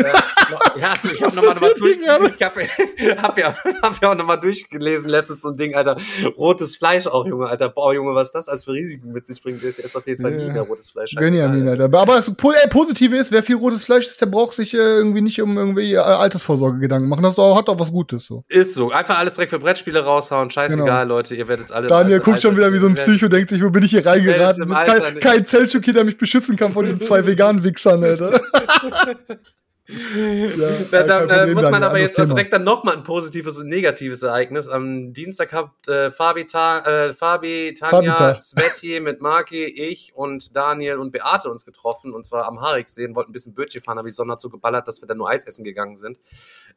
ja, du, ich habe nochmal noch mal durch, ich hab, hab, ja, hab ja auch nochmal durchgelesen letztens so ein Ding, Alter. Rotes Fleisch auch, Junge, Alter. Boah, Junge, was das als für Risiken mit sich bringt. Der ist auf jeden Fall ja. nie mehr rotes Fleisch. Benjamin, Alter. Aber das äh, Positive ist, wer viel rotes Fleisch ist, der braucht sich äh, irgendwie nicht um irgendwie äh, Altersvorsorge Gedanken machen. Das hat auch was Gutes so. Ist so. Einfach alles direkt für Brettspiele raushauen. Scheißegal, genau. Leute. Ihr werdet alle. Daniel guckt schon wieder wie so ein Psycho, denkt sich, wo bin ich hier reingeraten? Kein, kein Zeltschuk der mich beschützen kann vor diesen zwei veganen Wichsern, Alter. ja, da, da, da muss man aber jetzt Thema. direkt dann nochmal ein positives und negatives Ereignis. Am Dienstag habt äh, Fabi, Ta, äh, Fabi, Tanja, Sveti mit Marki, ich und Daniel und Beate uns getroffen und zwar am Hariksee wollten ein bisschen Bötchen fahren, habe ich Sonntag so geballert, dass wir dann nur Eis essen gegangen sind.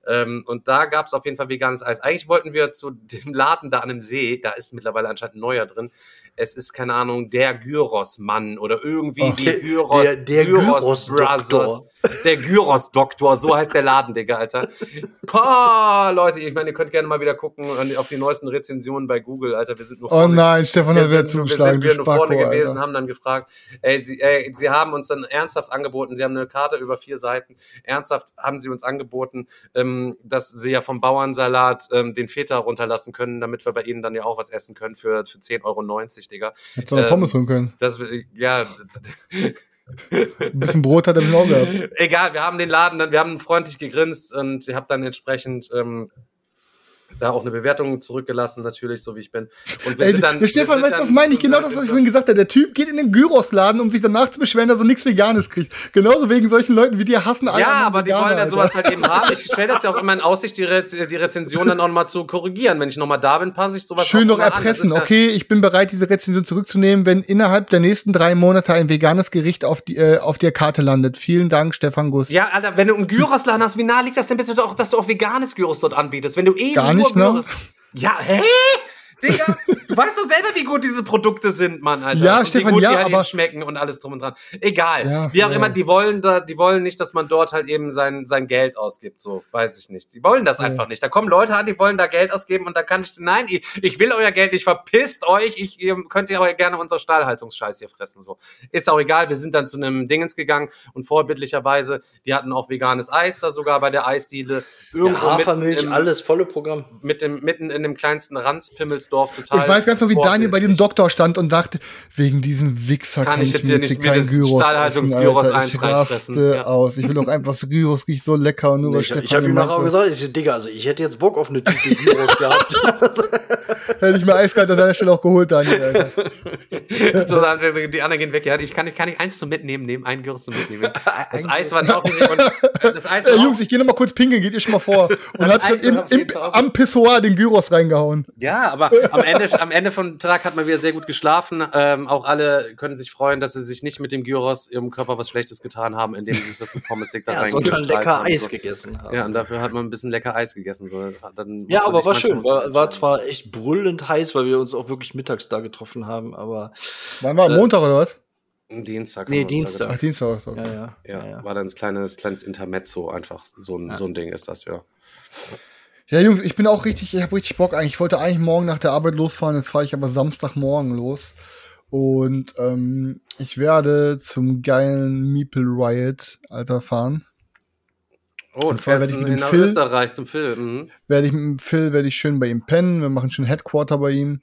Ähm, und da gab es auf jeden Fall veganes Eis. Eigentlich wollten wir zu dem Laden da an dem See, da ist mittlerweile anscheinend ein neuer drin. Es ist, keine Ahnung, der Gyros-Mann oder irgendwie oh, die Gyros, der, der Gyros, Gyros Brothers. Der Gyros-Doktor, so heißt der Laden, Digga, Alter. Pah, Leute, ich meine, ihr könnt gerne mal wieder gucken auf die neuesten Rezensionen bei Google, Alter. Wir sind nur oh vorne. Oh nein, Stefan, das wäre zugeschlagen. Wir sind wir nur vorne Spacko, gewesen, Alter. haben dann gefragt, ey sie, ey, sie haben uns dann ernsthaft angeboten, sie haben eine Karte über vier Seiten, ernsthaft haben sie uns angeboten, ähm, dass sie ja vom Bauernsalat ähm, den Feta runterlassen können, damit wir bei ihnen dann ja auch was essen können für, für 10,90 Euro, Digga. Hätte ähm, Pommes holen können. Das, ja, Ein bisschen Brot hat er auch gehabt. Egal, wir haben den Laden dann, wir haben freundlich gegrinst und ich habe dann entsprechend ähm, da auch eine Bewertung zurückgelassen, natürlich, so wie ich bin. Und wir Ey, sind dann. Stefan, weißt du, das meine ich genau das, was ich vorhin gesagt habe. Der Typ geht in den Gyros-Laden, um sich danach zu beschweren, dass er nichts Veganes kriegt. Genauso wegen solchen Leuten wie dir hassen alle. Ja, aber Veganer, die wollen dann sowas halt eben haben. Ich stelle das ja auch immer in Aussicht, die, Re die Rezension dann auch mal zu korrigieren. Wenn ich nochmal da bin, passe ich sowas Schön noch erpressen. Ja okay, ich bin bereit, diese Rezension zurückzunehmen, wenn innerhalb der nächsten drei Monate ein veganes Gericht auf, die, äh, auf der Karte landet. Vielen Dank, Stefan Guss. Ja, Alter, wenn du einen Gyros-Laden hast, wie nah liegt das denn bitte auch, dass du auch veganes Gyros dort anbietest? Wenn du eh Gar nur nicht, ne? Ne? Ja, hä? Digga, du weißt doch selber, wie gut diese Produkte sind, Mann, Alter. Ja, und Stefan, wie gut ja, die halt aber schmecken und alles drum und dran. Egal. Ja, wie auch ja. immer, die wollen da, die wollen nicht, dass man dort halt eben sein, sein Geld ausgibt, so, weiß ich nicht. Die wollen das ja. einfach nicht. Da kommen Leute an, die wollen da Geld ausgeben und da kann ich, nein, ich, ich will euer Geld nicht, verpisst euch, ich, ihr könnt ja aber gerne unsere Stahlhaltungsscheiß hier fressen, so. Ist auch egal, wir sind dann zu einem Dingens gegangen und vorbildlicherweise, die hatten auch veganes Eis da sogar bei der Eisdiele. Irgendwo ja, Hafermilch, im, alles volle Programm. Mit dem, mitten in dem kleinsten Ranzpimmelsdorf total. Ich weiß ganz noch, wie Daniel bei dem Doktor stand und dachte, wegen diesem Wichser kann, kann ich jetzt hier nicht mir das Stahlhaltungsgyros eins reinfressen. Ja. aus. Ich will auch einfach, das Gyros riecht so lecker und nur nee, Ich, ich habe ihm nachher auch gesagt, ich so, Digga, also ich hätte jetzt Bock auf eine Tüte Gyros gehabt. Hätte ich mir eiskalt an deiner Stelle auch geholt, Daniel, Alter. so, die anderen gehen weg. Ja, ich kann, kann ich eins zum Mitnehmen nehmen, einen Gyros zum Mitnehmen. Das Eis war auch nicht. das Eis war äh, Jungs, ich gehe noch mal kurz pinkeln, geht ihr schon mal vor. Und hat dann am Pissoir den Gyros reingehauen. Ja, aber am Ende, am Ende vom Tag hat man wieder sehr gut geschlafen. Ähm, auch alle können sich freuen, dass sie sich nicht mit dem Gyros ihrem Körper was Schlechtes getan haben, indem sie sich das mit Pommes-Stick da ja, sondern lecker Eis so. gegessen haben. Ja, und dafür hat man ein bisschen lecker Eis gegessen. So. Dann ja, aber war schön. War, war zwar echt brüllend heiß, weil wir uns auch wirklich mittags da getroffen haben, aber. Wann war äh, Montag oder was? Dienstag. Nee, Dienstag. Ach, Dienstag. Okay. Ja, ja, ja, ja, War dann ein kleines, kleines Intermezzo einfach. So ein, so ein Ding ist das, ja. Ja, Jungs, ich bin auch richtig, ich habe richtig Bock eigentlich. Ich wollte eigentlich morgen nach der Arbeit losfahren, jetzt fahre ich aber Samstagmorgen los. Und ähm, ich werde zum geilen Meeple Riot, Alter, fahren. Oh, und zwar werde ich mit dem Phil, Österreich zum Film. Mhm. Werde ich mit dem Phil, werde ich schön bei ihm pennen. Wir machen schon Headquarter bei ihm.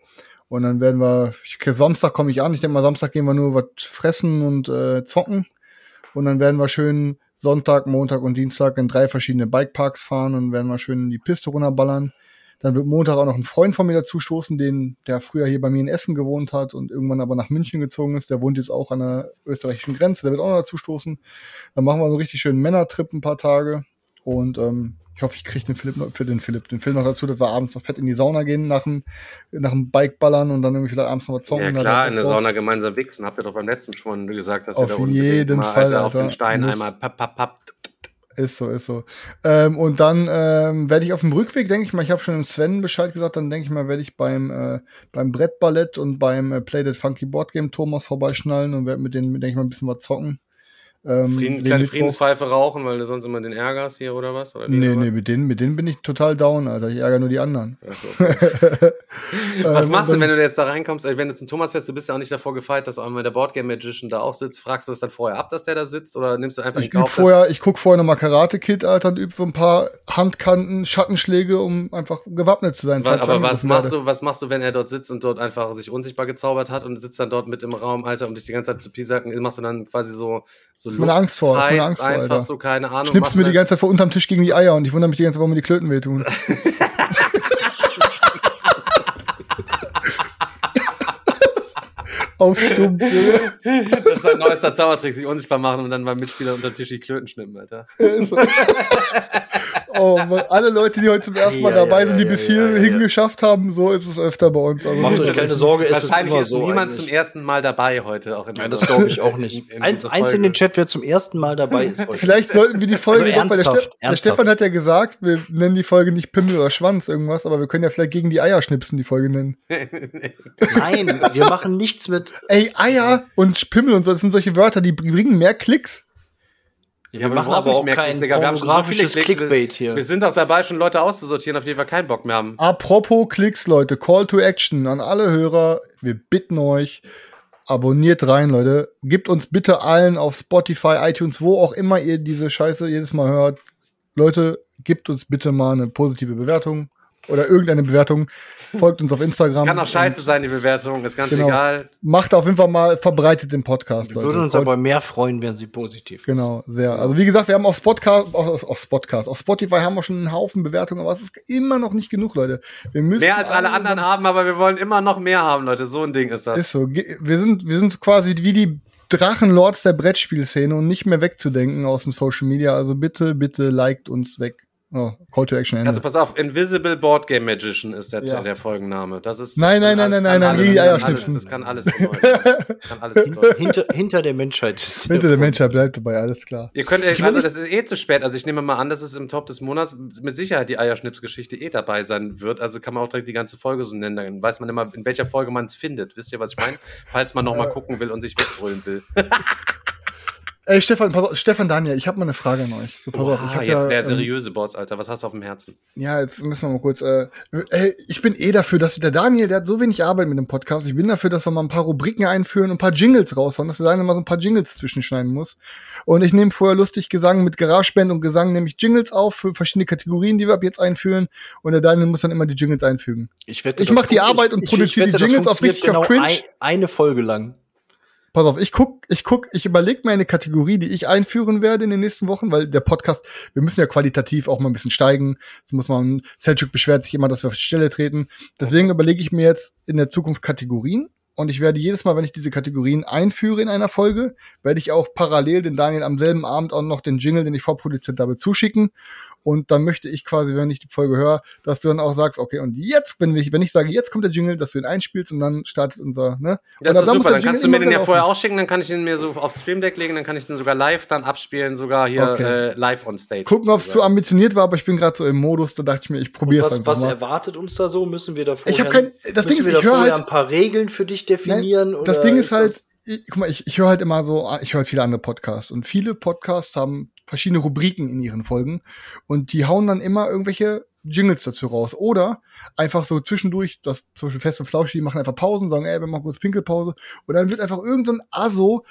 Und dann werden wir, ich, Samstag komme ich an. Ich denke mal, Samstag gehen wir nur was fressen und äh, zocken. Und dann werden wir schön Sonntag, Montag und Dienstag in drei verschiedene Bikeparks fahren und werden wir schön die Piste runterballern. Dann wird Montag auch noch ein Freund von mir dazu stoßen, den, der früher hier bei mir in Essen gewohnt hat und irgendwann aber nach München gezogen ist. Der wohnt jetzt auch an der österreichischen Grenze. Der wird auch noch dazu stoßen. Dann machen wir so einen richtig schönen Männertrip ein paar Tage. Und ähm, ich hoffe, ich kriege den Philipp noch, für den Philipp den Film noch dazu, dass wir abends noch fett in die Sauna gehen nach dem, nach dem Bikeballern und dann irgendwie vielleicht abends noch was zocken. Ja klar, in der Sauna gemeinsam wichsen. Habt ihr doch beim letzten schon gesagt, dass auf ihr da unten jeden mal, Fall, Alter, auf den Stein einmal papp, papp, papp. Ist so, ist so. Ähm, und dann ähm, werde ich auf dem Rückweg, denke ich mal, ich habe schon dem Sven Bescheid gesagt, dann denke ich mal, werde ich beim, äh, beim Brettballett und beim äh, Play That Funky Board Game Thomas vorbeischnallen und werde mit denen, denke ich mal, ein bisschen was zocken. Ähm, Frieden, kleine Friedenspfeife rauchen, weil du sonst immer den ärgerst hier oder was? Oder Nee, nee, mit denen, mit denen bin ich total down, Alter. Ich ärgere nur die anderen. was? Achso. Was Ähm, machst du, wenn du jetzt da reinkommst? Ey, Wenn du zum Thomas fährst, du bist ja auch nicht davor gefeit, dass auch mal der Boardgame Magician da auch sitzt. Fragst du es dann vorher ab, dass der da sitzt? Oder nimmst du einfach Ich Kauf, vorher, ich guck vorher nochmal Karate Kid, Alter, und übe so ein paar Handkanten, Schattenschläge, um einfach gewappnet zu sein. Wa- falls ich aber was machst du, was machst du, wenn er dort sitzt und dort einfach sich unsichtbar gezaubert hat und sitzt dann dort mit im Raum, Alter, um dich die ganze Zeit zu piesacken? Machst du dann quasi so, so ist meine Angst vor, ist meine Angst vor, einfach Alter. so, keine Ahnung. Schnippst mir die ganze Zeit vor unterm Tisch gegen die Eier und ich wundere mich die ganze Zeit, warum mir die Klöten wehtun. Auf Stumpf. Das ist ein neuester Zaubertrick, sich unsichtbar machen und dann beim Mitspieler unter dem Tisch die Klöten schnippen, Alter. oh, alle Leute, die heute zum ersten Mal Ja, dabei ja, sind, die ja, bis ja, hierhin ja, ja. geschafft haben, so ist es öfter bei uns. Also Macht euch keine Sorge, ist es immer ist so. niemand eigentlich. zum ersten Mal dabei heute. Auch in Nein, das glaube ich auch nicht. in- in Eins, in den Chat, wer zum ersten Mal dabei ist heute. Vielleicht sollten wir die Folge, Also doch, weil der, ernsthaft, Ste der ernsthaft. Stefan hat ja gesagt, wir nennen die Folge nicht Pimmel oder Schwanz irgendwas, aber wir können ja vielleicht gegen die Eier schnipsen die Folge nennen. Nein, wir machen nichts mit. Ey, Eier und Pimmel und so, das sind solche Wörter, die bringen mehr Klicks. Wir machen aber auch kein Digga. Wir haben schon so viele pornografisches Klicks. Clickbait wir, hier. Wir sind doch dabei, schon Leute auszusortieren, auf die wir keinen Bock mehr haben. Apropos Klicks, Leute, Call to Action an alle Hörer. Wir bitten euch, abonniert rein, Leute. Gebt uns bitte allen auf Spotify, iTunes, wo auch immer ihr diese Scheiße jedes Mal hört. Leute, gebt uns bitte mal eine positive Bewertung oder irgendeine Bewertung. Folgt uns auf Instagram. Kann auch scheiße sein, die Bewertung, ist ganz Genau. egal. Macht auf jeden Fall mal, verbreitet den Podcast, Wir Leute. würden uns Call- aber mehr freuen, wenn sie positiv ist. Genau, sehr. Also wie gesagt, wir haben auf Podcast, auf, auf Podcast, auf Spotify haben wir schon einen Haufen Bewertungen, aber es ist immer noch nicht genug, Leute. Wir müssen Mehr als alle anderen haben, aber wir wollen immer noch mehr haben, Leute. So ein Ding ist das. Ist so. Wir sind, wir sind quasi wie die Drachenlords der Brettspielszene und nicht mehr wegzudenken aus dem Social Media. Also bitte, bitte liked uns weg. Oh, Call to Action Ende. Also pass auf, Invisible Board Game Magician ist der, Ja. der Folgenname. Das ist Nein, nein, nein, nein, nein, alles- die kann Eier alles-. Das kann alles bedeuten. kann alles bedeuten. Hinter, hinter der Menschheit Hinter der. Menschheit bleibt dabei, alles klar. Ihr könnt, Ich also das ist eh zu spät. Also ich nehme mal an, dass es im Top des Monats mit Sicherheit die Eierschnips-Geschichte eh dabei sein wird. Also kann man auch direkt die ganze Folge so nennen. Dann weiß man immer, in welcher Folge man es findet. Wisst ihr, was ich meine? Falls man noch mal gucken will und sich wegbrüllen will. Ey, Stefan, pass auf, Stefan Daniel, ich habe mal eine Frage an euch. So, pass auf, ich Ah, hab jetzt ja, der ähm, seriöse Boss, Alter. Was hast du auf dem Herzen? Ja, jetzt müssen wir mal kurz. Äh, ey, ich bin eh dafür, dass der Daniel, der hat so wenig Arbeit mit dem Podcast. Ich bin dafür, dass wir mal ein paar Rubriken einführen und ein paar Jingles raushauen, dass der Daniel mal so ein paar Jingles zwischenschneiden muss. Und ich nehme vorher lustig Gesang mit GarageBand und Gesang nehme ich Jingles auf für verschiedene Kategorien, die wir ab jetzt einführen. Und der Daniel muss dann immer die Jingles einfügen. Ich, wette, Ich das mach die Arbeit und ich, produziere ich wette, die Jingles auf richtig funktioniert auf genau Cringe. ein, eine Folge lang. Pass auf, ich guck, ich guck, ich überlege mir eine Kategorie, die ich einführen werde in den nächsten Wochen, weil der Podcast, wir müssen ja qualitativ auch mal ein bisschen steigen. Das muss man, Selchuk beschwert sich immer, dass wir auf die Stelle treten. Deswegen überlege ich mir jetzt in der Zukunft Kategorien und ich werde jedes Mal, wenn ich diese Kategorien einführe in einer Folge, werde ich auch parallel den Daniel am selben Abend auch noch den Jingle, den ich vorproduziert habe, zuschicken. Und dann möchte ich quasi, wenn ich die Folge höre, dass du dann auch sagst, okay, und jetzt, wenn ich, wenn ich sage, jetzt kommt der Jingle, dass du ihn einspielst und dann startet unser, ne? Das ist dann super, dann kannst du mir den ja vorher laufen. ausschicken, dann kann ich den mir so aufs Stream Deck legen, dann kann ich den sogar live dann abspielen, sogar hier Okay. äh, live on stage. Gucken, ob es zu ambitioniert war, aber ich bin gerade so im Modus, da dachte ich mir, ich probiere es was, einfach was mal. erwartet uns da so? Müssen wir da vorher, Ich hab kein- das Ding müssen ist, wir ich da vorher halt- ein paar Regeln für dich definieren? Nein, oder das Ding ist halt, das- ich, guck mal, ich, ich höre halt immer so, ich höre halt viele andere Podcasts. Und viele Podcasts haben verschiedene Rubriken in ihren Folgen. Und die hauen dann immer irgendwelche Jingles dazu raus. Oder einfach so zwischendurch, das zum Beispiel Fest und Flauschig, die machen einfach Pausen, sagen, ey, wir machen kurz Pinkelpause. Und dann wird einfach irgendein so Aso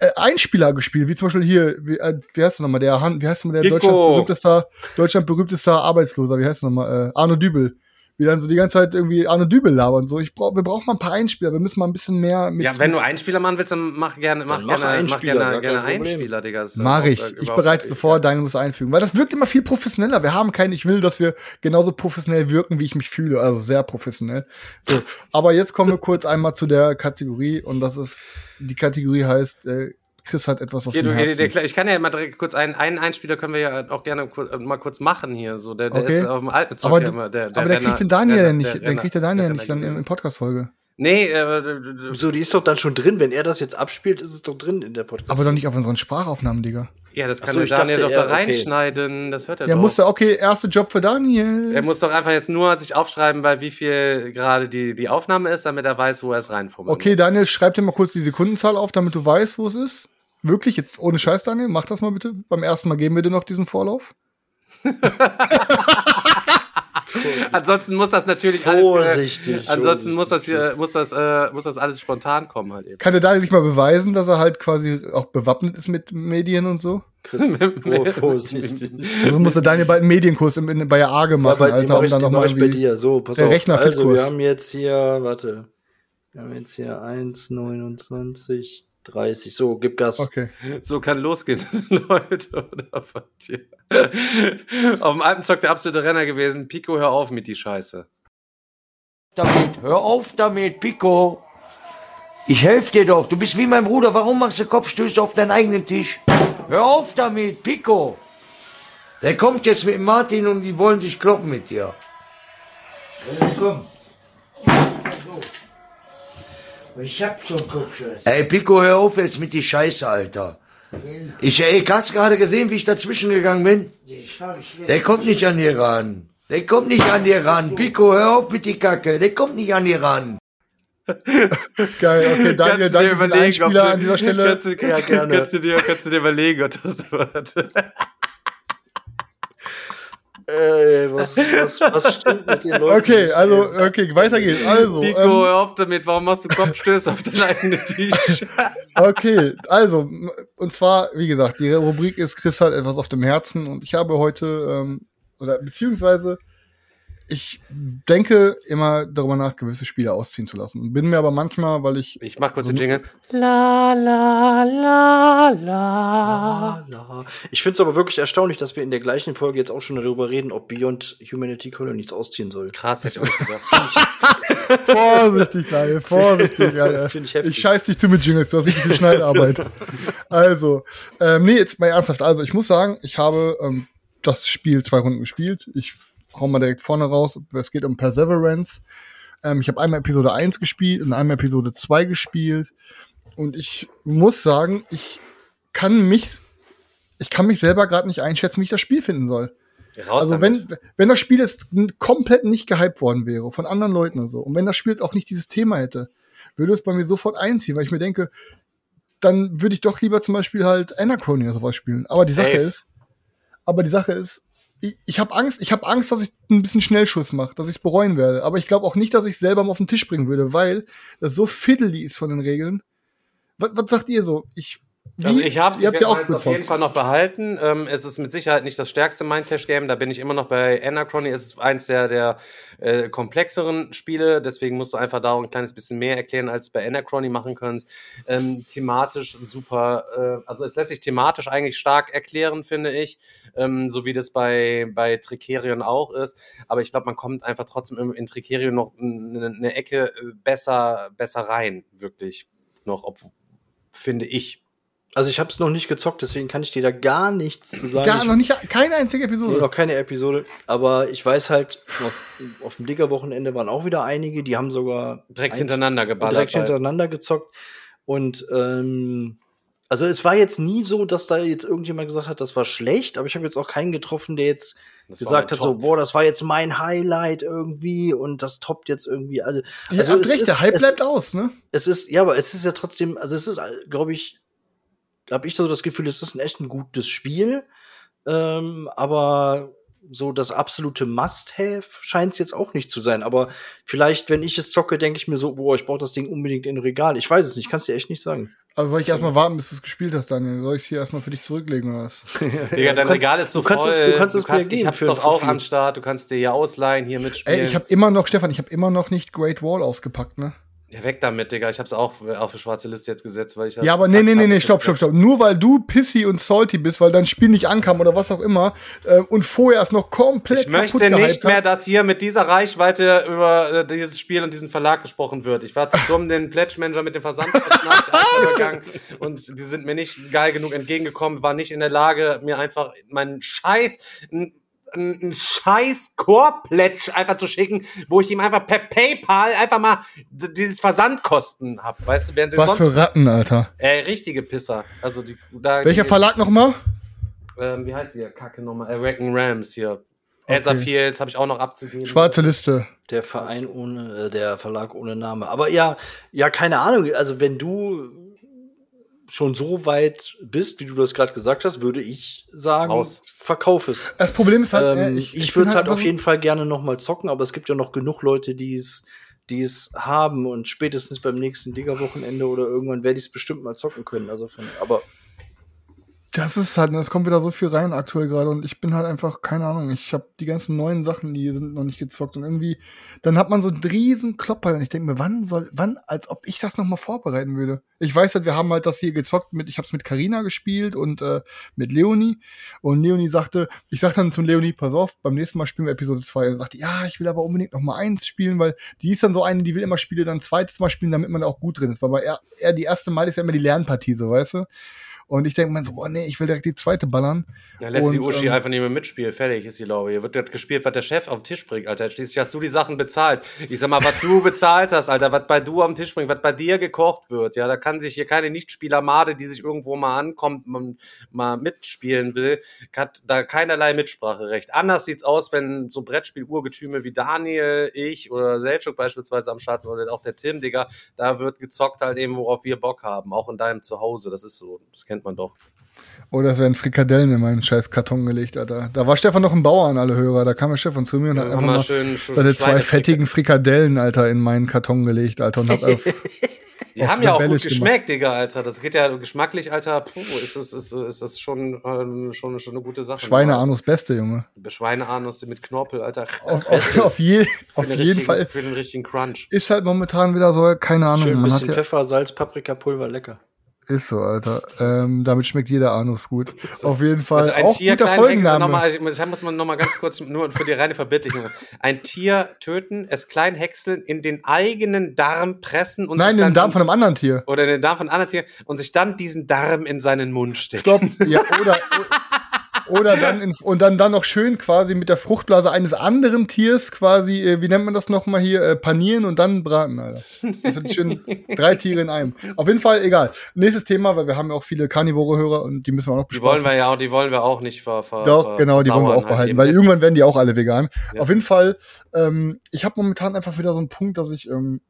äh, Einspieler gespielt, wie zum Beispiel hier, wie, äh, wie heißt der nochmal, der, Han- wie heißt nochmal? Der. Deutschland berühmtester, Deutschland berühmtester Arbeitsloser, wie heißt der nochmal, äh, Arno Dübel. Wie dann so die ganze Zeit irgendwie Arno Dübel labern. So, ich brauch, wir brauchen mal ein paar Einspieler, wir müssen mal ein bisschen mehr mit. Ja, wenn du Einspieler machen willst, dann mach gerne, mach Dann mach gerne, mach Einspieler, gerne, gar gerne Problem. Einspieler, Digga. Mach auch, ich. äh, Ich bereite es vor, deine muss einfügen. Weil das wirkt immer viel professioneller. Wir haben keinen, ich will, dass wir genauso professionell wirken, wie ich mich fühle. Also sehr professionell. So. Aber jetzt kommen wir kurz einmal zu der Kategorie und das ist, die Kategorie heißt, äh, Chris hat etwas auf Hier, dem Herzen. der, der, ich kann ja mal direkt kurz einen, einen Einspieler können wir ja auch gerne kur, äh, mal kurz machen hier. So, der, der Okay. ist auf dem alten aber, ja immer. Der, aber der Renner- kriegt den Daniel der- ja nicht, der der kriegt der Daniel der nicht dann in, in Podcast-Folge. Nee, äh, Wieso, die ist doch dann schon drin. Wenn er das jetzt abspielt, ist es doch drin in der Podcast. Aber doch nicht auf unseren Sprachaufnahmen, Digga. ja, das Ach kann so, der ich Daniel dachte, doch da er- okay. reinschneiden. Das hört er Ja, doch. musste, okay, erster Job für Daniel. er muss doch einfach jetzt nur sich aufschreiben, bei wie viel gerade die, die Aufnahme ist, damit er weiß, wo er es reinfummeln Okay. Daniel, schreib dir mal kurz die Sekundenzahl auf, damit du weißt, wo es ist. Wirklich, jetzt ohne Scheiß, Daniel, mach das mal bitte. Beim ersten Mal geben wir dir noch diesen Vorlauf. ansonsten muss das natürlich Vorsichtig, alles. Ansonsten muss das vorsichtig. hier, muss das, äh, muss das alles spontan kommen halt eben. Kann der Daniel sich mal beweisen, dass er halt quasi auch bewappnet ist mit Medien und so? Chris, vor, vorsichtig. Also muss der Daniel bald einen Medienkurs in, in, bei der Arge Ja, machen, den Alter, mach um ich, dann nochmal ich bei dir. So, pass der auf. Rechner also, wir haben jetzt hier, warte. Wir haben jetzt hier 1, 29, 30. So, gib Gas. Okay. So kann losgehen, Leute. Oder was hier? Auf dem Alpenzock der absolute Renner gewesen. Pico, hör auf mit die Scheiße. damit. Hör auf damit, Pico. Ich helfe dir doch. Du bist wie mein Bruder. Warum machst du Kopfstöße auf deinen eigenen Tisch? Hör auf damit, Pico. Der kommt jetzt mit Martin und die wollen sich kloppen mit dir. Ja, komm. Ich hab schon Kopfstöße. Ey, Pico, hör auf jetzt mit die Scheiße, Alter. Ich, ey, hast gerade gesehen, wie ich dazwischen gegangen bin? Der kommt nicht an dir ran. Der kommt nicht an dir ran. Pico, hör auf mit die Kacke. Der kommt nicht an dir ran. Geil, okay, Daniel, Kannst du dir danke für den Einspieler du- an dieser Stelle. Kannst du, kannst, Ja, gerne. kannst, du dir, kannst du dir überlegen, ob das wird. Ey, was, was, was stimmt mit den Leuten? Okay, nicht? also, okay, weiter geht's. Also, Pico, ähm, hör auf damit. Warum machst du Kopfstöße auf dein eigenes T-Shirt? okay, also, und zwar, wie gesagt, die Rubrik ist Chris hat etwas auf dem Herzen und ich habe heute, ähm, oder beziehungsweise, ich denke immer darüber nach, gewisse Spiele ausziehen zu lassen. Bin mir aber manchmal, weil ich, Ich mach kurz den Jingle. La, la, la. Ich finde es aber wirklich erstaunlich, dass wir in der gleichen Folge jetzt auch schon darüber reden, ob Beyond Humanity Colonies ausziehen soll. Krass, hätte ich auch gedacht. vorsichtig, Daniel, vorsichtig, Alter. Finde ich heftig. Ich scheiß dich zu mit Jingles, du hast nicht so viel Schneidarbeit. also, ähm, nee, jetzt mal ernsthaft. Also, ich muss sagen, ich habe ähm, das Spiel zwei Runden gespielt. Ich hau mal direkt vorne raus. Es geht um Perseverance. Ähm, ich habe einmal Episode 1 gespielt und einmal Episode 2 gespielt. Und ich muss sagen, ich kann mich, ich kann mich selber gerade nicht einschätzen, wie ich das Spiel finden soll. Raus Also damit. wenn, wenn das Spiel jetzt komplett nicht gehypt worden wäre, von anderen Leuten und so, und wenn das Spiel jetzt auch nicht dieses Thema hätte, würde es bei mir sofort einziehen, weil ich mir denke, dann würde ich doch lieber zum Beispiel halt Anachrony oder sowas spielen. Aber die Sache Safe. ist, aber die Sache ist, ich, ich habe Angst, ich habe Angst, dass ich ein bisschen Schnellschuss mache, dass ich es bereuen werde. Aber ich glaube auch nicht, dass ich selber mal auf den Tisch bringen würde, weil das so fiddly ist von den Regeln. Was, was sagt ihr so? Ich, Also ich habe ja auch auf jeden. Fall noch behalten. Ähm, es ist mit Sicherheit nicht das stärkste Mindcash-Game. Da bin ich immer noch bei Anachrony. Es ist eins der, der äh, komplexeren Spiele. Deswegen musst du einfach da ein kleines bisschen mehr erklären, als bei Anachrony machen kannst. Ähm, thematisch super. Äh, also es lässt sich thematisch eigentlich stark erklären, finde ich. Ähm, so wie das bei, bei Tricerion auch ist. Aber ich glaube, man kommt einfach trotzdem in, in Tricerion noch eine, eine Ecke besser, besser rein. Wirklich noch, ob, finde ich. Also ich habe es noch nicht gezockt, deswegen kann ich dir da gar nichts zu sagen. Gar ich, noch nicht, keine einzige Nee, Episode. noch keine Episode. Aber ich weiß halt, auf, auf dem Digger-Wochenende waren auch wieder einige, die haben sogar Direkt ein- hintereinander geballert. direkt halt. hintereinander gezockt. Und ähm, also es war jetzt nie so, dass da jetzt irgendjemand gesagt hat, das war schlecht, aber ich habe jetzt auch keinen getroffen, der jetzt Das gesagt hat, so, Top. boah, das war jetzt mein Highlight irgendwie und das toppt jetzt irgendwie alle. Also habt es recht, ist- der Hype es- bleibt aus, ne? Es ist, ja, aber es ist ja trotzdem, also es ist, glaube ich, habe ich so das Gefühl, es ist ein echt ein gutes Spiel. Ähm, aber so das absolute Must-Have scheint es jetzt auch nicht zu sein. Aber vielleicht, wenn ich es zocke, denke ich mir so, boah, ich brauche das Ding unbedingt in ein Regal. Ich weiß es nicht, kannst dir echt nicht sagen. Also soll ich erstmal warten, bis du es gespielt hast, Daniel? Soll ich es hier erstmal für dich zurücklegen oder was? Digga, dein Du Regal ist so du kannst voll. es- du kannst es mir ich geben hab's für- doch auch am Start. Du kannst dir ja ausleihen, hier mitspielen. Ey, ich habe immer noch, Stefan, ich habe immer noch nicht Great Wall ausgepackt, ne? Ja, weg damit, Digga. Ich hab's auch auf die schwarze Liste jetzt gesetzt, weil ich Ja, aber nee, nee, nee, nee, stopp, stopp, stopp. Nur weil du pissy und salty bist, weil dein Spiel nicht ankam oder was auch immer äh, und vorher es noch komplett Ich möchte nicht mehr, dass hier mit dieser Reichweite über äh, dieses Spiel und diesen Verlag gesprochen wird. Ich war zu dumm, den Pledge Manager mit dem einfach übergangen und die sind mir nicht geil genug entgegengekommen, war nicht in der Lage, mir einfach meinen Scheiß, n- n- einen scheiß Core-Pledge einfach zu schicken, wo ich ihm einfach per PayPal einfach mal dieses Versandkosten hab. Weißt du, während sie Was sonst. für Ratten, Alter. äh, richtige Pisser. Also die, da, Welcher die, Verlag nochmal? Ähm, wie heißt die hier? Kacke nochmal. Awaken Rams hier. Okay. Fields habe ich auch noch abzugeben. Schwarze Liste. Der Verein ohne, äh, der Verlag ohne Name. Aber ja, ja, keine Ahnung. Also wenn du schon so weit bist, wie du das gerade gesagt hast, würde ich sagen, Raus. verkauf es. Das Problem ist halt, Ähm, äh, ich ich würde bin es halt einfach auf jeden Fall gerne noch mal zocken, aber es gibt ja noch genug Leute, die es die es haben und spätestens beim nächsten Digger-Wochenende oder irgendwann werde ich es bestimmt mal zocken können. Also von, aber Das ist halt, es kommt wieder so viel rein aktuell gerade und ich bin halt einfach, keine Ahnung, ich habe die ganzen neuen Sachen, die sind noch nicht gezockt und irgendwie, dann hat man so einen riesen Klopper und ich denke mir, wann soll, wann, als ob ich das nochmal vorbereiten würde. Ich weiß halt, wir haben halt das hier gezockt mit, ich habe es mit Karina gespielt und äh, mit Leonie und Leonie sagte, ich sag dann zum Leonie, pass auf, beim nächsten Mal spielen wir Episode 2 und sagte, ja, ich will aber unbedingt noch mal eins spielen, weil die ist dann so eine, die will immer Spiele dann zweites Mal spielen, damit man auch gut drin ist, weil er, er die erste Mal ist ja immer die Lernpartie, so, weißt du? Und ich denke mir so, oh nee, ich will direkt die zweite ballern. Ja, lässt die Und, Uschi ähm, einfach nicht mehr mitspielen. Fertig ist die Laube. Hier wird das gespielt, was der Chef auf den Tisch bringt, Alter. Schließlich hast du die Sachen bezahlt. Ich sag mal, was du bezahlt hast, Alter, was bei du auf den Tisch bringt, was bei dir gekocht wird. Ja, da kann sich hier keine Nichtspieler-Made, die sich irgendwo mal ankommt, man, mal mitspielen will, hat da keinerlei Mitspracherecht. Anders sieht's aus, wenn so Brettspiel-Urgetüme wie Daniel, ich oder Selchuk beispielsweise am Start sind oder auch der Tim, Digga, da wird gezockt halt eben, worauf wir Bock haben. Auch in deinem Zuhause. Das ist so. Das kennt man doch. Oder es werden Frikadellen in meinen scheiß Karton gelegt, Alter. Da war Stefan noch ein Bauer an alle Hörer. Da kam der Stefan zu mir und hat Ja, einfach haben wir mal schön- schön seine zwei fettigen Frikadellen, Alter, in meinen Karton gelegt, Alter. Und hat auf, Die auf haben ja auch gut gemacht. geschmeckt, Digga, Alter. Das geht ja geschmacklich, Alter. Puh, ist das, ist, ist das schon, ähm, schon, schon eine gute Sache. Schweineanus Beste, Junge. Schweineanus mit Knorpel, Alter. Auf, auf, auf, je, Für auf den jeden richtigen- Fall Für den richtigen Crunch. ist halt momentan wieder so, keine Ahnung. schön ein man hat bisschen ja, Pfeffer, Salz, Paprikapulver, lecker. Ist so, Alter. Ähm, damit schmeckt jeder Anus gut. Auf jeden Fall. Also ein auch Tier guter Folgenname. nochmal, ich muss, ich muss man nochmal ganz kurz, nur für die reine Verbildlichung. Ein Tier töten, es klein häckseln, in den eigenen Darm pressen und Nein, den Darm von einem anderen Tier. oder in den Darm von anderen Tieren und sich dann diesen Darm in seinen Mund stecken. Stopp. Ja, oder, oder dann in, und dann, dann noch schön quasi mit der Fruchtblase eines anderen Tiers quasi, äh, wie nennt man das nochmal hier, äh, panieren und dann braten, Alter. Das sind schön drei Tiere in einem. Auf jeden Fall, egal. Nächstes Thema, weil wir haben ja auch viele Karnivore-Hörer und die müssen wir auch noch Die wollen besprechen. wir ja auch, die wollen wir auch nicht ver, ver, Doch, ver- genau, die wollen wir auch halt behalten, eben. weil Das- irgendwann werden die auch alle vegan. Ja. Auf jeden Fall, ähm, ich habe momentan einfach wieder so einen Punkt, dass ich ähm,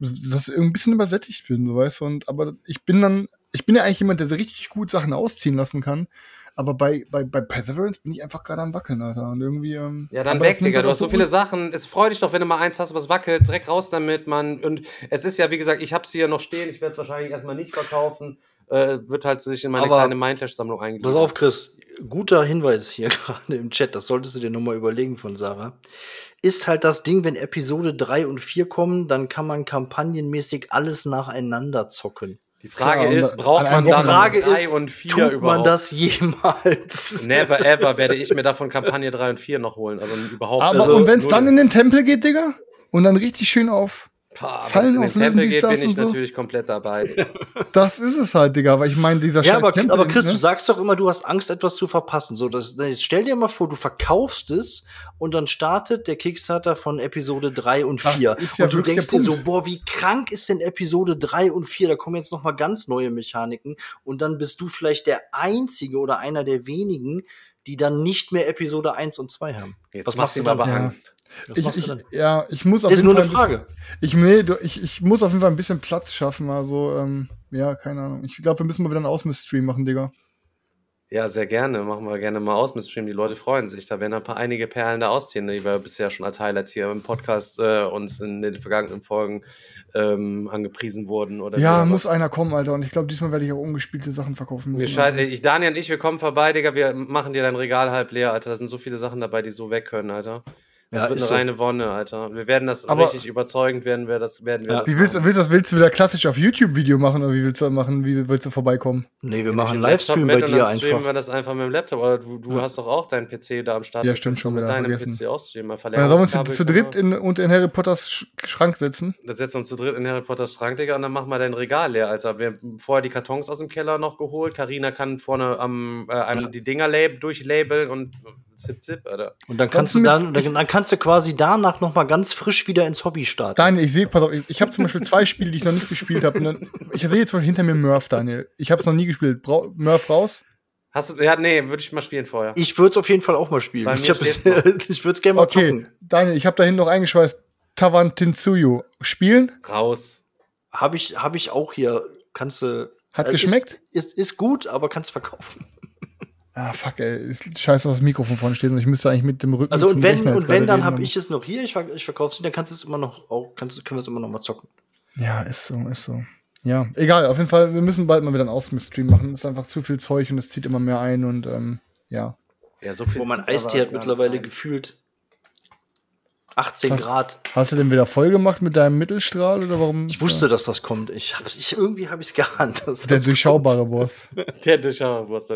dass ich ein bisschen übersättigt bin, so weißt du, und aber ich bin dann, ich bin ja eigentlich jemand, der so richtig gut Sachen ausziehen lassen kann. Aber bei, bei, bei Perseverance bin ich einfach gerade am Wackeln, Alter. Und irgendwie. Ähm, Ja, dann weg, Digga. Du hast so viele Sachen. Es freut dich doch, wenn du mal eins hast, was wackelt. Direkt raus damit, Mann. Und es ist ja, wie gesagt, ich hab's hier noch stehen. Ich werde es wahrscheinlich erstmal nicht verkaufen. Äh, wird halt sich in meine Aber- kleine Mindflash-Sammlung eingliedern. Pass auf, Chris. Guter Hinweis hier gerade im Chat. Das solltest du dir nochmal überlegen von Sarah. Ist halt das Ding, wenn Episode 3 und 4 kommen, dann kann man kampagnenmäßig alles nacheinander zocken. Die Frage Klar, und ist, braucht man dann Wochenende. drei ist, und vier Tut überhaupt? man das jemals? Never ever werde ich mir davon Kampagne 3 und 4 noch holen. Also überhaupt Aber also, und wenn es dann in den Tempel geht, Digga? Und dann richtig schön auf. Pah, Fallen den auslösen, Tempel geht, das bin ich so? natürlich komplett dabei. Das ist es halt, Digga. Weil ich meine, dieser Ja, scheiß aber, Tempel, aber Chris, ne? du sagst doch immer, du hast Angst, etwas zu verpassen. So, das, jetzt stell dir mal vor, du verkaufst es und dann startet der Kickstarter von Episode 3 und Das 4. ist ja und du denkst dir so, boah, wie krank ist denn Episode 3 und 4? Da kommen jetzt noch mal ganz neue Mechaniken. Und dann bist du vielleicht der Einzige oder einer der wenigen, die dann nicht mehr Episode 1 und 2 haben. Jetzt Was machst du aber? Ja. Angst. Was Ich, machst ich, du dann? ja, ich muss auf Ist jeden nur Fall eine ein bisschen- Frage. Ich, nee, du- ich, ich muss auf jeden Fall ein bisschen Platz schaffen. Also, ähm, ja, keine Ahnung. Ich glaube, wir müssen mal wieder einen Ausmiss-Stream machen, Digga. Ja, sehr gerne. Machen wir gerne mal aus mit Stream. Die Leute freuen sich. Da werden ein paar einige Perlen da ausziehen, die wir bisher schon als Highlight hier im Podcast äh, uns in den vergangenen Folgen ähm, angepriesen wurden. Oder Ja, muss immer. einer kommen, Alter. Und ich glaube, diesmal werde ich auch ungespielte Sachen verkaufen müssen. scheiß, Alter. ich, Daniel und ich, wir kommen vorbei, Digga. Wir machen dir dein Regal halb leer, Alter. Da sind so viele Sachen dabei, die so weg können, Alter. Das Ja, wird ist eine so. reine Wonne, Alter. Wir werden das Aber- richtig überzeugend werden wir das werden wir Ja. das Wie willst, machen. willst, du das, willst du wieder klassisch auf YouTube-Video machen oder wie willst du machen? Wie willst du vorbeikommen? Nee, wir Ich machen einen Livestream mit bei und dir dann streamen einfach. wir das einfach mit dem Laptop. Aber du, du hast doch auch deinen PC da am Start. Ja, stimmt schon mit deinem vergessen. PC auch streamen. Oder sollen wir uns zu, dritt wir- in, und in Harry Potters Sch Schrank setzen? Dann setzen wir uns zu dritt in Harry Potters Schrank, Digga, und dann machen wir dein Regal leer, Alter. Wir haben vorher die Kartons aus dem Keller noch geholt. Karina kann vorne am, äh, einem die Dinger lab durchlabeln und zip zip, Alter. Und dann kannst du mit- dann, dann, dann kannst du quasi danach noch mal ganz frisch wieder ins Hobby starten. Daniel, ich sehe, pass auf, ich, ich habe zum Beispiel zwei Spiele, die ich noch nicht gespielt habe. Ich sehe jetzt zum Beispiel hinter mir Murph, Daniel. Ich habe es noch nie gespielt. Brau Murph raus? Hast du, ja, nee, würde ich mal spielen vorher. Ich würde es auf jeden Fall auch mal spielen. Ich, ich würde es gerne mal Okay, zocken. Daniel, ich habe da hinten noch eingeschweißt. Tawantinsuyu. Spielen? Raus. Habe ich, hab ich auch hier. Kannst du Hat Äh, geschmeckt? Ist, ist, ist gut, aber kannst verkaufen. Ah, fuck, ey. Scheiße, dass das Mikrofon vorne steht und ich müsste eigentlich mit dem Rücken Also zum und wenn, Rechner und wenn, dann habe ich es noch hier, ich, ich verkaufe es nicht, dann kannst du es immer noch auch, kannst, können wir es immer noch mal zocken. Ja, ist so, ist so. Ja, egal, auf jeden Fall, wir müssen bald mal wieder einen Ausmist-Stream machen. Ist einfach zu viel Zeug und es zieht immer mehr ein und ähm, ja. Ja, so viel Wo man Eistee hat mittlerweile rein. gefühlt 18 Krass. Grad. Hast du den wieder voll gemacht mit deinem Mittelstrahl oder warum? Ich wusste, dass das kommt. Ich hab's, ich, irgendwie habe ich es geahnt. Dass Der das durchschaubare Boss. Der Durchschauerwurst.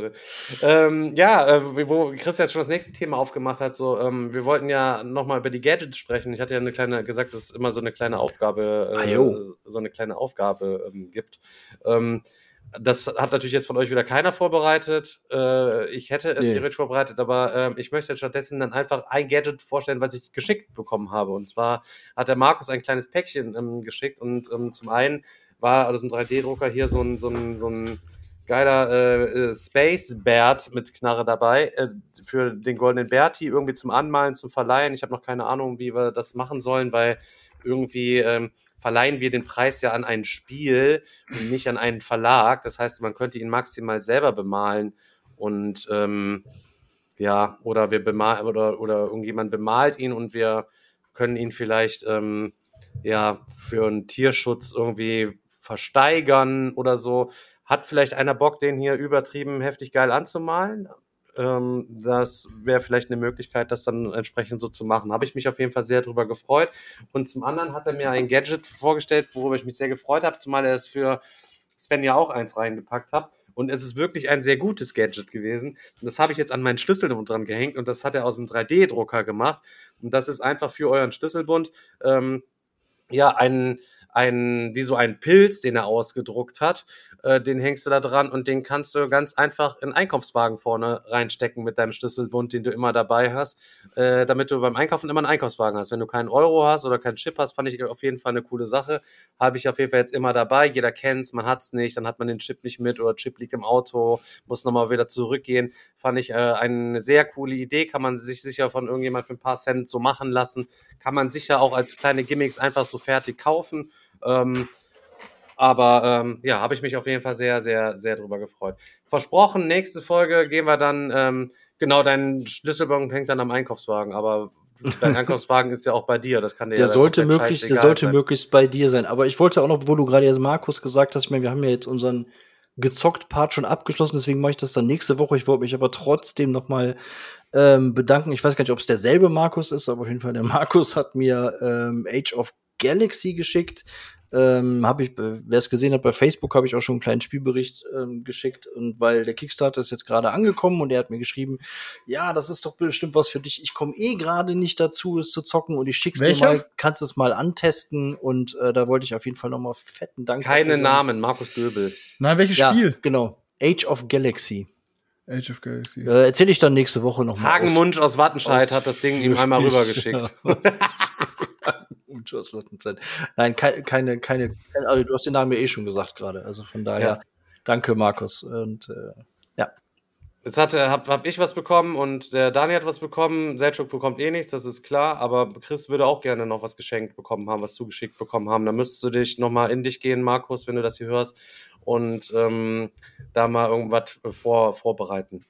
Ähm, ja, äh, wo Chris jetzt schon das nächste Thema aufgemacht hat, so, ähm, wir wollten ja nochmal über die Gadgets sprechen. Ich hatte ja eine kleine gesagt, dass es immer so eine kleine Aufgabe, Ah, äh, jo. so eine kleine Aufgabe ähm, gibt. Ähm, das hat natürlich jetzt von euch wieder keiner vorbereitet. Äh, ich hätte es Nee. theoretisch vorbereitet, aber ähm, ich möchte stattdessen dann einfach ein Gadget vorstellen, was ich geschickt bekommen habe. Und zwar hat der Markus ein kleines Päckchen ähm, geschickt und ähm, zum einen war aus dem 3D-Drucker hier so ein, so ein, so ein geiler äh, äh, Space Bert mit Knarre dabei äh, für den goldenen Berti irgendwie zum Anmalen, zum Verleihen. Ich habe noch keine Ahnung, wie wir das machen sollen, weil irgendwie ähm, verleihen wir den Preis ja an ein Spiel und nicht an einen Verlag. Das heißt, man könnte ihn maximal selber bemalen und ähm, ja, oder wir bemalen oder, oder irgendjemand bemalt ihn und wir können ihn vielleicht ähm, ja für einen Tierschutz irgendwie versteigern oder so. Hat vielleicht einer Bock, den hier übertrieben heftig geil anzumalen? Ähm, das wäre vielleicht eine Möglichkeit, das dann entsprechend so zu machen. Habe ich mich auf jeden Fall sehr drüber gefreut. Und zum anderen hat er mir ein Gadget vorgestellt, worüber ich mich sehr gefreut habe, zumal er es für Sven ja auch eins reingepackt hat. Und es ist wirklich ein sehr gutes Gadget gewesen. Und das habe ich jetzt an meinen Schlüsselbund dran gehängt und das hat er aus dem 3D-Drucker gemacht. Und das ist einfach für euren Schlüsselbund ähm, ja ein, ein, wie so ein Pilz, den er ausgedruckt hat. Äh, den hängst du da dran und den kannst du ganz einfach in Einkaufswagen vorne reinstecken mit deinem Schlüsselbund, den du immer dabei hast, äh, damit du beim Einkaufen immer einen Einkaufswagen hast. Wenn du keinen Euro hast oder keinen Chip hast, fand ich auf jeden Fall eine coole Sache. Habe ich auf jeden Fall jetzt immer dabei. Jeder kennt's, man hat's nicht, dann hat man den Chip nicht mit oder Chip liegt im Auto, muss nochmal wieder zurückgehen. Fand ich äh, eine sehr coole Idee, kann man sich sicher von irgendjemand für ein paar Cent so machen lassen. Kann man sicher auch als kleine Gimmicks einfach so fertig kaufen. Ähm, aber ähm, ja, habe ich mich auf jeden Fall sehr, sehr, sehr drüber gefreut. Versprochen, nächste Folge gehen wir dann, ähm, genau, dein Schlüsselbon hängt dann am Einkaufswagen, aber dein Einkaufswagen ist ja auch bei dir, das kann dir Der ja sollte möglichst, der sollte sein. möglichst bei dir sein. Aber ich wollte auch noch, wo du gerade jetzt Markus gesagt hast, ich meine, wir haben ja jetzt unseren gezockt Part schon abgeschlossen, deswegen mache ich das dann nächste Woche. Ich wollte mich aber trotzdem noch mal ähm, bedanken. Ich weiß gar nicht, ob es derselbe Markus ist, aber auf jeden Fall der Markus hat mir ähm, Age of Galaxy geschickt. Ähm, habe ich, wer es gesehen hat bei Facebook, habe ich auch schon einen kleinen Spielbericht ähm, geschickt und weil der Kickstarter ist jetzt gerade angekommen und er hat mir geschrieben, ja, das ist doch bestimmt was für dich. Ich komme eh gerade nicht dazu, es zu zocken und ich schick's dir Welcher? mal, kannst es mal antesten und äh, da wollte ich auf jeden Fall noch mal fetten Dank. Keine. Namen, Markus Göbel. Nein, welches Ja, Spiel? genau. Age of Galaxy. Age of Galaxy. Äh, Erzähle ich dann nächste Woche noch mal. Hagenmunsch aus Wattenscheid aus- hat das Ding ihm einmal rübergeschickt. Hagenmunsch aus Wattenscheid. Nein, keine, keine, keine, also du hast den Namen ja eh schon gesagt gerade. Also von daher, Ja. danke Markus. Und äh, ja. Jetzt hatte, hab, hab ich was bekommen und der Dani hat was bekommen. Selchuk bekommt eh nichts, das ist klar. Aber Chris würde auch gerne noch was geschenkt bekommen haben, was zugeschickt bekommen haben. Da müsstest du dich nochmal in dich gehen, Markus, wenn du das hier hörst. Und ähm, da mal irgendwas vor, vorbereiten.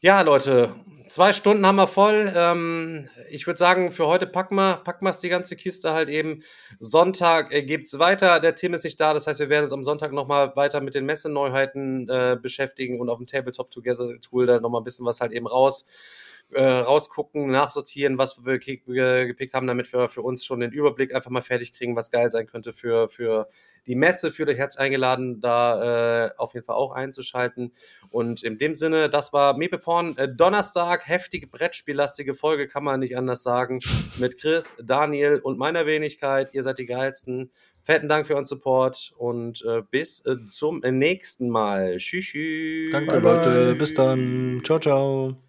Ja, Leute, zwei Stunden haben wir voll. Ähm, ich würde sagen, für heute packen wir packen die ganze Kiste halt eben. Sonntag äh, geht's weiter. Der Tim ist nicht da, das heißt, wir werden uns am Sonntag nochmal weiter mit den Messeneuheiten äh, beschäftigen und auf dem Tabletop Together Tool da nochmal ein bisschen was halt eben raus äh, rausgucken, nachsortieren, was wir ge- ge- gepickt haben, damit wir für uns schon den Überblick einfach mal fertig kriegen, was geil sein könnte für, für die Messe. Fühlt euch herzlich eingeladen, da äh, auf jeden Fall auch einzuschalten. Und in dem Sinne, das war Mepeporn äh, Donnerstag, heftige Brettspiellastige Folge, kann man nicht anders sagen. Mit Chris, Daniel und meiner Wenigkeit. Ihr seid die geilsten. Fetten Dank für euren Support und äh, bis äh, zum nächsten Mal. Tschüss. tschüss. Danke Bye, bye. Leute, bis dann. Ciao, ciao.